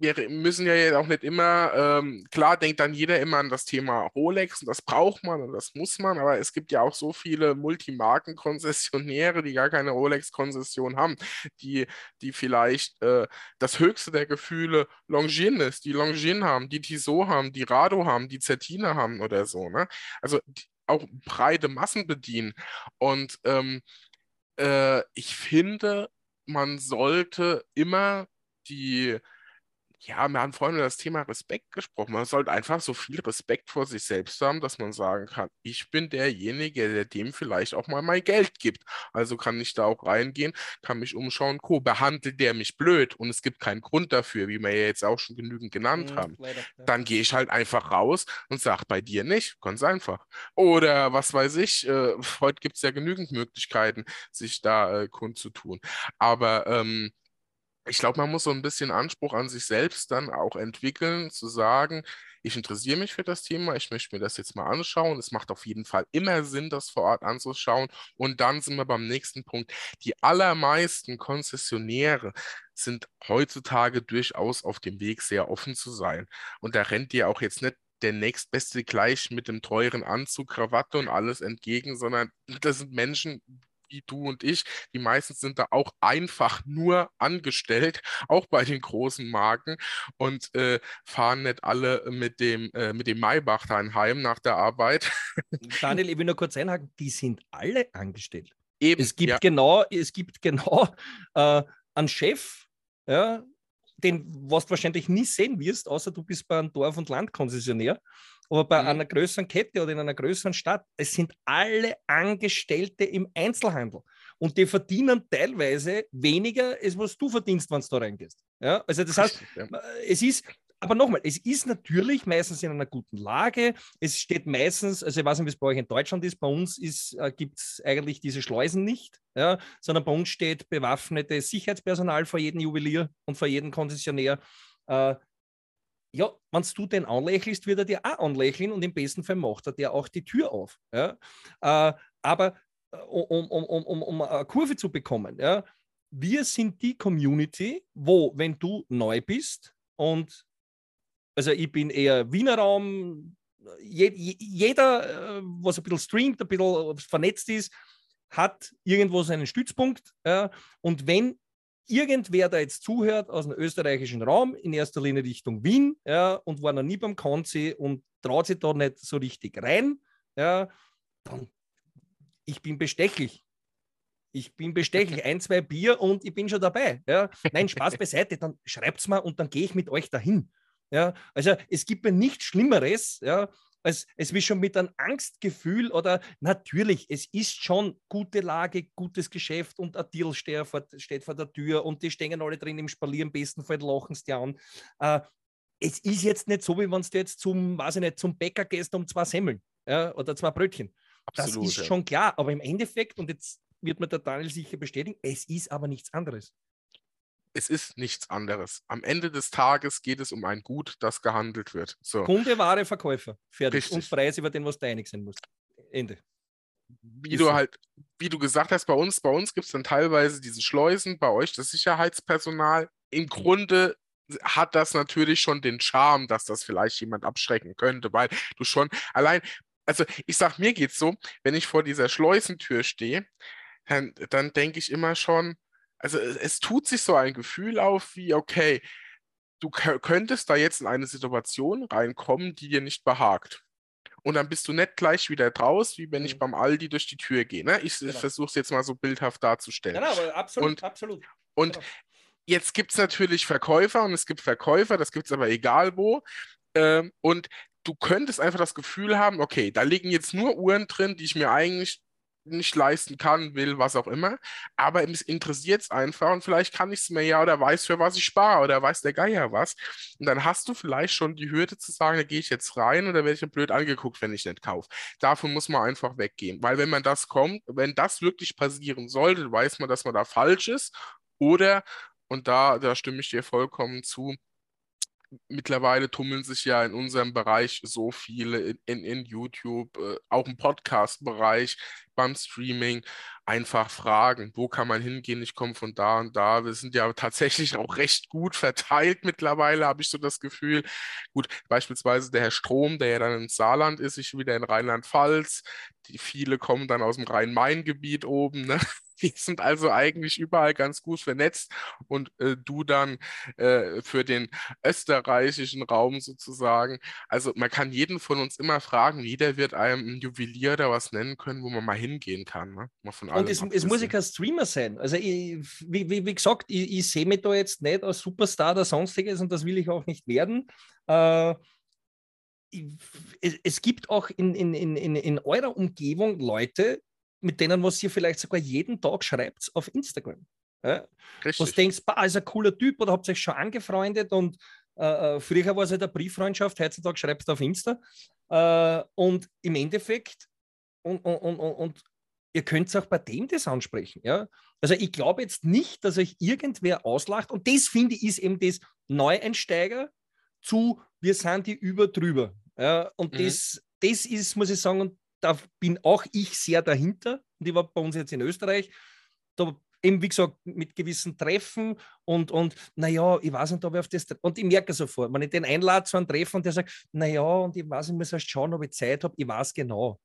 [SPEAKER 1] wir müssen ja auch nicht immer, ähm, klar denkt dann jeder immer an das Thema Rolex und das braucht man und das muss man, aber es gibt ja auch so viele Multimarken-Konzessionäre, die gar keine Rolex-Konzession haben, die, die vielleicht äh, das höchste der Gefühle Longines ist, die Longines haben, die Tissot haben, die Rado haben, die Zertina haben oder so, ne? Also die, auch breite Massen bedienen. Und ähm, äh, ich finde, man sollte immer die ja, wir haben vorhin über das Thema Respekt gesprochen. Man sollte einfach so viel Respekt vor sich selbst haben, dass man sagen kann, ich bin derjenige, der dem vielleicht auch mal mein Geld gibt. Also kann ich da auch reingehen, kann mich umschauen, Co. Behandelt der mich blöd und es gibt keinen Grund dafür, wie wir ja jetzt auch schon genügend genannt mhm, haben. Leider, ja. Dann gehe ich halt einfach raus und sage bei dir nicht, ganz einfach. Oder was weiß ich, äh, heute gibt es ja genügend Möglichkeiten, sich da äh, kundzutun. Aber ähm, ich glaube, man muss so ein bisschen Anspruch an sich selbst dann auch entwickeln, zu sagen, ich interessiere mich für das Thema, ich möchte mir das jetzt mal anschauen. Es macht auf jeden Fall immer Sinn, das vor Ort anzuschauen. Und dann sind wir beim nächsten Punkt. Die allermeisten Konzessionäre sind heutzutage durchaus auf dem Weg, sehr offen zu sein. Und da rennt dir auch jetzt nicht der nächstbeste gleich mit dem teuren Anzug, Krawatte und alles entgegen, sondern das sind Menschen, wie du und ich. Die meisten sind da auch einfach nur angestellt, [LAUGHS] auch bei den großen Marken und äh, fahren nicht alle mit dem, äh, mit dem Maybach dann heim nach der Arbeit. [LAUGHS]
[SPEAKER 2] Daniel, ich will nur kurz einhaken, die sind alle angestellt. Eben, es gibt ja. genau, es gibt genau äh, einen Chef, ja, den was du wahrscheinlich nie sehen wirst, außer du bist bei einem Dorf- und Landkonzessionär. Aber bei mhm. einer größeren Kette oder in einer größeren Stadt, es sind alle Angestellte im Einzelhandel. Und die verdienen teilweise weniger, als was du verdienst, wenn du da reingehst. Ja? Also das heißt, ja. es ist, aber nochmal, es ist natürlich meistens in einer guten Lage. Es steht meistens, also ich weiß nicht, wie es bei euch in Deutschland ist, bei uns äh, gibt es eigentlich diese Schleusen nicht, ja, sondern bei uns steht bewaffnetes Sicherheitspersonal vor jedem Juwelier und vor jedem Konzessionär. Äh, ja, wenn du den anlächelst, wird er dir auch anlächeln und im besten Fall macht er dir auch die Tür auf. Ja? Äh, aber äh, um, um, um, um, um eine Kurve zu bekommen, ja, wir sind die Community, wo, wenn du neu bist und also ich bin eher Wiener Raum, je, jeder, äh, was ein bisschen streamt, ein bisschen vernetzt ist, hat irgendwo seinen Stützpunkt. Ja, und wenn irgendwer da jetzt zuhört aus dem österreichischen Raum, in erster Linie Richtung Wien, ja, und war noch nie beim Konzi und traut sich da nicht so richtig rein, ja, dann ich bin bestechlich. Ich bin bestechlich. Ein, zwei Bier und ich bin schon dabei. Ja. Nein, Spaß beiseite, dann schreibt es mal und dann gehe ich mit euch dahin. Ja. Also es gibt mir nichts Schlimmeres, ja, als es mich schon mit einem Angstgefühl oder natürlich, es ist schon gute Lage, gutes Geschäft und ein Deal steht vor, steht vor der Tür und die stehen alle drin im Spalier, im besten Fall lachen sie an. Äh, es ist jetzt nicht so, wie wenn du jetzt zum, weiß ich nicht, zum Bäcker gehst um zwei Semmeln ja, oder zwei Brötchen. Absolut, das ist ja. schon klar, aber im Endeffekt, und jetzt wird mir der Daniel sicher bestätigen, es ist aber nichts anderes
[SPEAKER 1] es ist nichts anderes. Am Ende des Tages geht es um ein Gut, das gehandelt wird. So.
[SPEAKER 2] Kunde, Ware, Verkäufer. Fertig. Richtig. Und Preis, über den was du einig sein musst. Ende.
[SPEAKER 1] Wie ist du halt, wie du gesagt hast, bei uns, bei uns gibt es dann teilweise diese Schleusen, bei euch das Sicherheitspersonal. Im Grunde hat das natürlich schon den Charme, dass das vielleicht jemand abschrecken könnte, weil du schon allein, also ich sag, mir geht's so, wenn ich vor dieser Schleusentür stehe, dann, dann denke ich immer schon, also es tut sich so ein Gefühl auf wie, okay, du könntest da jetzt in eine Situation reinkommen, die dir nicht behagt. Und dann bist du nicht gleich wieder draus, wie wenn ich mhm. beim Aldi durch die Tür gehe. Ne? Ich genau. versuche es jetzt mal so bildhaft darzustellen. Genau, aber absolut, und, absolut. Und genau. jetzt gibt es natürlich Verkäufer und es gibt Verkäufer, das gibt es aber egal wo. Ähm, und du könntest einfach das Gefühl haben, okay, da liegen jetzt nur Uhren drin, die ich mir eigentlich nicht leisten kann, will, was auch immer. Aber es interessiert es einfach und vielleicht kann ich es mir ja oder weiß, für was ich spare oder weiß der Geier was. Und dann hast du vielleicht schon die Hürde zu sagen, da gehe ich jetzt rein oder werde ich blöd angeguckt, wenn ich nicht kaufe. Davon muss man einfach weggehen. Weil wenn man das kommt, wenn das wirklich passieren sollte, weiß man, dass man da falsch ist. Oder, und da, da stimme ich dir vollkommen zu, mittlerweile tummeln sich ja in unserem Bereich so viele in, in, in YouTube, äh, auch im Podcast-Bereich, beim Streaming, einfach fragen, wo kann man hingehen? Ich komme von da und da. Wir sind ja tatsächlich [LAUGHS] auch recht gut verteilt mittlerweile, habe ich so das Gefühl. Gut, beispielsweise der Herr Strom, der ja dann in Saarland ist, ich wieder in Rheinland-Pfalz. Die viele kommen dann aus dem Rhein-Main-Gebiet oben. Ne? [LAUGHS] Wir sind also eigentlich überall ganz gut vernetzt und äh, du dann äh, für den österreichischen Raum sozusagen. Also man kann jeden von uns immer fragen, jeder wird einem ein Juwelier da was nennen können, wo man mal hingehen kann. Ne?
[SPEAKER 2] Mal von und es, es muss ja kein Streamer sein. Also ich, wie, wie, wie, gesagt, ich, ich sehe mich da jetzt nicht als Superstar oder sonstiges und das will ich auch nicht werden. Äh, es, es, gibt auch in, in, in, in eurer Umgebung Leute, mit denen, was ihr vielleicht sogar jeden Tag schreibt auf Instagram. Ja? Was denkst, bah, ist ein cooler Typ oder habt ihr euch schon angefreundet und äh, äh früher war es halt eine Brieffreundschaft, heutzutage schreibst du auf Insta. Äh, und im Endeffekt, und, und, und, und ihr könnt es auch bei dem das ansprechen. Ja? Also ich glaube jetzt nicht, dass euch irgendwer auslacht. Und das finde ich ist eben das Neueinsteiger zu wir sind die über drüber. Ja? Und mhm. das, das ist, muss ich sagen, und da bin auch ich sehr dahinter. Und ich war bei uns jetzt in Österreich. Da eben, wie gesagt, mit gewissen Treffen und, und naja, ich weiß nicht, ob ich auf das. Und ich merke sofort, wenn ich den einlade zu einem Treffen und der sagt, naja, und ich weiß, ich muss erst schauen, ob ich Zeit habe, ich weiß genau.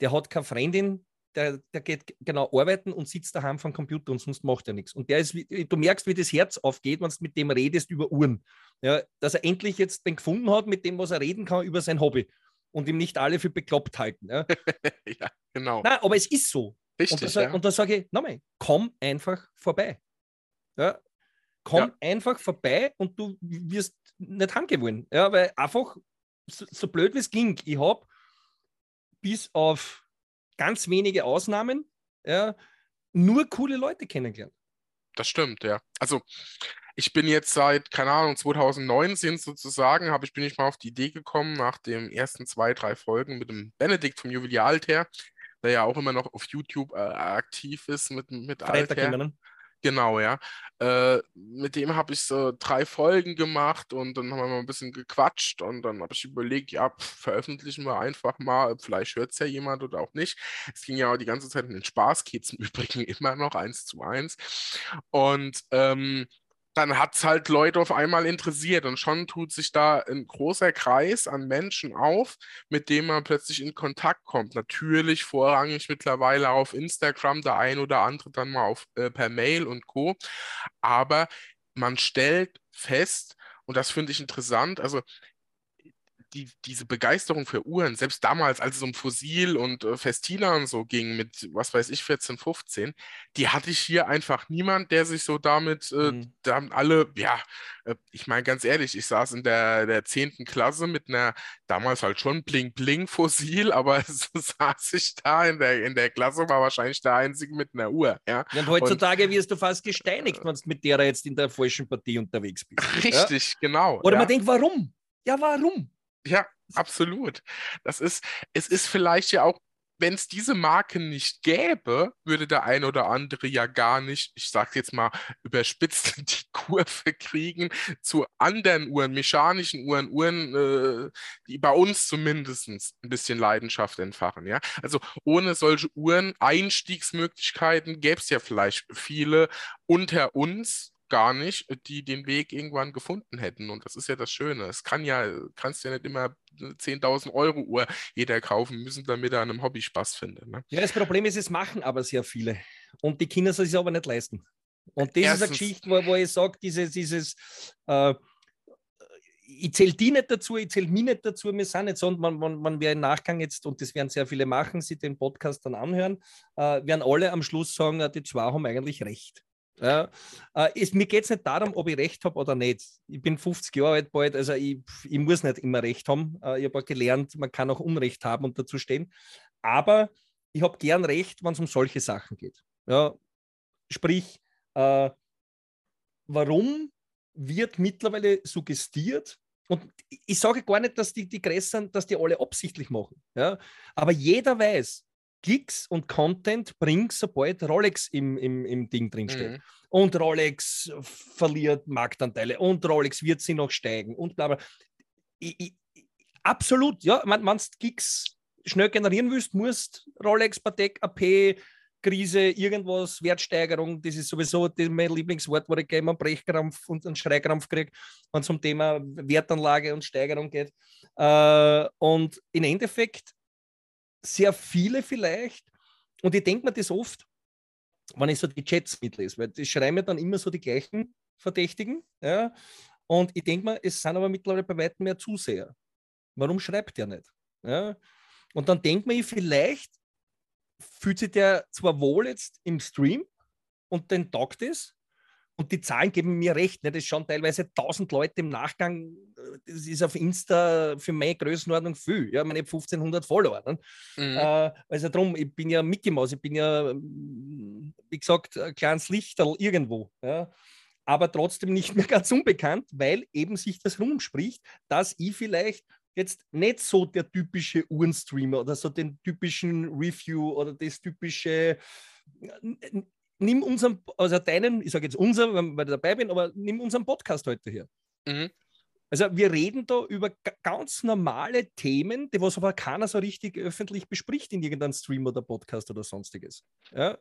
[SPEAKER 2] Der hat keine Freundin, der, der geht genau arbeiten und sitzt daheim vom Computer und sonst macht er nichts. Und der ist, du merkst, wie das Herz aufgeht, wenn du mit dem redest über Uhren. Ja, dass er endlich jetzt den gefunden hat, mit dem, was er reden kann, über sein Hobby und ihm nicht alle für bekloppt halten. Ja, [LAUGHS] ja genau. Nein, aber es ist so. Richtig, und da, ja. sage ich, nochmal, komm einfach vorbei. Ja, komm ja. einfach vorbei und du wirst nicht heimgewollen. Ja, weil einfach, so, so blöd wie es ging, ich habe bis auf ganz wenige Ausnahmen ja, nur coole Leute kennengelernt.
[SPEAKER 1] Das stimmt, ja. Also ich bin jetzt seit, keine Ahnung, 2019 sozusagen, habe ich, bin ich mal auf die Idee gekommen, nach den ersten zwei, drei Folgen mit dem Benedikt vom Jubilialter, der ja auch immer noch auf YouTube äh, aktiv ist mit, mit Alter. Ne? Genau, ja. Äh, mit dem habe ich so drei Folgen gemacht und dann haben wir mal ein bisschen gequatscht und dann habe ich überlegt, ja, pf, veröffentlichen wir einfach mal, vielleicht hört es ja jemand oder auch nicht. Es ging ja auch die ganze Zeit in den Spaß, geht im [LAUGHS] Übrigen immer noch eins zu eins. Und ähm, dann hat es halt Leute auf einmal interessiert und schon tut sich da ein großer Kreis an Menschen auf, mit dem man plötzlich in Kontakt kommt. Natürlich vorrangig mittlerweile auf Instagram, der ein oder andere dann mal auf, äh, per Mail und Co. Aber man stellt fest, und das finde ich interessant, also die, diese Begeisterung für Uhren, selbst damals, als es um Fossil und äh, Festina und so ging, mit, was weiß ich, 14, 15, die hatte ich hier einfach niemand, der sich so damit, äh, mhm. da haben alle, ja, äh, ich meine ganz ehrlich, ich saß in der, der 10. Klasse mit einer, damals halt schon Bling-Bling-Fossil, [LAUGHS] aber so saß ich da in der, in der Klasse, war wahrscheinlich der Einzige mit einer Uhr. Ja,
[SPEAKER 2] ja und heutzutage und, wirst du fast gesteinigt, wenn du mit der jetzt in der falschen Partie unterwegs bist.
[SPEAKER 1] Richtig,
[SPEAKER 2] ja?
[SPEAKER 1] genau.
[SPEAKER 2] Oder ja. man denkt, warum? Ja, warum?
[SPEAKER 1] Ja, absolut. Das ist, es ist vielleicht ja auch, wenn es diese Marke nicht gäbe, würde der ein oder andere ja gar nicht, ich sage jetzt mal überspitzt, [LAUGHS] die Kurve kriegen zu anderen Uhren, mechanischen Uhren, Uhren, äh, die bei uns zumindest ein bisschen Leidenschaft entfachen. Ja? Also ohne solche Uhren, Einstiegsmöglichkeiten gäbe es ja vielleicht viele unter uns, gar nicht, die den Weg irgendwann gefunden hätten. Und das ist ja das Schöne. Es kann ja, kannst ja nicht immer 10.000 Euro Uhr jeder kaufen müssen, damit er an einem Hobby Spaß findet. Ne?
[SPEAKER 2] Ja, das Problem ist, es machen aber sehr viele. Und die Kinder sollen es aber nicht leisten. Und das Erstens, ist eine Geschichte, wo, wo ich sage, dieses, dieses äh, ich zähle die nicht dazu, ich zähle mich nicht dazu, wir sind nicht so, und man, man, man wird im Nachgang jetzt, und das werden sehr viele machen, sie den Podcast dann anhören, äh, werden alle am Schluss sagen, die zwei haben eigentlich recht. Ja, äh, es, mir geht es nicht darum, ob ich recht habe oder nicht. Ich bin 50 Jahre alt bald, also ich, ich muss nicht immer recht haben. Äh, ich habe auch gelernt, man kann auch Unrecht haben und dazu stehen. Aber ich habe gern recht, wenn es um solche Sachen geht. Ja, sprich, äh, warum wird mittlerweile suggestiert, und ich sage gar nicht, dass die, die Größeren, dass die alle absichtlich machen. Ja? Aber jeder weiß, Klicks und Content bringt, sobald Rolex im, im, im Ding drinsteht. Mhm. Und Rolex verliert Marktanteile und Rolex wird sie noch steigen und bla bla. Ich, ich, absolut, ja. Wenn du Klicks schnell generieren willst, musst Rolex, Patek, AP, Krise, irgendwas, Wertsteigerung, das ist sowieso mein Lieblingswort, wo ich gerne einen Brechkrampf und einen Schreikrampf kriege, wenn es um Thema Wertanlage und Steigerung geht. Äh, und im Endeffekt sehr viele vielleicht. Und ich denke mir das oft, wenn ich so die Chats mitlese, weil die schreiben mir dann immer so die gleichen Verdächtigen. Ja? Und ich denke mir, es sind aber mittlerweile bei weitem mehr Zuseher. Warum schreibt der nicht? Ja? Und dann denkt man, vielleicht fühlt sich der zwar wohl jetzt im Stream und den taugt es, und die Zahlen geben mir recht. Ne? Das schauen teilweise 1000 Leute im Nachgang. Das ist auf Insta für meine Größenordnung viel. Ja, meine 1500 Follower. Ne? Mhm. Äh, also darum, ich bin ja Mickey Mouse. Ich bin ja, wie gesagt, ein kleines Lichterl irgendwo. Ja? Aber trotzdem nicht mehr [LAUGHS] ganz unbekannt, weil eben sich das rumspricht, dass ich vielleicht jetzt nicht so der typische Uhrenstreamer oder so den typischen Review oder das typische nimm unseren, also deinen, ich sage jetzt unser, wenn ich dabei bin, aber nimm unseren Podcast heute hier. Mhm. Also wir reden da über ganz normale Themen, die was aber keiner so richtig öffentlich bespricht in irgendeinem Stream oder Podcast oder sonstiges. Ja?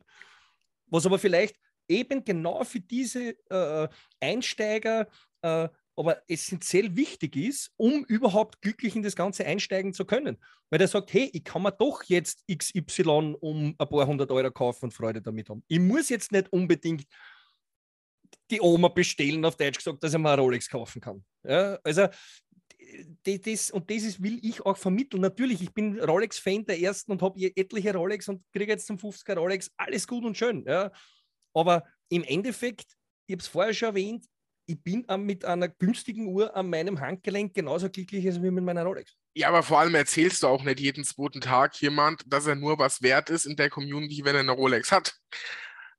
[SPEAKER 2] Was aber vielleicht eben genau für diese äh, Einsteiger äh, aber essentiell wichtig ist, um überhaupt glücklich in das Ganze einsteigen zu können. Weil der sagt, hey, ich kann mir doch jetzt XY um ein paar hundert Euro kaufen und Freude damit haben. Ich muss jetzt nicht unbedingt die Oma bestellen, auf Deutsch gesagt, dass ich mir eine Rolex kaufen kann. Ja, also das, und das will ich auch vermitteln. Natürlich, ich bin Rolex-Fan der ersten und habe etliche Rolex und kriege jetzt zum 50er Rolex. Alles gut und schön. Ja. Aber im Endeffekt, ich habe es vorher schon erwähnt, ich bin mit einer günstigen Uhr an meinem Handgelenk genauso glücklich als wie mit meiner Rolex.
[SPEAKER 1] Ja, aber vor allem erzählst du auch nicht jeden zweiten Tag jemand, dass er nur was wert ist in der Community, wenn er eine Rolex hat.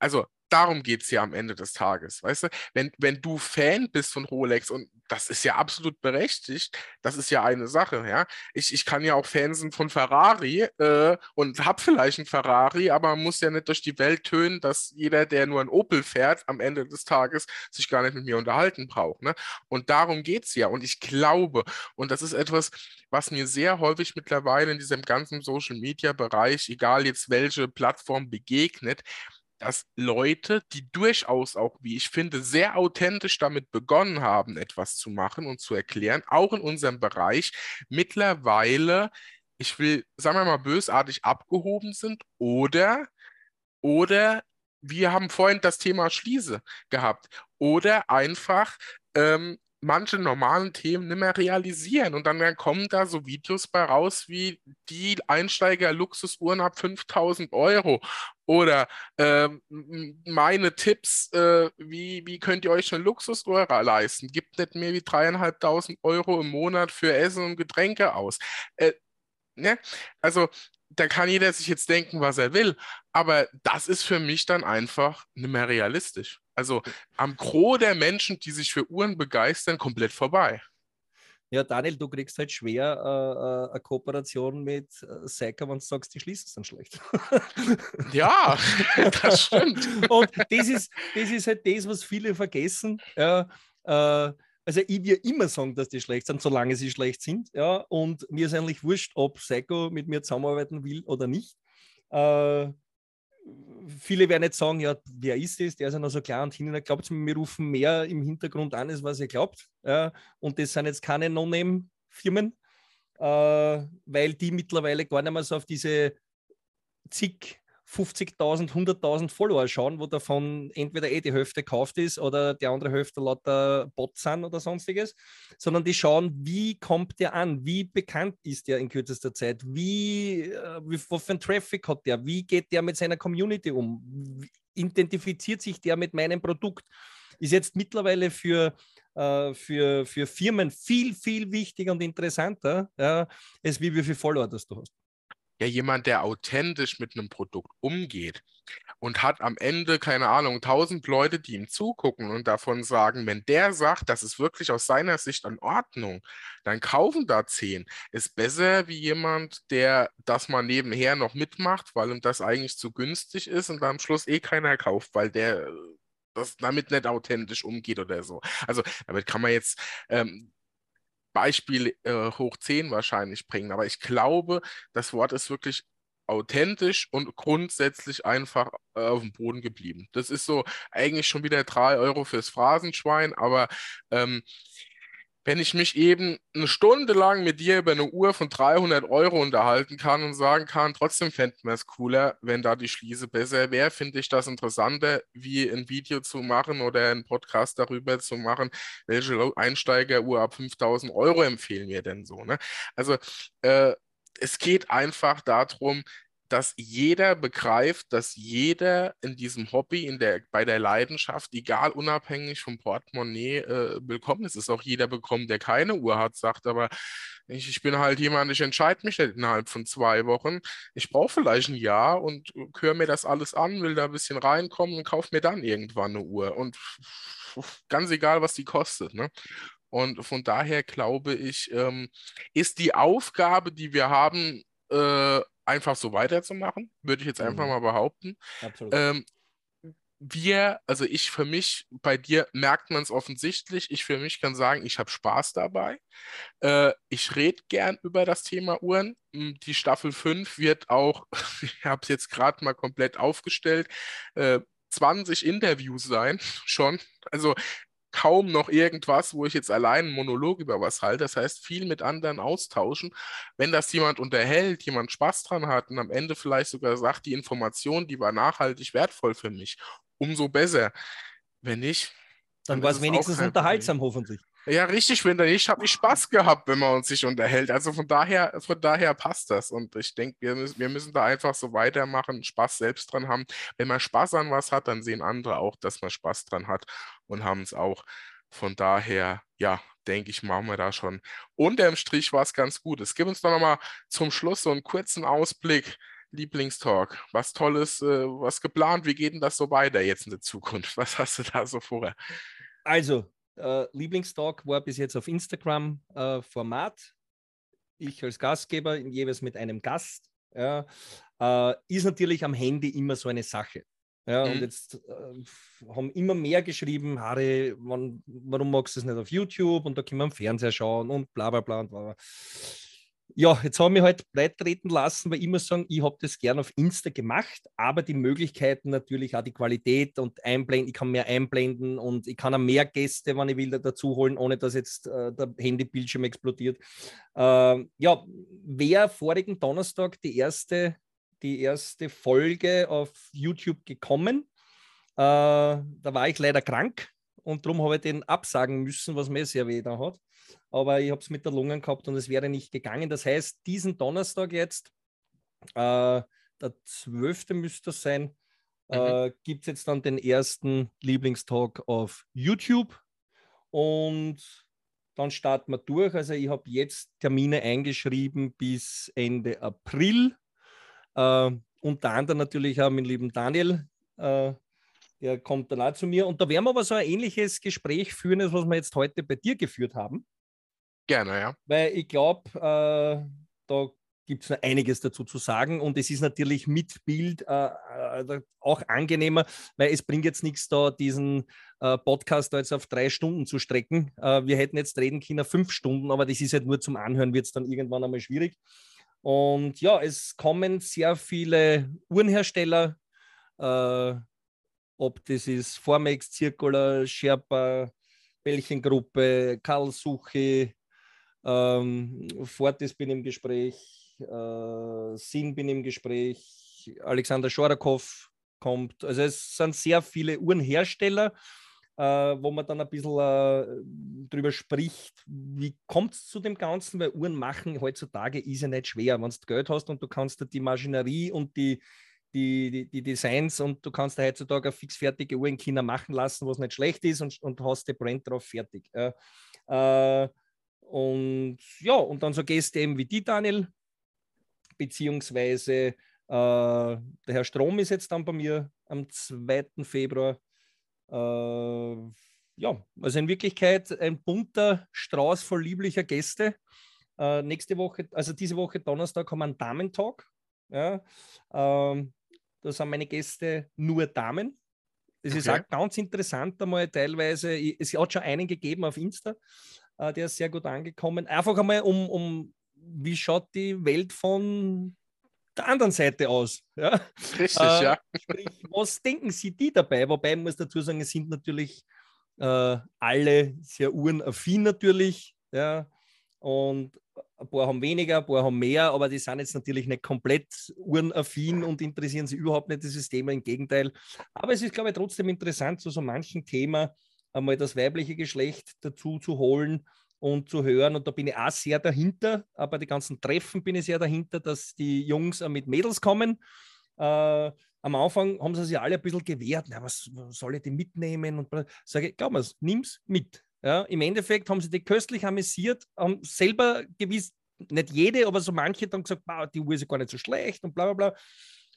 [SPEAKER 1] Also darum geht es ja am Ende des Tages, weißt du? Wenn, wenn du Fan bist von Rolex und das ist ja absolut berechtigt, das ist ja eine Sache, ja. Ich, ich kann ja auch Fan sein von Ferrari äh, und habe vielleicht einen Ferrari, aber man muss ja nicht durch die Welt tönen, dass jeder, der nur ein Opel fährt, am Ende des Tages sich gar nicht mit mir unterhalten braucht. Ne? Und darum geht es ja. Und ich glaube, und das ist etwas, was mir sehr häufig mittlerweile in diesem ganzen Social-Media-Bereich, egal jetzt welche Plattform begegnet, dass Leute, die durchaus auch, wie ich finde, sehr authentisch damit begonnen haben, etwas zu machen und zu erklären, auch in unserem Bereich mittlerweile, ich will, sagen wir mal, bösartig abgehoben sind oder, oder wir haben vorhin das Thema Schließe gehabt oder einfach ähm, manche normalen Themen nicht mehr realisieren. Und dann kommen da so Videos bei raus wie die Einsteiger-Luxusuhren ab 5000 Euro. Oder äh, meine Tipps, äh, wie, wie könnt ihr euch eine Luxusuhr leisten? Gibt nicht mehr wie dreieinhalbtausend Euro im Monat für Essen und Getränke aus. Äh, ne? Also da kann jeder sich jetzt denken, was er will. Aber das ist für mich dann einfach nicht mehr realistisch. Also am Gros der Menschen, die sich für Uhren begeistern, komplett vorbei.
[SPEAKER 2] Ja, Daniel, du kriegst halt schwer äh, äh eine Kooperation mit äh, Seika, wenn du sagst, die schließen es dann schlecht. [LAUGHS]
[SPEAKER 1] ja, [LAUGHS] das stimmt.
[SPEAKER 2] Und das ist, das ist halt das, was viele vergessen. Ja, äh, also ich will immer sagen, dass die schlecht sind, solange sie schlecht sind. Ja, und mir ist eigentlich wurscht, ob Seiko mit mir zusammenarbeiten will oder nicht. Äh, viele werden jetzt sagen, ja, wer ist das? Der ist ja noch so klar und hin. Glaubt mir, wir rufen mehr im Hintergrund an, als was ihr glaubt. Ja, und das sind jetzt keine No-Name-Firmen, äh, weil die mittlerweile gar nicht mehr so auf diese zig 50.000, 100.000 Follower schauen, wo davon entweder eh die Hälfte gekauft ist oder die andere Hälfte lauter Bots sind oder sonstiges, sondern die schauen, wie kommt der an, wie bekannt ist der in kürzester Zeit, wie, äh, wie was für ein Traffic hat der, wie geht der mit seiner Community um, wie identifiziert sich der mit meinem Produkt, ist jetzt mittlerweile für äh, für, für Firmen viel, viel wichtiger und interessanter, ja, als wie, wie viele Follower das du hast
[SPEAKER 1] ja jemand, der authentisch mit einem Produkt umgeht und hat am Ende, keine Ahnung, tausend Leute, die ihm zugucken und davon sagen, wenn der sagt, das ist wirklich aus seiner Sicht in Ordnung, dann kaufen da zehn. Ist besser wie jemand, der das mal nebenher noch mitmacht, weil ihm das eigentlich zu günstig ist und am Schluss eh keiner kauft, weil der das damit nicht authentisch umgeht oder so. Also damit kann man jetzt ähm, Beispiel äh, hoch 10 wahrscheinlich bringen. Aber ich glaube, das Wort ist wirklich authentisch und grundsätzlich einfach äh, auf dem Boden geblieben. Das ist so eigentlich schon wieder 3 Euro fürs Phrasenschwein, aber ähm, wenn ich mich eben eine Stunde lang mit dir über eine Uhr von 300 Euro unterhalten kann und sagen kann, trotzdem fänden wir es cooler, wenn da die Schließe besser wäre, finde ich das interessanter, wie ein Video zu machen oder einen Podcast darüber zu machen, welche Einsteigeruhr ab 5000 Euro empfehlen wir denn so. Ne? Also äh, es geht einfach darum, dass jeder begreift, dass jeder in diesem Hobby, in der, bei der Leidenschaft, egal unabhängig vom Portemonnaie, äh, willkommen ist. Es ist auch jeder bekommen, der keine Uhr hat, sagt aber, ich, ich bin halt jemand, ich entscheide mich nicht innerhalb von zwei Wochen. Ich brauche vielleicht ein Jahr und höre mir das alles an, will da ein bisschen reinkommen und kaufe mir dann irgendwann eine Uhr. Und ganz egal, was die kostet. Ne? Und von daher glaube ich, ähm, ist die Aufgabe, die wir haben, äh, einfach so weiterzumachen, würde ich jetzt einfach mhm. mal behaupten. Absolut. Ähm, wir, also ich für mich, bei dir merkt man es offensichtlich. Ich für mich kann sagen, ich habe Spaß dabei. Äh, ich rede gern über das Thema Uhren. Hm, die Staffel 5 wird auch, [LAUGHS] ich habe es jetzt gerade mal komplett aufgestellt, äh, 20 Interviews sein, [LAUGHS] schon. Also kaum noch irgendwas, wo ich jetzt allein einen Monolog über was halte. Das heißt, viel mit anderen austauschen. Wenn das jemand unterhält, jemand Spaß dran hat und am Ende vielleicht sogar sagt, die Information, die war nachhaltig wertvoll für mich, umso besser. Wenn nicht,
[SPEAKER 2] dann, dann war es wenigstens unterhaltsam, hoffentlich.
[SPEAKER 1] Ja, richtig, wenn ich habe ich Spaß gehabt, wenn man uns sich unterhält. Also von daher, von daher passt das. Und ich denke, wir müssen, wir müssen da einfach so weitermachen, Spaß selbst dran haben. Wenn man Spaß an was hat, dann sehen andere auch, dass man Spaß dran hat und haben es auch. Von daher, ja, denke ich, machen wir da schon. Unterm Strich war es ganz gut. Es gibt uns doch nochmal zum Schluss so einen kurzen Ausblick. Lieblingstalk, was Tolles, äh, was geplant, wie geht denn das so weiter jetzt in der Zukunft? [LAUGHS] Was hast du da so vor?
[SPEAKER 2] Also, äh, Lieblingstalk war bis jetzt auf Instagram äh, Format. Ich als Gastgeber, jeweils mit einem Gast. Ja, äh, ist natürlich am Handy immer so eine Sache. Ja, mhm. und jetzt äh, haben immer mehr geschrieben, Harry, wann, warum magst du es nicht auf YouTube und da können wir am Fernseher schauen und bla bla bla. Und bla, bla ja, jetzt haben wir halt breit treten lassen, weil ich muss sagen, ich habe das gern auf Insta gemacht, aber die Möglichkeiten natürlich auch die Qualität und einblenden, ich kann mehr einblenden und ich kann auch mehr Gäste, wenn ich will, dazu holen, ohne dass jetzt äh, der Handybildschirm explodiert. Äh, ja, wer vorigen Donnerstag die erste, die erste Folge auf YouTube gekommen, äh, da war ich leider krank und darum habe ich den absagen müssen, was mir sehr weh da hat. Aber ich habe es mit der Lungen gehabt und es wäre nicht gegangen. Das heißt, diesen Donnerstag jetzt, äh, der 12. müsste das sein, mhm. äh, gibt es jetzt dann den ersten Lieblingstalk auf YouTube. Und dann starten wir durch. Also ich habe jetzt Termine eingeschrieben bis Ende April. Äh, unter anderem natürlich auch mit lieben Daniel, äh, der kommt dann auch zu mir. Und da werden wir aber so ein ähnliches Gespräch führen, als was wir jetzt heute bei dir geführt haben.
[SPEAKER 1] Gerne, ja.
[SPEAKER 2] Weil ich glaube, äh, da gibt es noch einiges dazu zu sagen. Und es ist natürlich mit Bild äh, äh, auch angenehmer, weil es bringt jetzt nichts da, diesen äh, Podcast da jetzt auf drei Stunden zu strecken. Äh, wir hätten jetzt reden können fünf Stunden, aber das ist halt nur zum Anhören, wird es dann irgendwann einmal schwierig. Und ja, es kommen sehr viele Uhrenhersteller, äh, ob das ist Formex, Circular, Sherpa, Bällchengruppe, Karlsuche, ähm, Fortis bin im Gespräch, äh, Sin bin im Gespräch, Alexander Schorakow kommt. Also es sind sehr viele Uhrenhersteller, äh, wo man dann ein bisschen äh, drüber spricht, wie kommt es zu dem Ganzen, weil Uhren machen heutzutage ist ja nicht schwer. Wenn du Geld hast und du kannst die Maschinerie und die die, die, die, Designs und du kannst da heutzutage eine fixfertige Uhr in China machen lassen, was nicht schlecht ist und, und hast die Brand drauf fertig. Ja. Äh, und ja, und dann so Gäste eben wie die Daniel, beziehungsweise äh, der Herr Strom ist jetzt dann bei mir am 2. Februar. Äh, ja, also in Wirklichkeit ein bunter Strauß voll lieblicher Gäste. Äh, nächste Woche, also diese Woche Donnerstag haben wir einen Damentag. Ja, ähm, da sind meine Gäste nur Damen. Das okay. ist auch ganz interessant einmal teilweise. Es hat schon einen gegeben auf Insta, äh, der ist sehr gut angekommen. Einfach einmal um, um, wie schaut die Welt von der anderen Seite aus. Ja?
[SPEAKER 1] Richtig, äh, ja.
[SPEAKER 2] Sprich, was denken Sie die dabei? Wobei man muss dazu sagen, es sind natürlich äh, alle sehr uhrenaffin natürlich. Ja? Und ein paar haben weniger, ein paar haben mehr, aber die sind jetzt natürlich nicht komplett uhrenaffin und interessieren sich überhaupt nicht dieses Thema, im Gegenteil. Aber es ist, glaube ich, trotzdem interessant, zu so manchen Thema einmal das weibliche Geschlecht dazu zu holen und zu hören. Und da bin ich auch sehr dahinter. Aber die ganzen Treffen bin ich sehr dahinter, dass die Jungs mit Mädels kommen. Äh, am Anfang haben sie sich alle ein bisschen gewehrt. Na, was, soll ich denn mitnehmen? Und sage ich, glaub mir, nimm's mit. Ja, Im Endeffekt haben sie die köstlich amüsiert, haben selber gewiss, nicht jede, aber so manche dann gesagt, die Uhr ist gar nicht so schlecht und bla bla bla.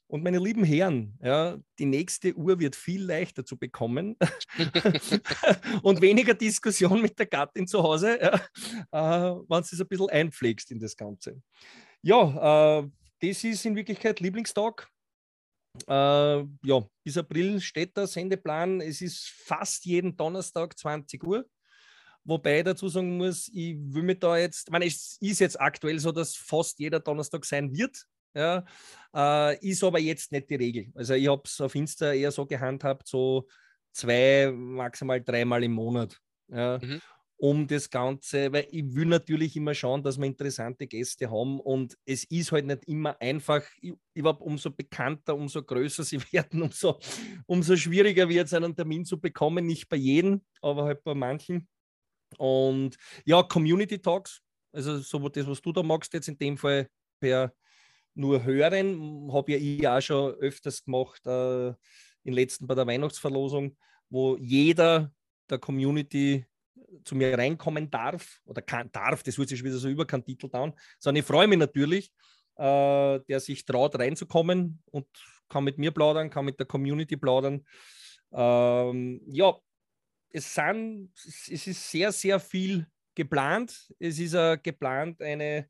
[SPEAKER 2] Und meine lieben Herren, ja, die nächste Uhr wird viel leichter zu bekommen [LAUGHS] und weniger Diskussion mit der Gattin zu Hause, ja, äh, wenn du es ein bisschen einpflegst in das Ganze. Ja, äh, das ist in Wirklichkeit Lieblingstag. Äh, ja, bis April steht der Sendeplan. Es ist fast jeden Donnerstag 20 Uhr. Wobei ich dazu sagen muss, ich will mir da jetzt, ich meine, es ist jetzt aktuell so, dass fast jeder Donnerstag sein wird. Ja, äh, ist aber jetzt nicht die Regel. Also ich habe es auf Insta eher so gehandhabt, so zwei, maximal dreimal im Monat. Ja, mhm. Um das Ganze, weil ich will natürlich immer schauen, dass wir interessante Gäste haben und es ist halt nicht immer einfach. Ich, ich glaube, umso bekannter, umso größer sie [LAUGHS] werden, umso, umso schwieriger wird es, einen Termin zu bekommen. Nicht bei jedem, aber halt bei manchen. Und ja, Community Talks, also so das, was du da magst, jetzt in dem Fall per nur hören, habe ja ich auch schon öfters gemacht, äh, in letzten bei der Weihnachtsverlosung, wo jeder der Community zu mir reinkommen darf oder kann, darf, das wird sich wieder so über keinen Titel down, sondern ich freue mich natürlich, äh, der sich traut reinzukommen und kann mit mir plaudern, kann mit der Community plaudern. Ähm, ja, es, sind, es ist sehr, sehr viel geplant. Es ist uh, geplant eine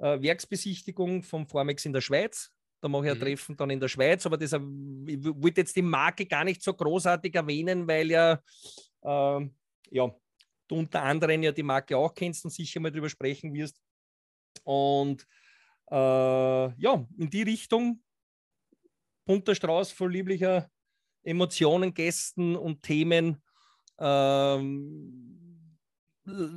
[SPEAKER 2] uh, Werksbesichtigung vom Formex in der Schweiz. Da mache ich ein mhm. Treffen dann in der Schweiz, aber das, ich wollte jetzt die Marke gar nicht so großartig erwähnen, weil ja, äh, ja, du unter anderem ja die Marke auch kennst und sicher mal drüber sprechen wirst. Und äh, ja, in die Richtung, bunter Strauß voll lieblicher Emotionen, Gästen und Themen ähm,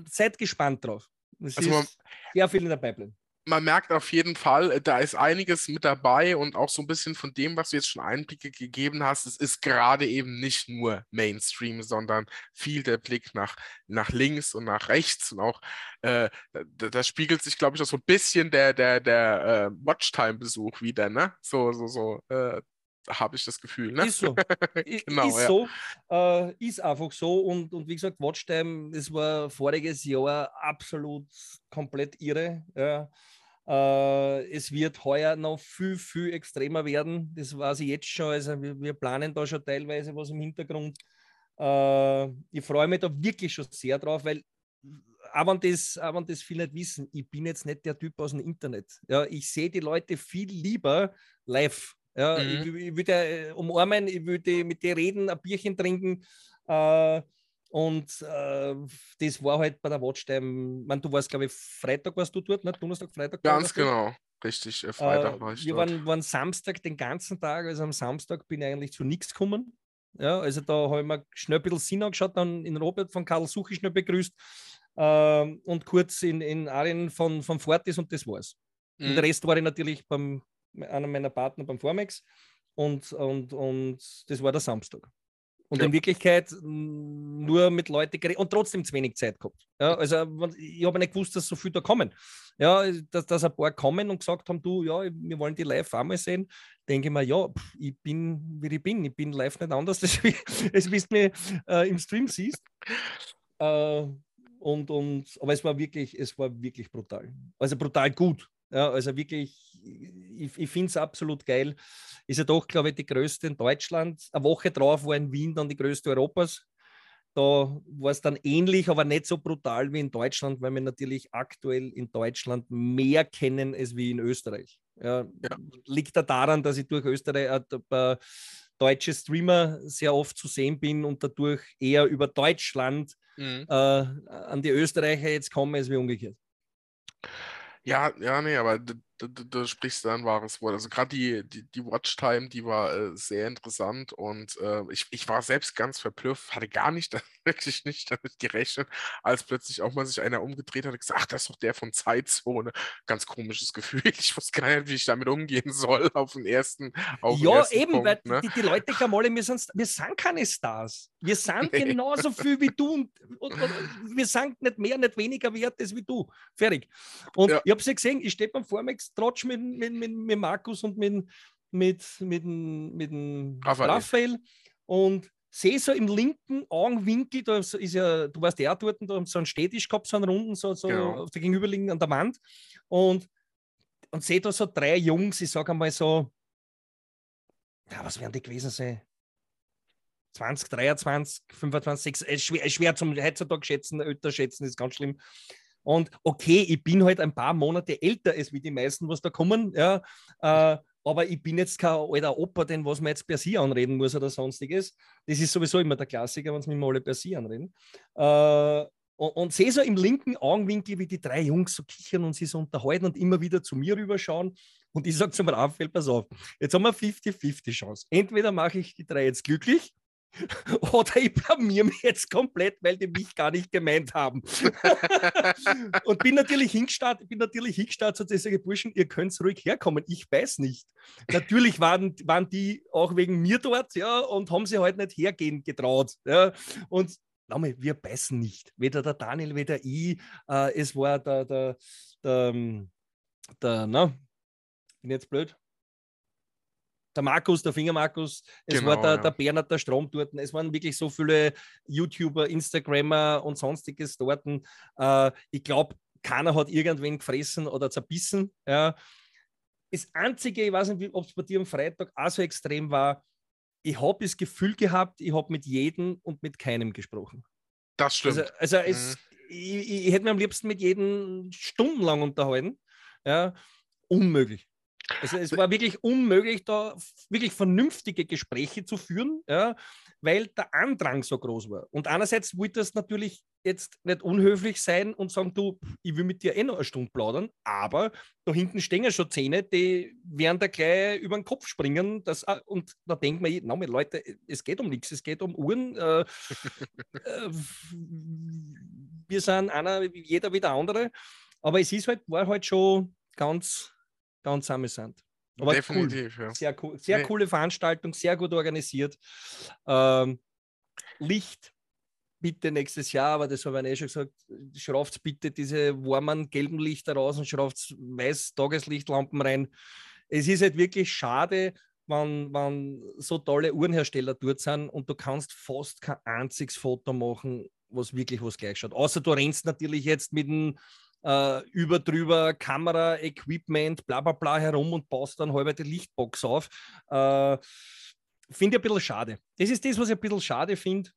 [SPEAKER 2] seid gespannt drauf. Es also ist sehr viel in der Pipeline.
[SPEAKER 1] Man merkt auf jeden Fall, äh, da ist einiges mit dabei und auch so ein bisschen von dem, was du jetzt schon Einblicke gegeben hast, es ist gerade eben nicht nur Mainstream, sondern viel der Blick nach, nach links und nach rechts und auch, äh, da, da, spiegelt sich, glaube ich, auch so ein bisschen der, der, der äh, Watchtime-Besuch wieder, ne? So, so, so, äh, habe ich das Gefühl. Ne?
[SPEAKER 2] Ist so. [LAUGHS] genau, ist ja. so. Äh, ist einfach so. Und, und wie gesagt, Watchtime, es war voriges Jahr absolut komplett irre. Ja. Äh, es wird heuer noch viel, viel extremer werden. Das weiß ich jetzt schon. Also wir, wir planen da schon teilweise was im Hintergrund. Äh, ich freue mich da wirklich schon sehr drauf, weil auch wenn, das, auch wenn das viele nicht wissen, ich bin jetzt nicht der Typ aus dem Internet. Ja, ich sehe die Leute viel lieber live. Ja, mhm. ich, ich würde äh, umarmen, ich würde mit dir reden, ein Bierchen trinken. Äh, und äh, das war halt bei der Watchtime. Man, du warst, glaube ich, Freitag warst du dort, ne? Donnerstag, Freitag.
[SPEAKER 1] Ganz genau, richtig. Äh, Freitag
[SPEAKER 2] äh, war ich Wir waren, waren, Samstag den ganzen Tag, also am Samstag bin ich eigentlich zu nichts gekommen. Ja, also da habe ich mir schnell ein bisschen Sinn angeschaut, dann in Robert von Karl Suchi schnell begrüßt äh, und kurz in, in Arien von, von Fortis und das war's. Mhm. Und der Rest war ich natürlich beim einer meiner Partner beim Formex und, und, und das war der Samstag. Und ja. in Wirklichkeit nur mit Leuten geredet und trotzdem zu wenig Zeit gehabt. Ja, also ich habe nicht gewusst, dass so viele da kommen. Ja, dass, dass ein paar kommen und gesagt haben, du, ja, wir wollen die live einmal sehen. Denke ich mir, ja, ich bin, wie ich bin. Ich bin live nicht anders, [LAUGHS] als wie, als wie du mich äh, im Stream siehst. Äh, und, und, aber es war wirklich, es war wirklich brutal. Also brutal gut. Ja, also wirklich, ich, ich finde es absolut geil. Ist ja doch, glaube ich, die größte in Deutschland. Eine Woche drauf war in Wien dann die größte Europas. Da war es dann ähnlich, aber nicht so brutal wie in Deutschland, weil wir natürlich aktuell in Deutschland mehr kennen als wie in Österreich. Ja, ja. Liegt da daran, dass ich durch Österreich äh, deutsche Streamer sehr oft zu sehen bin und dadurch eher über Deutschland mhm. äh, an die Österreicher jetzt komme, als wie umgekehrt.
[SPEAKER 1] Ja, ja, nee, aber du, sprichst da ein wahres Wort. Also gerade die, die, die Watchtime, die war äh, sehr interessant und äh, ich, ich war selbst ganz verblüfft, hatte gar nicht, [LAUGHS] wirklich nicht damit gerechnet, als plötzlich auch mal sich einer umgedreht hat und gesagt, ach, das ist doch der von Zeitzone. Ganz komisches [LAUGHS] Gefühl. Ich wusste gar nicht, wie ich damit umgehen soll [LAUGHS] auf den ersten auf
[SPEAKER 2] Ja,
[SPEAKER 1] ersten
[SPEAKER 2] eben, Punkt, weil ne? die, die, Leute kamen alle, wir sind, wir sind keine Stars. Wir sind nee. genauso viel wie du und, und, und, wir sind nicht mehr, nicht weniger wert als wie du. Fertig. Und ja. ich habe sie gesehen, ich stehe beim Vormax Trotsch mit, mit, mit, mit Markus und mit, mit, mit, mit, mit Raphael. Raphael und sehe so im linken Augenwinkel, da ist ja, du warst ja dort, da haben so einen Städtisch gehabt, so einen runden, so, so genau. auf der gegenüberliegenden an der Wand und, und sehe da so drei Jungs, ich sage einmal so, ja, was werden die gewesen sein? 20, 23, 25, 6, schwer, schwer zum heutzutage schätzen, älter schätzen ist ganz schlimm. Und okay, ich bin halt ein paar Monate älter als wie die meisten, was da kommen, ja. Äh, aber ich bin jetzt kein alter Opa, den was man jetzt per Sie anreden muss oder sonstiges. Das ist sowieso immer der Klassiker, wenn es mich mal alle per Sie anreden. Äh, und, und sehe so im linken Augenwinkel, wie die drei Jungs so kichern und sich so unterhalten und immer wieder zu mir rüberschauen. Und ich sage zum Raphael, pass auf, jetzt haben wir 50-50 Chance. Entweder mache ich die drei jetzt glücklich [LAUGHS] Oder ich blamier mich jetzt komplett, weil die mich gar nicht gemeint haben. [LAUGHS] und bin natürlich hingestartet, bin natürlich hingestartet zu dieser Burschen, ihr könnt ruhig herkommen, ich weiß nicht. Natürlich waren, waren die auch wegen mir dort, ja, und haben sie halt nicht hergehen getraut. Ja. Und Name, wir beißen nicht. Weder der Daniel, weder ich. Äh, es war der, der, der, ähm, der, na, bin jetzt blöd, der Markus, der Finger Markus, es genau, war der, ja. der Bernhard, der Strom dort. Es waren wirklich so viele YouTuber, Instagrammer und sonstiges dort. Äh, ich glaube, keiner hat irgendwen gefressen oder zerbissen. Ja. Das Einzige, ich weiß nicht, ob es bei dir am Freitag auch so extrem war, ich habe das Gefühl gehabt, ich habe mit jedem und mit keinem gesprochen.
[SPEAKER 1] Das stimmt.
[SPEAKER 2] Also, also mhm. es, ich, ich, hätte mir am liebsten mit jedem stundenlang unterhalten. Ja. Unmöglich. Also es war wirklich unmöglich, da wirklich vernünftige Gespräche zu führen, ja, weil der Andrang so groß war. Und einerseits wollte das natürlich jetzt nicht unhöflich sein und sagen, du, ich will mit dir eh noch eine Stunde plaudern, aber da hinten stehen ja schon Zähne, die werden da gleich über den Kopf springen. Das, und da denkt man, na, Leute, es geht um nichts, es geht um Uhren. Äh, äh, wir sind einer, jeder wie der andere. Aber es ist halt, war halt schon ganz, ganz amüsant.
[SPEAKER 1] Aber Definitiv,
[SPEAKER 2] cool. ja. Sehr, cool, sehr nee. coole Veranstaltung, sehr gut organisiert. Ähm, Licht bitte nächstes Jahr, aber das habe ich eh schon gesagt, schraubt bitte diese warmen gelben Lichter raus und schraubt weiß Tageslichtlampen rein. Es ist halt wirklich schade, wenn, wenn so tolle Uhrenhersteller dort sind und du kannst fast kein einziges Foto machen, was wirklich was gleich schaut. Außer du rennst natürlich jetzt mit dem äh, über drüber Kamera, Equipment, bla bla bla herum und baust dann halber die Lichtbox auf. Äh, finde ich ein bisschen schade. Das ist das, was ich ein bisschen schade finde,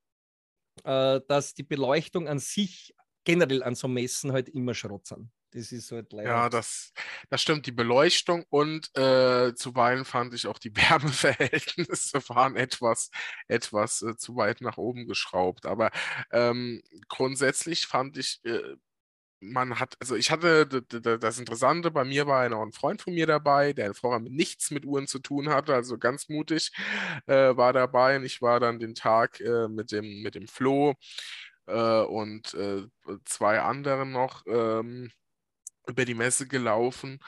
[SPEAKER 2] äh, dass die Beleuchtung an sich generell an so Messen halt immer Schrott sind. Das ist halt
[SPEAKER 1] leider. Ja, das, das stimmt. Die Beleuchtung und äh, zuweilen fand ich auch die [LAUGHS] Wärmeverhältnisse waren etwas, etwas äh, zu weit nach oben geschraubt. Aber ähm, grundsätzlich fand ich, äh, man hat, also ich hatte das Interessante, bei mir war noch ein Freund von mir dabei, der vorher mit nichts mit Uhren zu tun hatte, also ganz mutig äh, war dabei und ich war dann den Tag äh, mit, dem, mit dem Flo äh, und äh, zwei anderen noch ähm, über die Messe gelaufen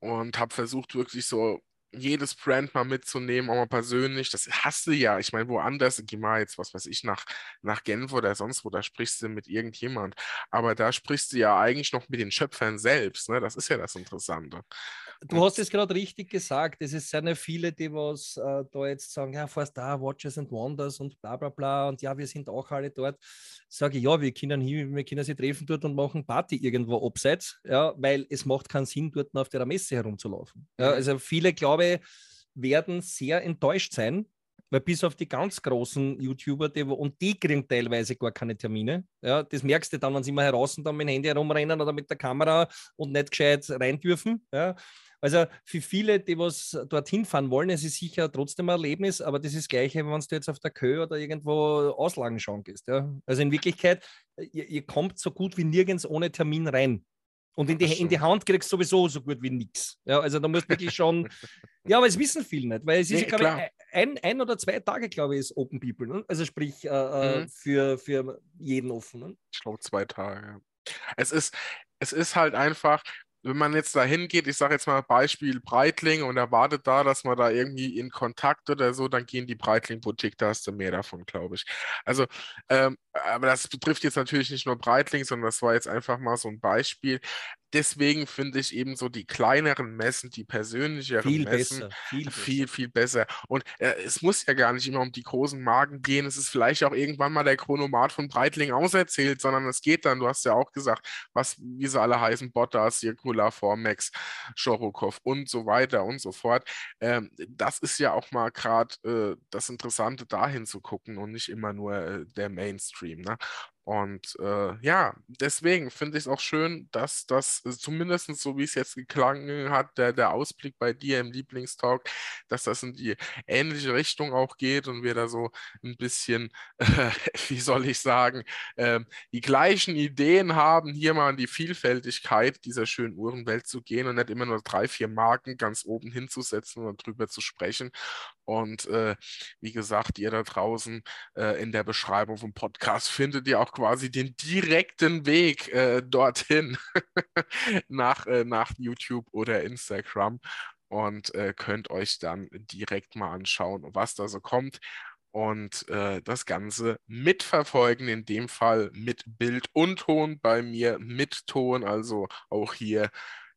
[SPEAKER 1] und habe versucht, wirklich so jedes Brand mal mitzunehmen, auch mal persönlich. Das hast du ja. Ich meine, woanders, geh mal jetzt, was weiß ich, nach, nach Genf oder sonst wo, da sprichst du mit irgendjemand. Aber da sprichst du ja eigentlich noch mit den Schöpfern selbst. Ne? Das ist ja das Interessante.
[SPEAKER 2] Du hast es gerade richtig gesagt. Es ist sehr viele, die was äh, da jetzt sagen, ja, fast da, Watches and Wonders und bla bla bla. Und ja, wir sind auch alle dort. Sage ich, ja, wir können hier, wir können sie treffen dort und machen Party irgendwo abseits, ja, weil es macht keinen Sinn, dort auf der Messe herumzulaufen. Ja, also viele, glaube werden sehr enttäuscht sein, weil bis auf die ganz großen YouTuber, die, und die kriegen teilweise gar keine Termine. Ja, das merkst du dann, wenn sie immer heraus und dann mit dem Handy herumrennen oder mit der Kamera und nicht gescheit rein dürfen. Ja. Also für viele, die was dorthin fahren wollen, es ist sicher trotzdem ein Erlebnis, aber das ist das Gleiche, wenn du jetzt auf der Kö oder irgendwo Auslagen schauen gehst. Ja? Also in Wirklichkeit, ihr, ihr kommt so gut wie nirgends ohne Termin rein. Und in die, in die Hand kriegst du sowieso so gut wie nichts. Ja, also da musst du wirklich schon. [LAUGHS] ja, aber es wissen viele nicht, weil es ist, nee, glaube ich, ein, ein oder zwei Tage, glaube ich, ist Open People. Ne? Also sprich, äh, äh, mhm. für, für jeden offen. Ne?
[SPEAKER 1] Ich glaube, zwei Tage. Es ist, es ist halt einfach, wenn man jetzt da hingeht, ich sage jetzt mal Beispiel Breitling und erwartet da, dass man da irgendwie in Kontakt oder so, dann gehen die Breitling-Boutique, da hast du mehr davon, glaube ich. Also, ähm, aber das betrifft jetzt natürlich nicht nur Breitling, sondern das war jetzt einfach mal so ein Beispiel deswegen finde ich eben so die kleineren Messen, die persönlicheren viel Messen besser, viel, viel, viel, besser. Und äh, es muss ja gar nicht immer um die großen Marken gehen. Es ist vielleicht auch irgendwann mal der Chronomat von Breitling auserzählt, sondern es geht dann, du hast ja auch gesagt, was, wie sie alle heißen, Bottas, Circular, Formex, Shorokov und so weiter und so fort. Ähm, das ist ja auch mal gerade äh, das Interessante, dahin zu gucken und nicht immer nur äh, der Mainstream. Ne? Und äh, ja, deswegen finde ich es auch schön, dass das äh, zumindest so wie es jetzt geklangen hat, der, der Ausblick bei dir im Lieblingstalk, dass das in die ähnliche Richtung auch geht und wir da so ein bisschen, äh, [LAUGHS] wie soll ich sagen, äh, die gleichen Ideen haben, hier mal in die Vielfältigkeit dieser schönen Uhrenwelt zu gehen und nicht immer nur drei, vier Marken ganz oben hinzusetzen und drüber zu sprechen. Und äh, wie gesagt, ihr da draußen äh, in der Beschreibung vom Podcast findet ihr auch quasi den direkten Weg äh, dorthin [LAUGHS] nach, äh, nach YouTube oder Instagram und äh, könnt euch dann direkt mal anschauen, was da so kommt und äh, das Ganze mitverfolgen, in dem Fall mit Bild und Ton, bei mir mit Ton, also auch hier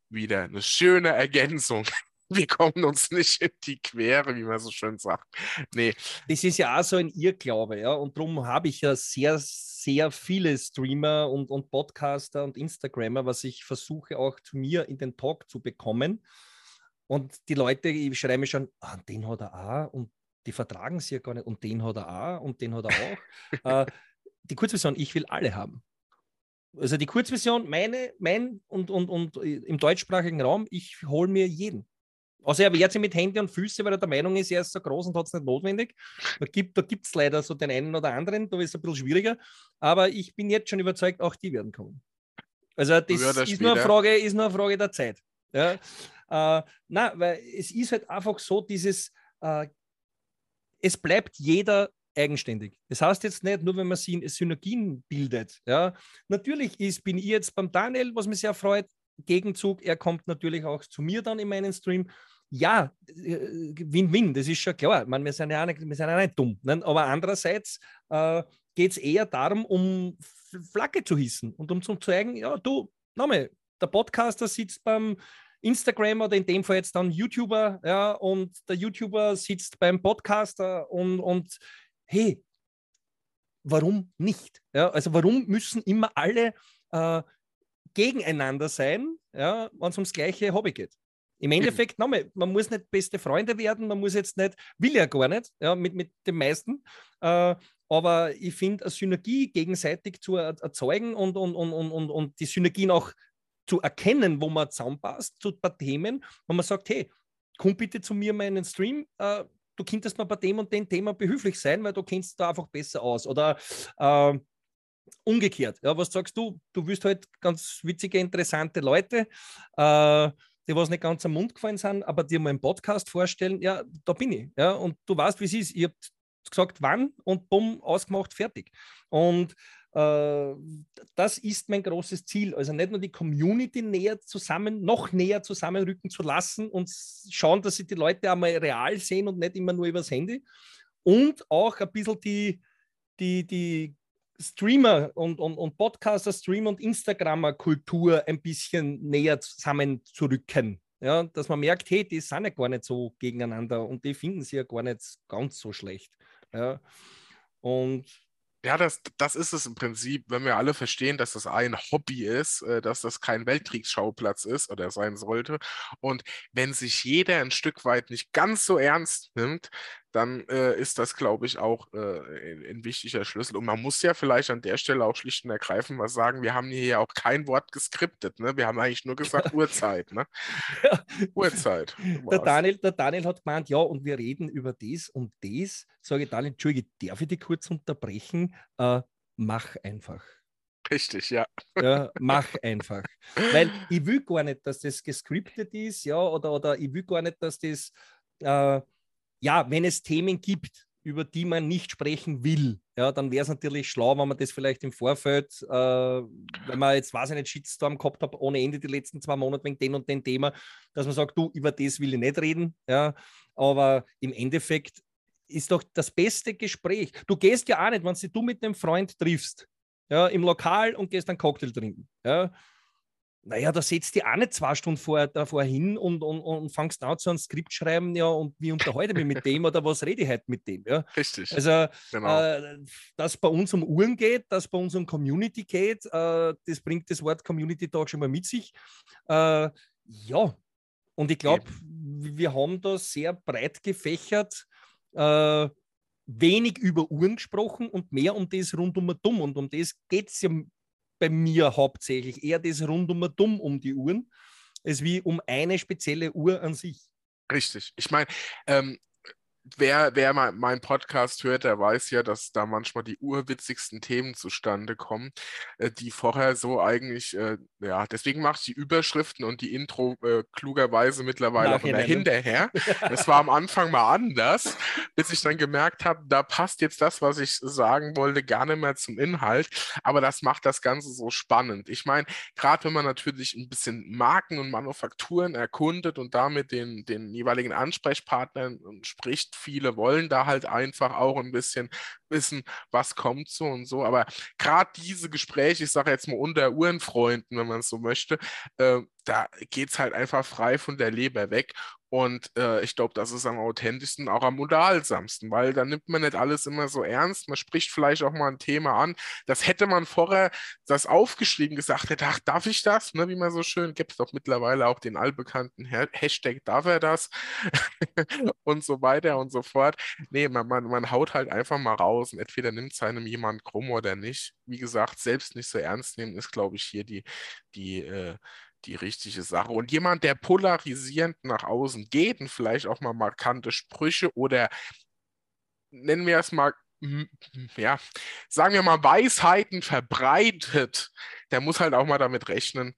[SPEAKER 1] wieder eine schöne Ergänzung [LAUGHS] wir kommen uns nicht in die Quere, wie man so schön sagt. Nee.
[SPEAKER 2] Das ist ja auch so ein Irrglaube, ja. Und darum habe ich ja sehr, sehr viele Streamer und, und Podcaster und Instagrammer, was ich versuche auch zu mir in den Talk zu bekommen. Und die Leute schreiben mir schon, ah, den hat er auch und die vertragen sie ja gar nicht und den hat er auch und den hat er auch. [LAUGHS] äh, die Kurzversion, ich will alle haben. Also die Kurzversion, meine, mein und, und, und im deutschsprachigen Raum, ich hole mir jeden. Außer er wehrt sich mit Hände und Füße, weil er der Meinung ist, er ist so groß und hat es nicht notwendig. Da gibt es leider so den einen oder anderen, da ist es ein bisschen schwieriger. Aber ich bin jetzt schon überzeugt, auch die werden kommen. Also das, das ist, nur eine Frage, ist nur eine Frage der Zeit. Ja? Äh, na, weil es ist halt einfach so, dieses, äh, es bleibt jeder eigenständig. Das heißt jetzt nicht nur, wenn man Synergien bildet. Ja? Natürlich ist, bin ich jetzt beim Daniel, was mich sehr freut, Gegenzug, er kommt natürlich auch zu mir dann in meinen Stream. Ja, äh, Win-Win, das ist schon klar. Meine, wir, sind ja nicht, wir sind ja nicht dumm. Ne? Aber andererseits äh, geht es eher darum, um Flagge zu hissen und um zu zeigen, ja, du, nochmal, der Podcaster sitzt beim Instagram oder in dem Fall jetzt dann YouTuber, ja, und der YouTuber sitzt beim Podcaster und, und hey, warum nicht? Ja, also warum müssen immer alle äh, gegeneinander sein, ja, wenn es ums gleiche Hobby geht? Im Endeffekt, [CLEARS THROAT] mhm. nochmal, man muss nicht beste Freunde werden, man muss jetzt nicht, will ja gar nicht, ja, mit, mit den meisten. Äh, aber ich finde, eine Synergie gegenseitig zu erzeugen und, und, und, und, und die Synergien auch zu erkennen, wo man zusammenpasst, zu ein paar Themen, wo man sagt, hey, komm bitte zu mir meinen Stream, äh, du könntest mal bei dem und dem Thema behilflich sein, weil du kennst da einfach besser aus. Oder äh, umgekehrt, ja, was sagst du? Du wirst halt ganz witzige, interessante Leute, äh, die was nicht ganz am Mund gefallen sind, aber dir mal einen Podcast vorstellen, ja, da bin ich. Ja, und du weißt, wie es ist. Ihr habt gesagt, wann und bumm, ausgemacht, fertig. Und äh, das ist mein großes Ziel. Also nicht nur die Community näher zusammen, noch näher zusammenrücken zu lassen und schauen, dass sie die Leute einmal real sehen und nicht immer nur übers Handy. Und auch ein bisschen die, die, die Streamer und, und, und Podcaster, Streamer und Instagrammer-Kultur ein bisschen näher zusammenzurücken. Ja, dass man merkt, hey, die sind ja gar nicht so gegeneinander und die finden sie ja gar nicht ganz so schlecht. Ja. Und
[SPEAKER 1] ja, das, das ist es im Prinzip, wenn wir alle verstehen, dass das ein Hobby ist, äh, dass das kein Weltkriegsschauplatz ist oder sein sollte. Und wenn sich jeder ein Stück weit nicht ganz so ernst nimmt, dann äh, ist das, glaube ich, auch äh, ein, wichtiger Schlüssel. Und man muss ja vielleicht an der Stelle auch schlicht und ergreifend was sagen, wir haben hier ja auch kein Wort geskriptet. Ne? Wir haben eigentlich nur gesagt [LAUGHS] Uhrzeit. Ne?
[SPEAKER 2] Ja. Uhrzeit. Der Daniel, der Daniel hat gemeint, ja, und wir reden über das und das. Sage ich, Daniel, Entschuldige, darf ich dich kurz unterbrechen? Äh, mach einfach.
[SPEAKER 1] Richtig, ja.
[SPEAKER 2] Ja, mach [LAUGHS] einfach. Weil ich will gar nicht, dass das gescriptet ist, ja, oder, oder ich will gar nicht, dass das äh, ja, wenn es Themen gibt, über die man nicht sprechen will, ja, dann wäre es natürlich schlau, wenn man das vielleicht im Vorfeld, äh, wenn man jetzt, weiß ich nicht, Shitstorm gehabt hat, ohne Ende die letzten zwei Monate wegen den und den Thema, dass man sagt, du, über das will ich nicht reden, ja, aber im Endeffekt ist doch das beste Gespräch. Du gehst ja auch nicht, wenn du mit einem Freund triffst, ja, im Lokal und gehst einen Cocktail trinken, ja, naja, da setzt die auch nicht zwei Stunden vor, davor hin und, und, und fangst an zu einem Skript schreiben, ja, und wie unterhalte ich mich mit dem oder was rede ich heute mit dem? Ja?
[SPEAKER 1] Richtig.
[SPEAKER 2] Also, genau. äh, dass bei uns um Uhren geht, dass bei uns um Community geht, äh, das bringt das Wort Community Talk schon mal mit sich. Äh, ja, und ich glaube, wir haben da sehr breit gefächert, äh, wenig über Uhren gesprochen und mehr um das rund um dumm. Und um das geht es ja bei mir hauptsächlich eher das rundum dumm um die Uhren, als wie um eine spezielle Uhr an sich.
[SPEAKER 1] Richtig. Ich meine, ähm, wer, wer meinen Podcast hört, der weiß ja, dass da manchmal die urwitzigsten Themen zustande kommen, äh, die vorher so eigentlich, äh, ja, deswegen mache ich die Überschriften und die Intro äh, klugerweise mittlerweile auch immer hinterher. [LAUGHS] Es war am Anfang mal anders, bis ich dann gemerkt habe, da passt jetzt das, was ich sagen wollte, gar nicht mehr zum Inhalt. Aber das macht das Ganze so spannend. Ich meine, gerade wenn man natürlich ein bisschen Marken und Manufakturen erkundet und damit den, den jeweiligen Ansprechpartnern spricht, viele wollen da halt einfach auch ein bisschen wissen, was kommt so und so. Aber gerade diese Gespräche, ich sage jetzt mal unter Uhrenfreunden, wenn man es so möchte, äh, da geht es halt einfach frei von der Leber weg. Und äh, ich glaube, das ist am authentischsten, auch am unterhaltsamsten, weil da nimmt man nicht alles immer so ernst. Man spricht vielleicht auch mal ein Thema an. Das hätte man vorher das aufgeschrieben gesagt, hätte, ach, darf ich das? Ne, wie man so schön, gibt es doch mittlerweile auch den allbekannten Hashtag, darf er das? [LAUGHS] und so weiter und so fort. Nee, man, man, man haut halt einfach mal raus und entweder nimmt es einem jemand krumm oder nicht. Wie gesagt, selbst nicht so ernst nehmen ist, glaube ich, hier die, die äh, die richtige Sache. Und jemand, der polarisierend nach außen geht und vielleicht auch mal markante Sprüche oder nennen wir es mal, ja, sagen wir mal, Weisheiten verbreitet, der muss halt auch mal damit rechnen,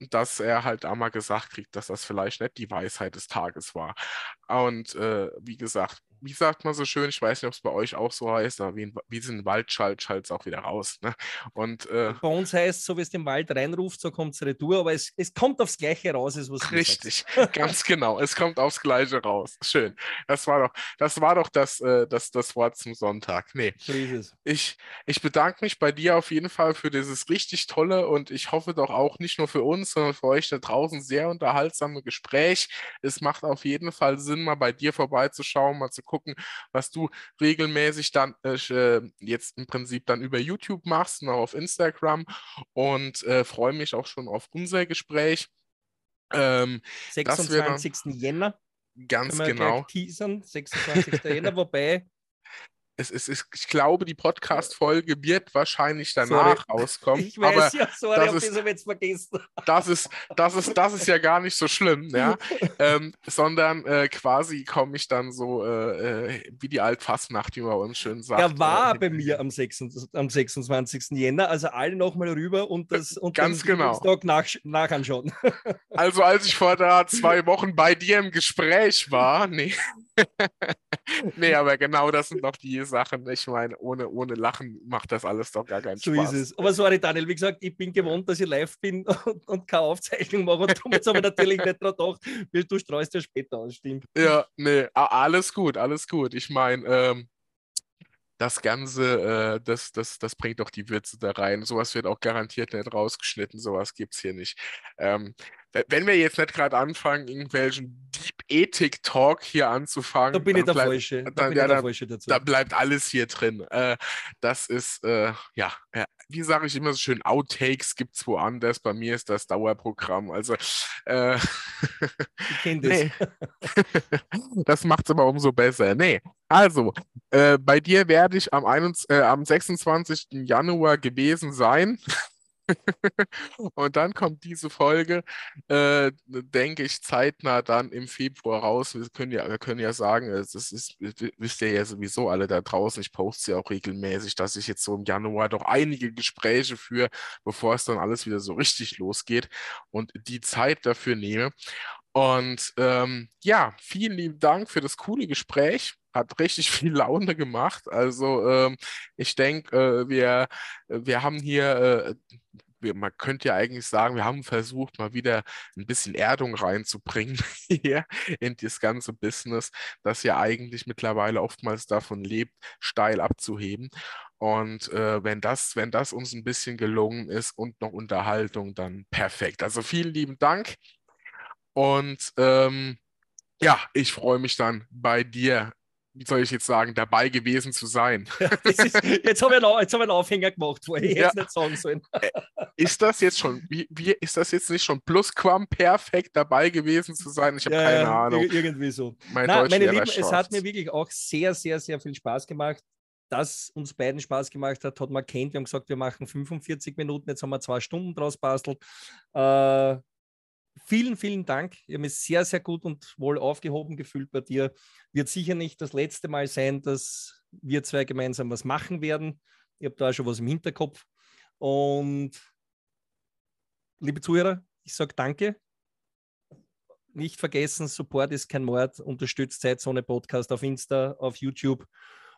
[SPEAKER 1] dass er halt einmal gesagt kriegt, dass das vielleicht nicht die Weisheit des Tages war. Und äh, wie gesagt, wie sagt man so schön, ich weiß nicht, ob es bei euch auch so heißt, aber wie, wie es in den Wald schallt, schallt es auch wieder raus. Ne? Und,
[SPEAKER 2] äh, bei uns heißt es, so wie es den Wald reinruft, so kommt es retour, aber es, es kommt aufs Gleiche raus, ist was
[SPEAKER 1] Richtig, ganz genau. Es kommt aufs Gleiche raus. Schön. Das war doch das, war doch das, äh, das, das Wort zum Sonntag. Nee. Ich, ich bedanke mich bei dir auf jeden Fall für dieses richtig tolle und ich hoffe doch auch nicht nur für uns, sondern für euch da draußen sehr unterhaltsame Gespräch. Es macht auf jeden Fall Sinn, mal bei dir vorbeizuschauen, mal zu gucken, was du regelmäßig dann äh, jetzt im Prinzip dann über YouTube machst und auch auf Instagram und äh, freue mich auch schon auf unser Gespräch.
[SPEAKER 2] Ähm, 26. Jänner.
[SPEAKER 1] Ganz genau.
[SPEAKER 2] Teasern, 26. Jänner, wobei
[SPEAKER 1] es, es, es, ich glaube, die Podcast-Folge wird wahrscheinlich danach sorry. [LAUGHS] rauskommen.
[SPEAKER 2] Ich weiß aber ja, sorry, das ist, jetzt vergessen.
[SPEAKER 1] Das ist, das, ist, das ist ja gar nicht so schlimm, ja. [LAUGHS] ähm, sondern äh, quasi komme ich dann so äh, äh wie die Altfastnacht, wie man uns schön sagt.
[SPEAKER 2] Er war äh, bei mir am, 6, am 26. Jänner, also alle nochmal rüber und das und
[SPEAKER 1] Ganz genau.
[SPEAKER 2] nach, nachanschauen.
[SPEAKER 1] also als ich vor da [LAUGHS] zwei Wochen bei dir im Gespräch war, nee. [LAUGHS] nee, aber genau das sind doch die Sachen. Ich meine, ohne, ohne Lachen macht das alles doch gar keinen so Spaß. So ist es.
[SPEAKER 2] Aber sorry, Daniel, wie gesagt, ich bin gewohnt, dass ich live bin [LAUGHS] und, und keine Aufzeichnung mache. Und darum habe ich natürlich nicht daran gedacht, weil du streust ja später aus, stimmt.
[SPEAKER 1] Ja, nee, alles gut, alles gut. Ich meine, ähm, das Ganze, äh, das, das, das bringt doch die Würze da rein. Sowas wird auch garantiert nicht rausgeschnitten, sowas gibt es hier nicht. Ähm, wenn wir jetzt nicht gerade anfangen, irgendwelchen Deep Ethik Talk hier anzufangen,
[SPEAKER 2] da bin ich der bleib, Falsche. Da,
[SPEAKER 1] dann, ja, der Falsche dazu. da bleibt alles hier drin. Äh, das ist, äh, ja, wie sage ich immer so schön, Outtakes gibt es woanders. Bei mir ist das Dauerprogramm. Also, äh,
[SPEAKER 2] ich kenne [LAUGHS] das. Nee. [LAUGHS]
[SPEAKER 1] das macht es aber umso besser. Nee, also, äh, bei dir werde ich am, 21, äh, am 26. Januar gewesen sein. [LAUGHS] und dann kommt diese Folge, äh, denke ich, zeitnah dann im Februar raus. Wir können ja, wir können ja sagen, es ist, wisst ihr ja sowieso alle da draußen, ich poste ja auch regelmäßig, dass ich jetzt so im Januar doch einige Gespräche führe, bevor es dann alles wieder so richtig losgeht und die Zeit dafür nehme. Und ähm, ja, vielen lieben Dank für das coole Gespräch hat richtig [LAUGHS] viel Laune gemacht. Also ähm, ich denke, äh, wir, wir haben hier äh, man könnte ja eigentlich sagen, wir haben versucht, mal wieder ein bisschen Erdung reinzubringen [LAUGHS] hier in das ganze Business, das ja eigentlich mittlerweile oftmals davon lebt, steil abzuheben. Und äh, wenn, das, wenn das uns ein bisschen gelungen ist und noch Unterhaltung, dann perfekt. Also vielen lieben Dank. Und ähm, ja, ich freue mich dann bei dir wie soll ich jetzt sagen, dabei gewesen zu sein.
[SPEAKER 2] ist, jetzt habe ich, hab ich einen Aufhänger gemacht, wo ich ja. jetzt nicht sagen sollen. Äh,
[SPEAKER 1] ist das jetzt schon, wie, wie ist das jetzt nicht schon plusquamperfekt dabei gewesen zu sein? Ich habe ja, keine Ahnung.
[SPEAKER 2] Irgendwie so. Mein Nein, meine Lieben, es hat mir wirklich auch sehr, sehr, sehr viel Spaß gemacht. Dass uns beiden Spaß gemacht hat, hat man kennt. Wir haben gesagt, wir machen 45 Minuten, jetzt haben wir zwei Stunden draus bastelt. Äh, vielen, vielen Dank. Ich habe mich sehr, sehr gut und wohl aufgehoben gefühlt bei dir. Wird sicher nicht das letzte Mal sein, dass wir zwei gemeinsam was machen werden. Ich habe da schon was im Hinterkopf. Und liebe Zuhörer, ich sage danke. Nicht vergessen, Support ist kein Mord. Unterstützt Zeitzone Podcast auf Insta, auf YouTube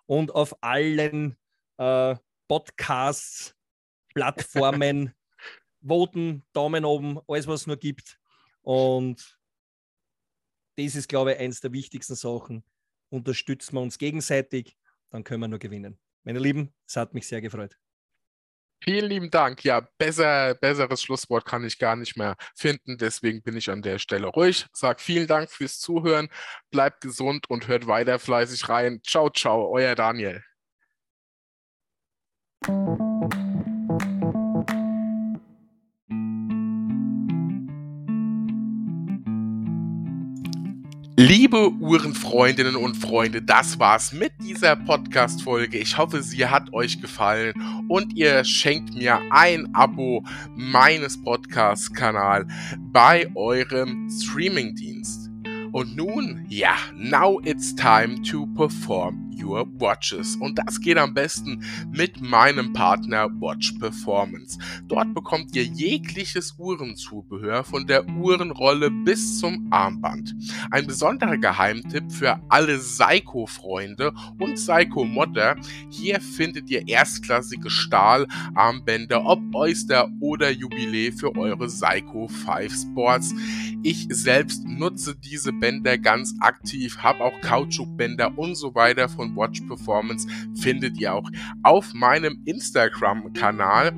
[SPEAKER 2] und auf allen äh, Podcasts, Plattformen. [LAUGHS] Voten, Daumen oben, alles, was es nur gibt. Und das ist, glaube ich, eines der wichtigsten Sachen. Unterstützen wir uns gegenseitig, dann können wir nur gewinnen. Meine Lieben, es hat mich sehr gefreut.
[SPEAKER 1] Vielen lieben Dank. Ja, besser, besseres Schlusswort kann ich gar nicht mehr finden. Deswegen bin ich an der Stelle ruhig. Sag vielen Dank fürs Zuhören. Bleibt gesund und hört weiter fleißig rein. Ciao, ciao, euer Daniel. Liebe Uhrenfreundinnen und Freunde, das war's mit dieser Podcast-Folge. Ich hoffe, sie hat euch gefallen und ihr schenkt mir ein Abo meines Podcast-Kanals bei eurem Streaming-Dienst. Und nun, ja, now it's time to perform your watches. Und das geht am besten mit meinem Partner Watch Performance. Dort bekommt ihr jegliches Uhrenzubehör von der Uhrenrolle bis zum Armband. Ein besonderer Geheimtipp für alle Seiko-Freunde und Seiko-Modder. Hier findet ihr erstklassige Stahlarmbänder, ob Oyster oder Jubiläe für eure Seiko 5 Sports. Ich selbst nutze diese Bänder ganz aktiv, habe auch Kautschukbänder und so weiter von Watch Performance. Findet ihr auch auf meinem Instagram-Kanal.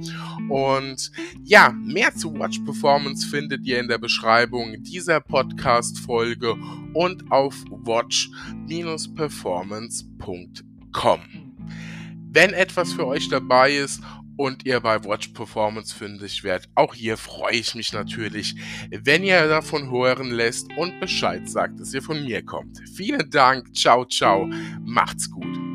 [SPEAKER 1] Und ja, mehr zu Watch Performance findet ihr in der Beschreibung dieser Podcast-Folge und auf watch-performance.com. Wenn etwas für euch dabei ist und ihr bei Watch Performance fündig werdet. Auch hier freue ich mich natürlich, wenn ihr davon hören lässt und Bescheid sagt, dass ihr von mir kommt. Vielen Dank, ciao, ciao, macht's gut.